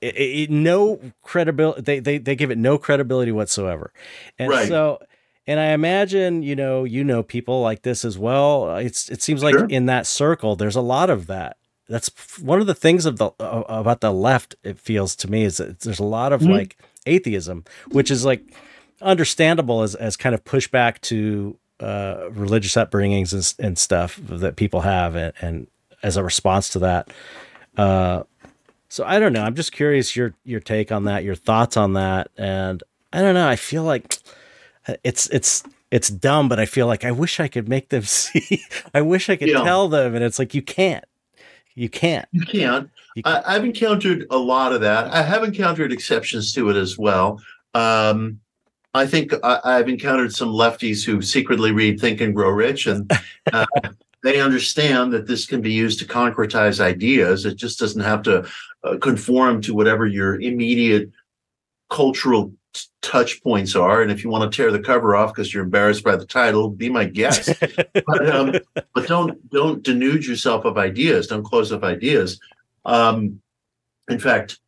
Speaker 1: it, it, no credibility. They, they they give it no credibility whatsoever, and right. so. And I imagine, you know, you know people like this as well. It's it seems like sure. in that circle, there's a lot of that. That's one of the things of the about the left. It feels to me is that there's a lot of mm-hmm. like atheism, which is like understandable as as kind of pushback to uh, religious upbringings and, and stuff that people have, and, and as a response to that. Uh, so I don't know. I'm just curious your your take on that, your thoughts on that, and I don't know. I feel like it's it's it's dumb, but I feel like I wish I could make them see. I wish I could yeah. tell them, and it's like you can't. You can't.
Speaker 2: You can't. You can't. I, have encountered a lot of that. I have encountered exceptions to it as well. Um, I think I, have encountered some lefties who secretly read Think and Grow Rich, and uh, they understand that this can be used to concretize ideas. It just doesn't have to uh, conform to whatever your immediate cultural t- touch points are. And if you want to tear the cover off because you're embarrassed by the title, be my guest. but, um, but, don't don't denude yourself of ideas. Don't close up ideas. Um, in fact,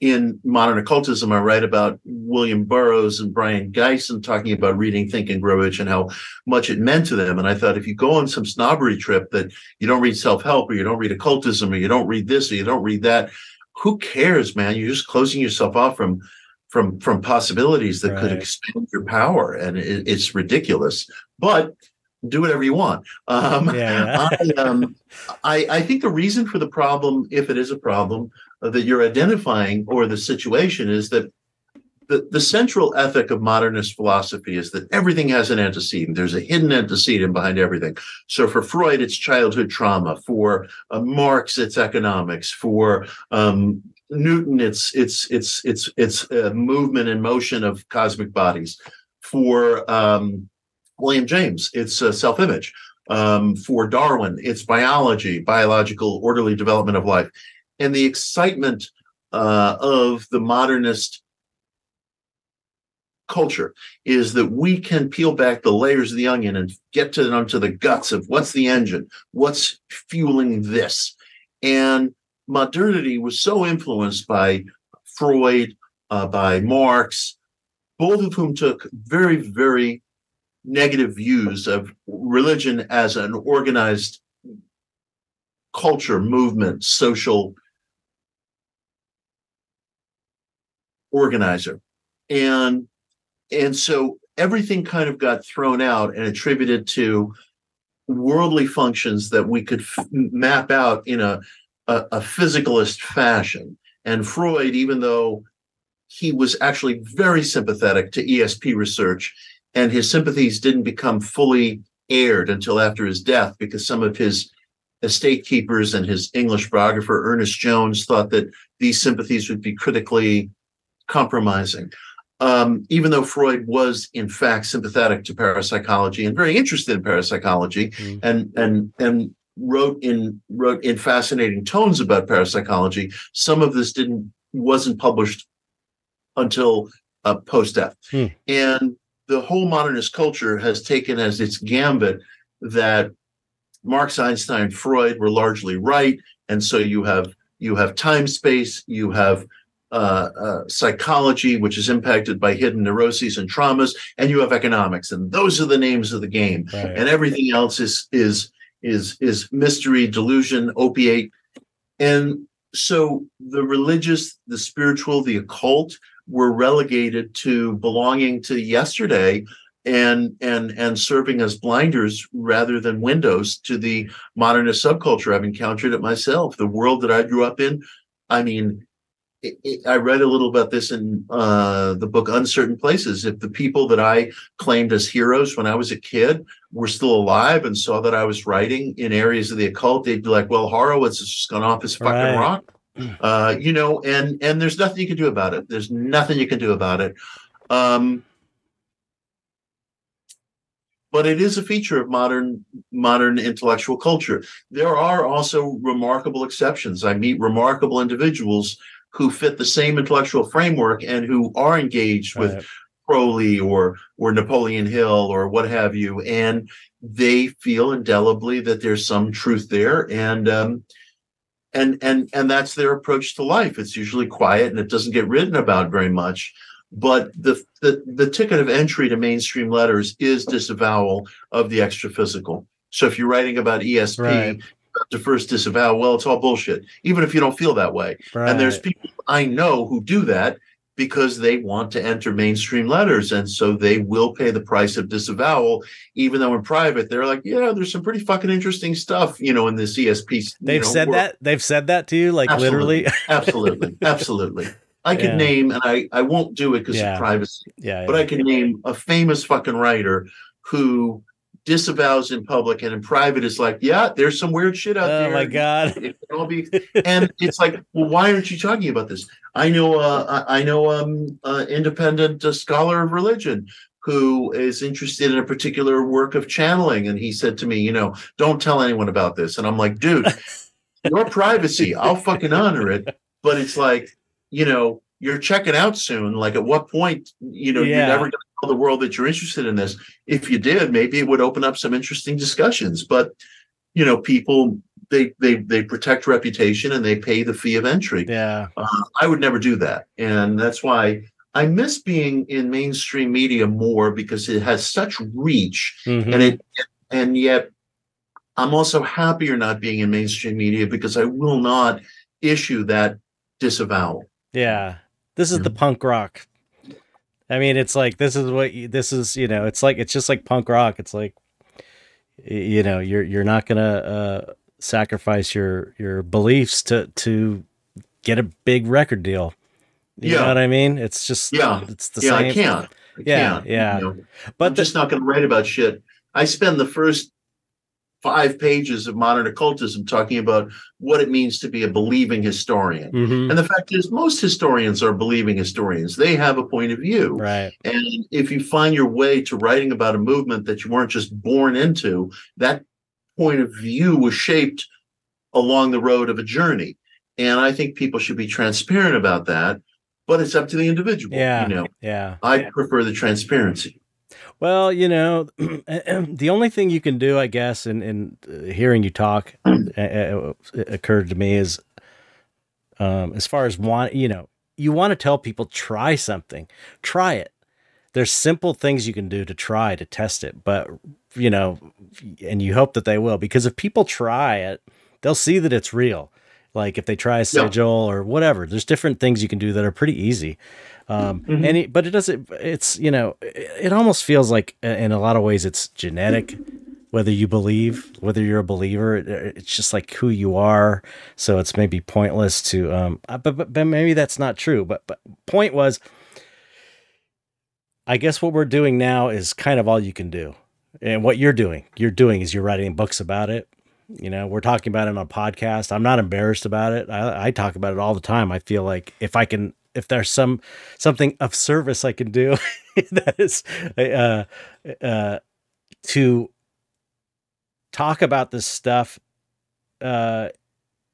Speaker 2: in modern occultism, I write about William Burroughs and Brion Gysin talking about reading Think and Grow Rich and how much it meant to them. And I thought if you go on some snobbery trip that you don't read self help or you don't read occultism or you don't read this or you don't read that, who cares, man? You're just closing yourself off from from from possibilities that right. could expand your power, and it, it's ridiculous. But do whatever you want. Um, yeah. I, um, I, I think the reason for the problem, if it is a problem, that you're identifying or the situation is that the, the central ethic of modernist philosophy is that everything has an antecedent. There's a hidden antecedent behind everything. So for Freud, it's childhood trauma. For uh, Marx, it's economics. For um, Newton, it's it's it's it's it's a movement and motion of cosmic bodies. For um, William James, it's uh, self-image. Um, for Darwin, it's biology, biological orderly development of life and the excitement uh, of the modernist culture is that we can peel back the layers of the onion and get to onto the guts of what's the engine, what's fueling this. And modernity was so influenced by Freud, uh, by Marx, both of whom took very, very negative views of religion as an organized culture, movement, social organizer. And and so everything kind of got thrown out and attributed to worldly functions that we could f- map out in a, a, a physicalist fashion. And Freud, even though he was actually very sympathetic to ESP research, and his sympathies didn't become fully aired until after his death because some of his estate keepers and his English biographer, Ernest Jones, thought that these sympathies would be critically compromising. Um, even though Freud was in fact sympathetic to parapsychology and very interested in parapsychology, mm. and and and wrote in wrote in fascinating tones about parapsychology, some of this didn't wasn't published until uh, post death, mm. and the whole modernist culture has taken as its gambit that Marx, Einstein, Freud were largely right, and so you have you have time space, you have uh, uh, psychology, which is impacted by hidden neuroses and traumas, and you have economics, and those are the names of the game. Right. And everything else is is is is mystery, delusion, opiate, and so the religious, the spiritual, the occult were relegated to belonging to yesterday and and and serving as blinders rather than windows to the modernist subculture i've encountered it myself the world that i grew up in i mean it, it, I read a little about this in uh, the book Uncertain Places. If the people that I claimed as heroes when I was a kid were still alive and saw that I was writing in areas of the occult, they'd be like, "Well, Horowitz has just gone off his fucking right. rock," uh, you know. And and there's nothing you can do about it. There's nothing you can do about it. Um, but it is a feature of modern modern intellectual culture. There are also remarkable exceptions. I meet remarkable individuals who fit the same intellectual framework and who are engaged right. with Crowley or or Napoleon Hill or what have you, and they feel indelibly that there's some truth there, and um, and and and that's their approach to life. It's usually quiet and it doesn't get written about very much. But the the the ticket of entry to mainstream letters is disavowal of the extra physical. So if you're writing about ESP, right to first disavow, well, it's all bullshit, even if you don't feel that way. Right. And there's people I know who do that because they want to enter mainstream letters. And so they will pay the price of disavowal, even though in private they're like, yeah, there's some pretty fucking interesting stuff, you know, in this ESP.
Speaker 1: They've
Speaker 2: know,
Speaker 1: said world. that. They've said that to you, like
Speaker 2: absolutely,
Speaker 1: literally.
Speaker 2: absolutely. Absolutely. I could yeah. name, and I, I won't do it because yeah. of privacy.
Speaker 1: Yeah,
Speaker 2: but I can name a famous fucking writer who disavows in public and in private is like, yeah, there's some weird shit out
Speaker 1: oh
Speaker 2: there.
Speaker 1: Oh my god!
Speaker 2: It can all be, and it's like, well, why aren't you talking about this? I know, uh, I know, um, uh, independent uh, scholar of religion who is interested in a particular work of channeling, and he said to me, you know, don't tell anyone about this. And I'm like, dude, your privacy, I'll fucking honor it, but it's like, you know, you're checking out soon. Like, at what point, you know, yeah. you're never going to tell the world that you're interested in this. If you did, maybe it would open up some interesting discussions. But, you know, people they they they protect reputation and they pay the fee of entry.
Speaker 1: Yeah, uh,
Speaker 2: I would never do that, and that's why I miss being in mainstream media more because it has such reach, mm-hmm. and it and yet I'm also happier not being in mainstream media because I will not issue that disavowal.
Speaker 1: Yeah, this is the punk rock. I mean, it's like this is what you, this is. You know, it's like it's just like punk rock. It's like you know, you're you're not gonna uh, sacrifice your your beliefs to to get a big record deal. You yeah. know what I mean? It's just
Speaker 2: yeah,
Speaker 1: it's the same.
Speaker 2: yeah,
Speaker 1: same.
Speaker 2: I can't. I
Speaker 1: yeah,
Speaker 2: can't,
Speaker 1: yeah.
Speaker 2: You know? But I'm the, just not to write about shit. I spend the first five pages of modern occultism talking about what it means to be a believing historian. Mm-hmm. And the fact is, most historians are believing historians. They have a point of view.
Speaker 1: Right.
Speaker 2: And if you find your way to writing about a movement that you weren't just born into, that point of view was shaped along the road of a journey. And I think people should be transparent about that, but it's up to the individual.
Speaker 1: Yeah.
Speaker 2: You know,
Speaker 1: yeah.
Speaker 2: I prefer the transparency.
Speaker 1: Well, you know, the only thing you can do, I guess, in, in uh, hearing you talk uh, uh, occurred to me is um, as far as want, you know, you want to tell people try something, try it. There's simple things you can do to try to test it, but you know, and you hope that they will because if people try it, they'll see that it's real. Like if they try a sigil yeah. or whatever, there's different things you can do that are pretty easy. Um, mm-hmm. but it doesn't, it's, you know, it, it, almost feels like in a lot of ways it's genetic whether you believe, whether you're a believer. It, it's just like who you are. So it's maybe pointless to, um, uh, but, but, but maybe that's not true. But, but point was, I guess what we're doing now is kind of all you can do. And what you're doing, you're doing is you're writing books about it. You know, we're talking about it on a podcast. I'm not embarrassed about it. I, I talk about it all the time. I feel like if I can, if there's some something of service I can do, that is uh, uh, to talk about this stuff uh,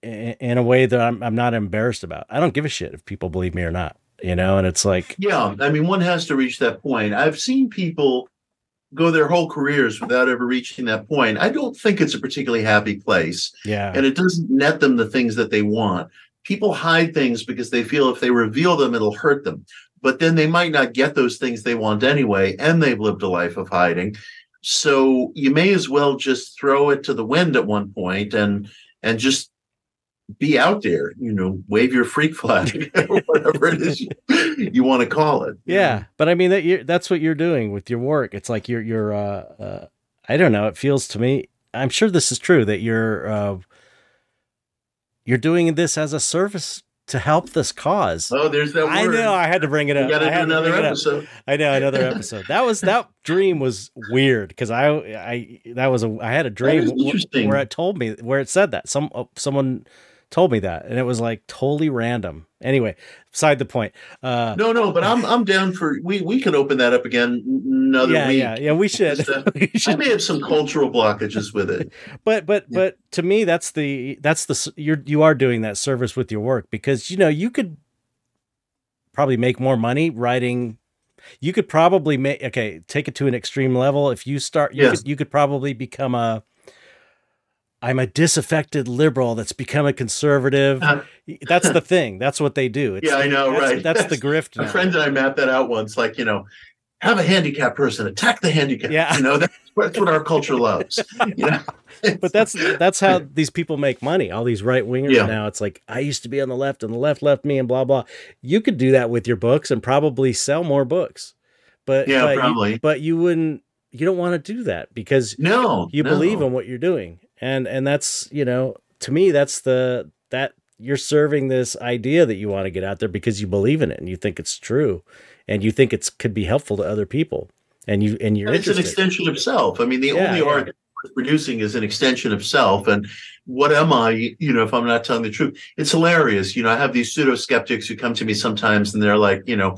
Speaker 1: in, in a way that I'm, I'm not embarrassed about. I don't give a shit if people believe me or not. You know, and it's like,
Speaker 2: Yeah, I mean, one has to reach that point. I've seen people go their whole careers without ever reaching that point. I don't think it's a particularly happy place,
Speaker 1: yeah,
Speaker 2: and it doesn't net them the things that they want. People hide things because they feel if they reveal them, it'll hurt them. But then they might not get those things they want anyway, and they've lived a life of hiding. So you may as well just throw it to the wind at one point and and just be out there, you know, wave your freak flag whatever it is you, want to call it.
Speaker 1: yeah. But I mean, that that's what you're doing with your work. It's like you're you're uh, uh, I don't know. It feels to me. I'm sure this is true that you're uh, you're doing this as a service to help this cause.
Speaker 2: Oh, there's that word.
Speaker 1: I know. I had to bring it up.
Speaker 2: got to
Speaker 1: I
Speaker 2: do another episode.
Speaker 1: I know another episode. That was that dream was weird because I I that was a I had a dream
Speaker 2: is
Speaker 1: wh-
Speaker 2: interesting.
Speaker 1: where it told me where it said that some uh, someone told me that and it was like totally random. Anyway, beside the point. Uh,
Speaker 2: No, no, but I'm I'm down for we we could open that up again another
Speaker 1: yeah,
Speaker 2: week.
Speaker 1: yeah, yeah. We should.
Speaker 2: Just, uh,
Speaker 1: we
Speaker 2: I may have some cultural blockages with it.
Speaker 1: But but
Speaker 2: Yeah.
Speaker 1: but to me, that's the that's the you're you are doing that service with your work because you know you could probably make more money writing. You could probably make okay. Take it to an extreme level. If you start, you
Speaker 2: Yes.
Speaker 1: could you could probably become a. I'm a disaffected liberal that's become a conservative.
Speaker 2: Uh,
Speaker 1: That's the thing. That's what they do. It's
Speaker 2: Yeah, I know,
Speaker 1: that's,
Speaker 2: right.
Speaker 1: That's the
Speaker 2: That's-
Speaker 1: grift.
Speaker 2: A
Speaker 1: now.
Speaker 2: friend and I mapped that out once. Like you know, have a handicapped person attack the handicap.
Speaker 1: Yeah.
Speaker 2: you know that's, that's what our culture loves. You know,
Speaker 1: but that's that's how these people make money. All these right wingers
Speaker 2: Yeah.
Speaker 1: now. It's like I used to be on the left, and the left left me, and blah blah. You could do that with your books and probably sell more books. But
Speaker 2: Yeah,
Speaker 1: but you-
Speaker 2: probably.
Speaker 1: but you wouldn't. You don't want to do that because
Speaker 2: no,
Speaker 1: you
Speaker 2: no.
Speaker 1: believe in what you're doing, and and that's you know to me that's the that you're serving this idea that you want to get out there because you believe in it and you think it's true, and you think it's could be helpful to other people, and you and you're
Speaker 2: And it's an extension of self. I mean, the
Speaker 1: Yeah,
Speaker 2: only
Speaker 1: yeah.
Speaker 2: art worth producing is an extension of self. And what am I, you know, if I'm not telling the truth? It's hilarious. You know, I have these pseudo skeptics who come to me sometimes and they're like, you know,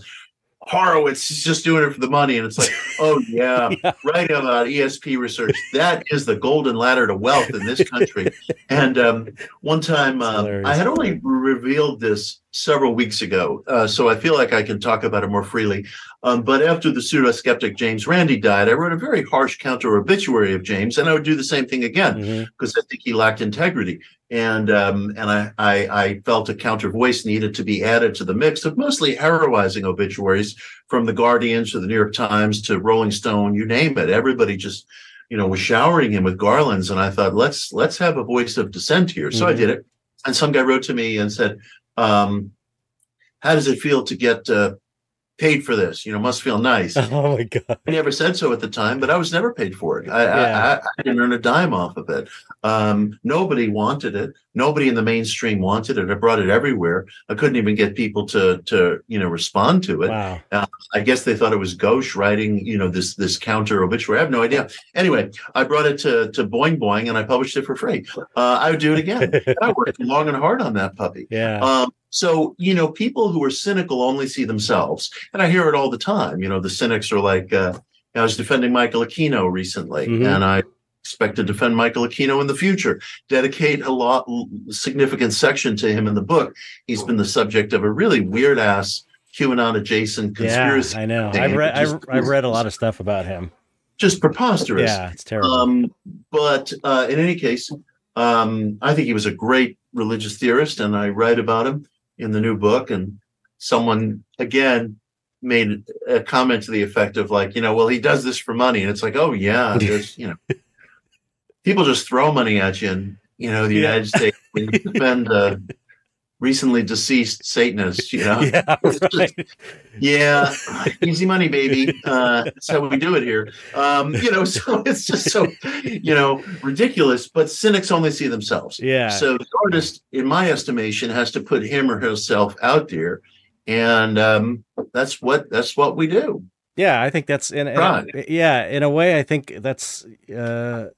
Speaker 2: Horowitz is just doing it for the money. And it's like, oh, yeah,
Speaker 1: Yeah.
Speaker 2: about ESP research. That is the golden ladder to wealth in this country. and um, one time, uh. I had only revealed this several weeks ago. Uh, so I feel like I can talk about it more freely. Um, but after the pseudo skeptic James Randi died, I wrote a very harsh counter obituary of James, and I would do the same thing again because I think he lacked integrity. And um, and I, I I felt a counter voice needed to be added to the mix of mostly heroizing obituaries from the Guardian to the New York Times to Rolling Stone, you name it. Everybody just you know was showering him with garlands, and I thought let's let's have a voice of dissent here. So I
Speaker 1: Mhm.
Speaker 2: did it, and some guy wrote to me and said, um, "How does it feel to get?" Uh, paid for this you know must feel nice
Speaker 1: Oh my god.
Speaker 2: I never said so at the time, but I was never paid for it. I,
Speaker 1: Yeah.
Speaker 2: I, I, didn't earn a dime off of it. Um, nobody wanted it. Nobody in the mainstream wanted it. I brought it everywhere. I couldn't even get people to to you know respond to it.
Speaker 1: Wow.
Speaker 2: I guess they thought it was gauche writing you know this this counter obituary. I have no idea. Anyway, I brought it to to Boing Boing and I published it for free. Uh, I would do it again. I worked long and hard on that puppy.
Speaker 1: yeah.
Speaker 2: Um, so, you know, people who are cynical only see themselves. And I hear it all the time. You know, the cynics are like, uh, I was defending Michael Aquino recently,
Speaker 1: Mhm.
Speaker 2: and I expect to defend Michael Aquino in the future, dedicate a lot significant section to him in the book. He's been the subject of a really weird ass QAnon adjacent conspiracy,
Speaker 1: Yeah, I know. I've read. I've, I've read a lot of stuff about him.
Speaker 2: just preposterous.
Speaker 1: Yeah, it's terrible.
Speaker 2: Um, but uh, in any case, um, I think he was a great religious theorist, and I write about him in the new book. And someone again made a comment to the effect of like, you know, well, he does this for money, and it's like, oh yeah, there's you know, people just throw money at you, and you know, the
Speaker 1: Yeah.
Speaker 2: United States when you defend uh, recently deceased Satanist, you know?
Speaker 1: yeah, right.
Speaker 2: yeah, easy money, baby. Uh, that's how we do it here. Um, you know, so it's just so, you know, ridiculous. But cynics only see themselves.
Speaker 1: yeah.
Speaker 2: So the artist, in my estimation, has to put him or herself out there, and um, that's what that's what we do.
Speaker 1: Yeah, I think that's in, in yeah, in a way I think that's uh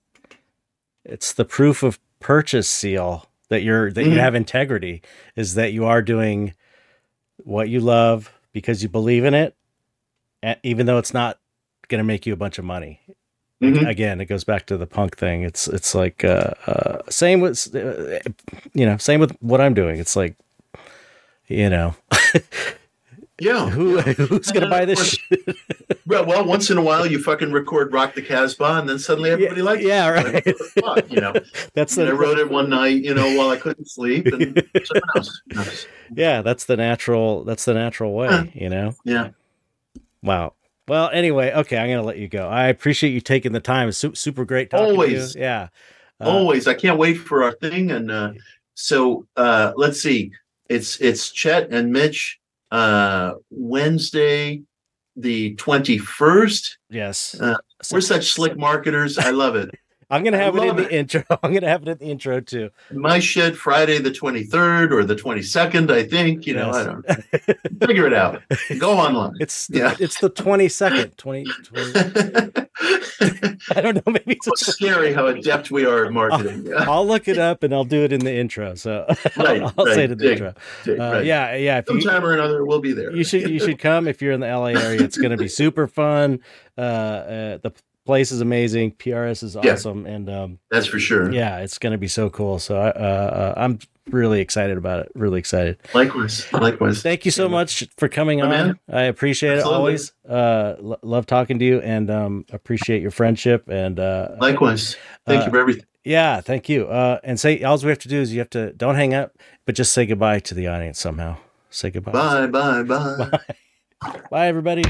Speaker 1: it's the proof of purchase seal that you're that you
Speaker 2: Mhm.
Speaker 1: have integrity is that you are doing what you love because you believe in it even though it's not going to make you a bunch of money.
Speaker 2: Mhm.
Speaker 1: Again, it goes back to the punk thing. It's it's like uh, uh same with uh, you know, same with what I'm doing. It's like you know,
Speaker 2: Yeah.
Speaker 1: who who's going to buy this shit?
Speaker 2: Well, well, once in a while, you fucking record "Rock the Casbah," and then suddenly everybody likes it.
Speaker 1: yeah, right.
Speaker 2: fuck, you know,
Speaker 1: That's the
Speaker 2: I wrote it one night, you know, while I couldn't sleep, and someone else. knows.
Speaker 1: yeah that's the natural that's the natural way
Speaker 2: Huh.
Speaker 1: you know
Speaker 2: Yeah.
Speaker 1: wow well anyway okay i'm gonna let you go i appreciate you taking the time it's super great talking
Speaker 2: Always.
Speaker 1: to you yeah Uh,
Speaker 2: Always, I can't wait for our thing. And uh, so, uh, let's see, it's it's Chet and Mitch uh, Wednesday, the twenty first.
Speaker 1: yes
Speaker 2: Uh, We're such slick marketers. I love it.
Speaker 1: I'm gonna have it in
Speaker 2: love
Speaker 1: the intro i'm gonna have it in the intro too
Speaker 2: My shed Friday the twenty third or the twenty second. I think you know. I don't figure it out. Go online.
Speaker 1: it's the,
Speaker 2: Yeah.
Speaker 1: it's the 22nd 20, 20 i don't know maybe it's
Speaker 2: It's scary how adept we are at marketing. Yeah.
Speaker 1: I'll look it up and I'll do it in the intro. So
Speaker 2: Right,
Speaker 1: I'll say
Speaker 2: right.
Speaker 1: it in the
Speaker 2: Dig,
Speaker 1: intro.
Speaker 2: dig,
Speaker 1: Uh,
Speaker 2: right.
Speaker 1: Yeah, yeah. If you,
Speaker 2: Sometime or another, we'll be there.
Speaker 1: you should you should come if you're in the LA area. It's going to be super fun. Uh, uh, the place is amazing. PRS is
Speaker 2: Yeah.
Speaker 1: awesome, and um,
Speaker 2: That's for sure.
Speaker 1: yeah, it's going to be so cool. So I, uh, uh, I'm really excited about it. Really excited.
Speaker 2: Likewise. Likewise.
Speaker 1: Thank you so
Speaker 2: Yeah.
Speaker 1: much for coming
Speaker 2: My
Speaker 1: on.
Speaker 2: man.
Speaker 1: I appreciate
Speaker 2: Absolutely.
Speaker 1: it always. Uh, lo- love talking to you, and um, appreciate your friendship. And uh,
Speaker 2: Likewise. Thank
Speaker 1: Uh,
Speaker 2: you for everything.
Speaker 1: yeah, thank you. Uh, and say all we have to do is you have to don't hang up, but just say goodbye to the audience somehow. Say goodbye.
Speaker 2: Bye, Bye, bye, bye.
Speaker 1: Bye, everybody.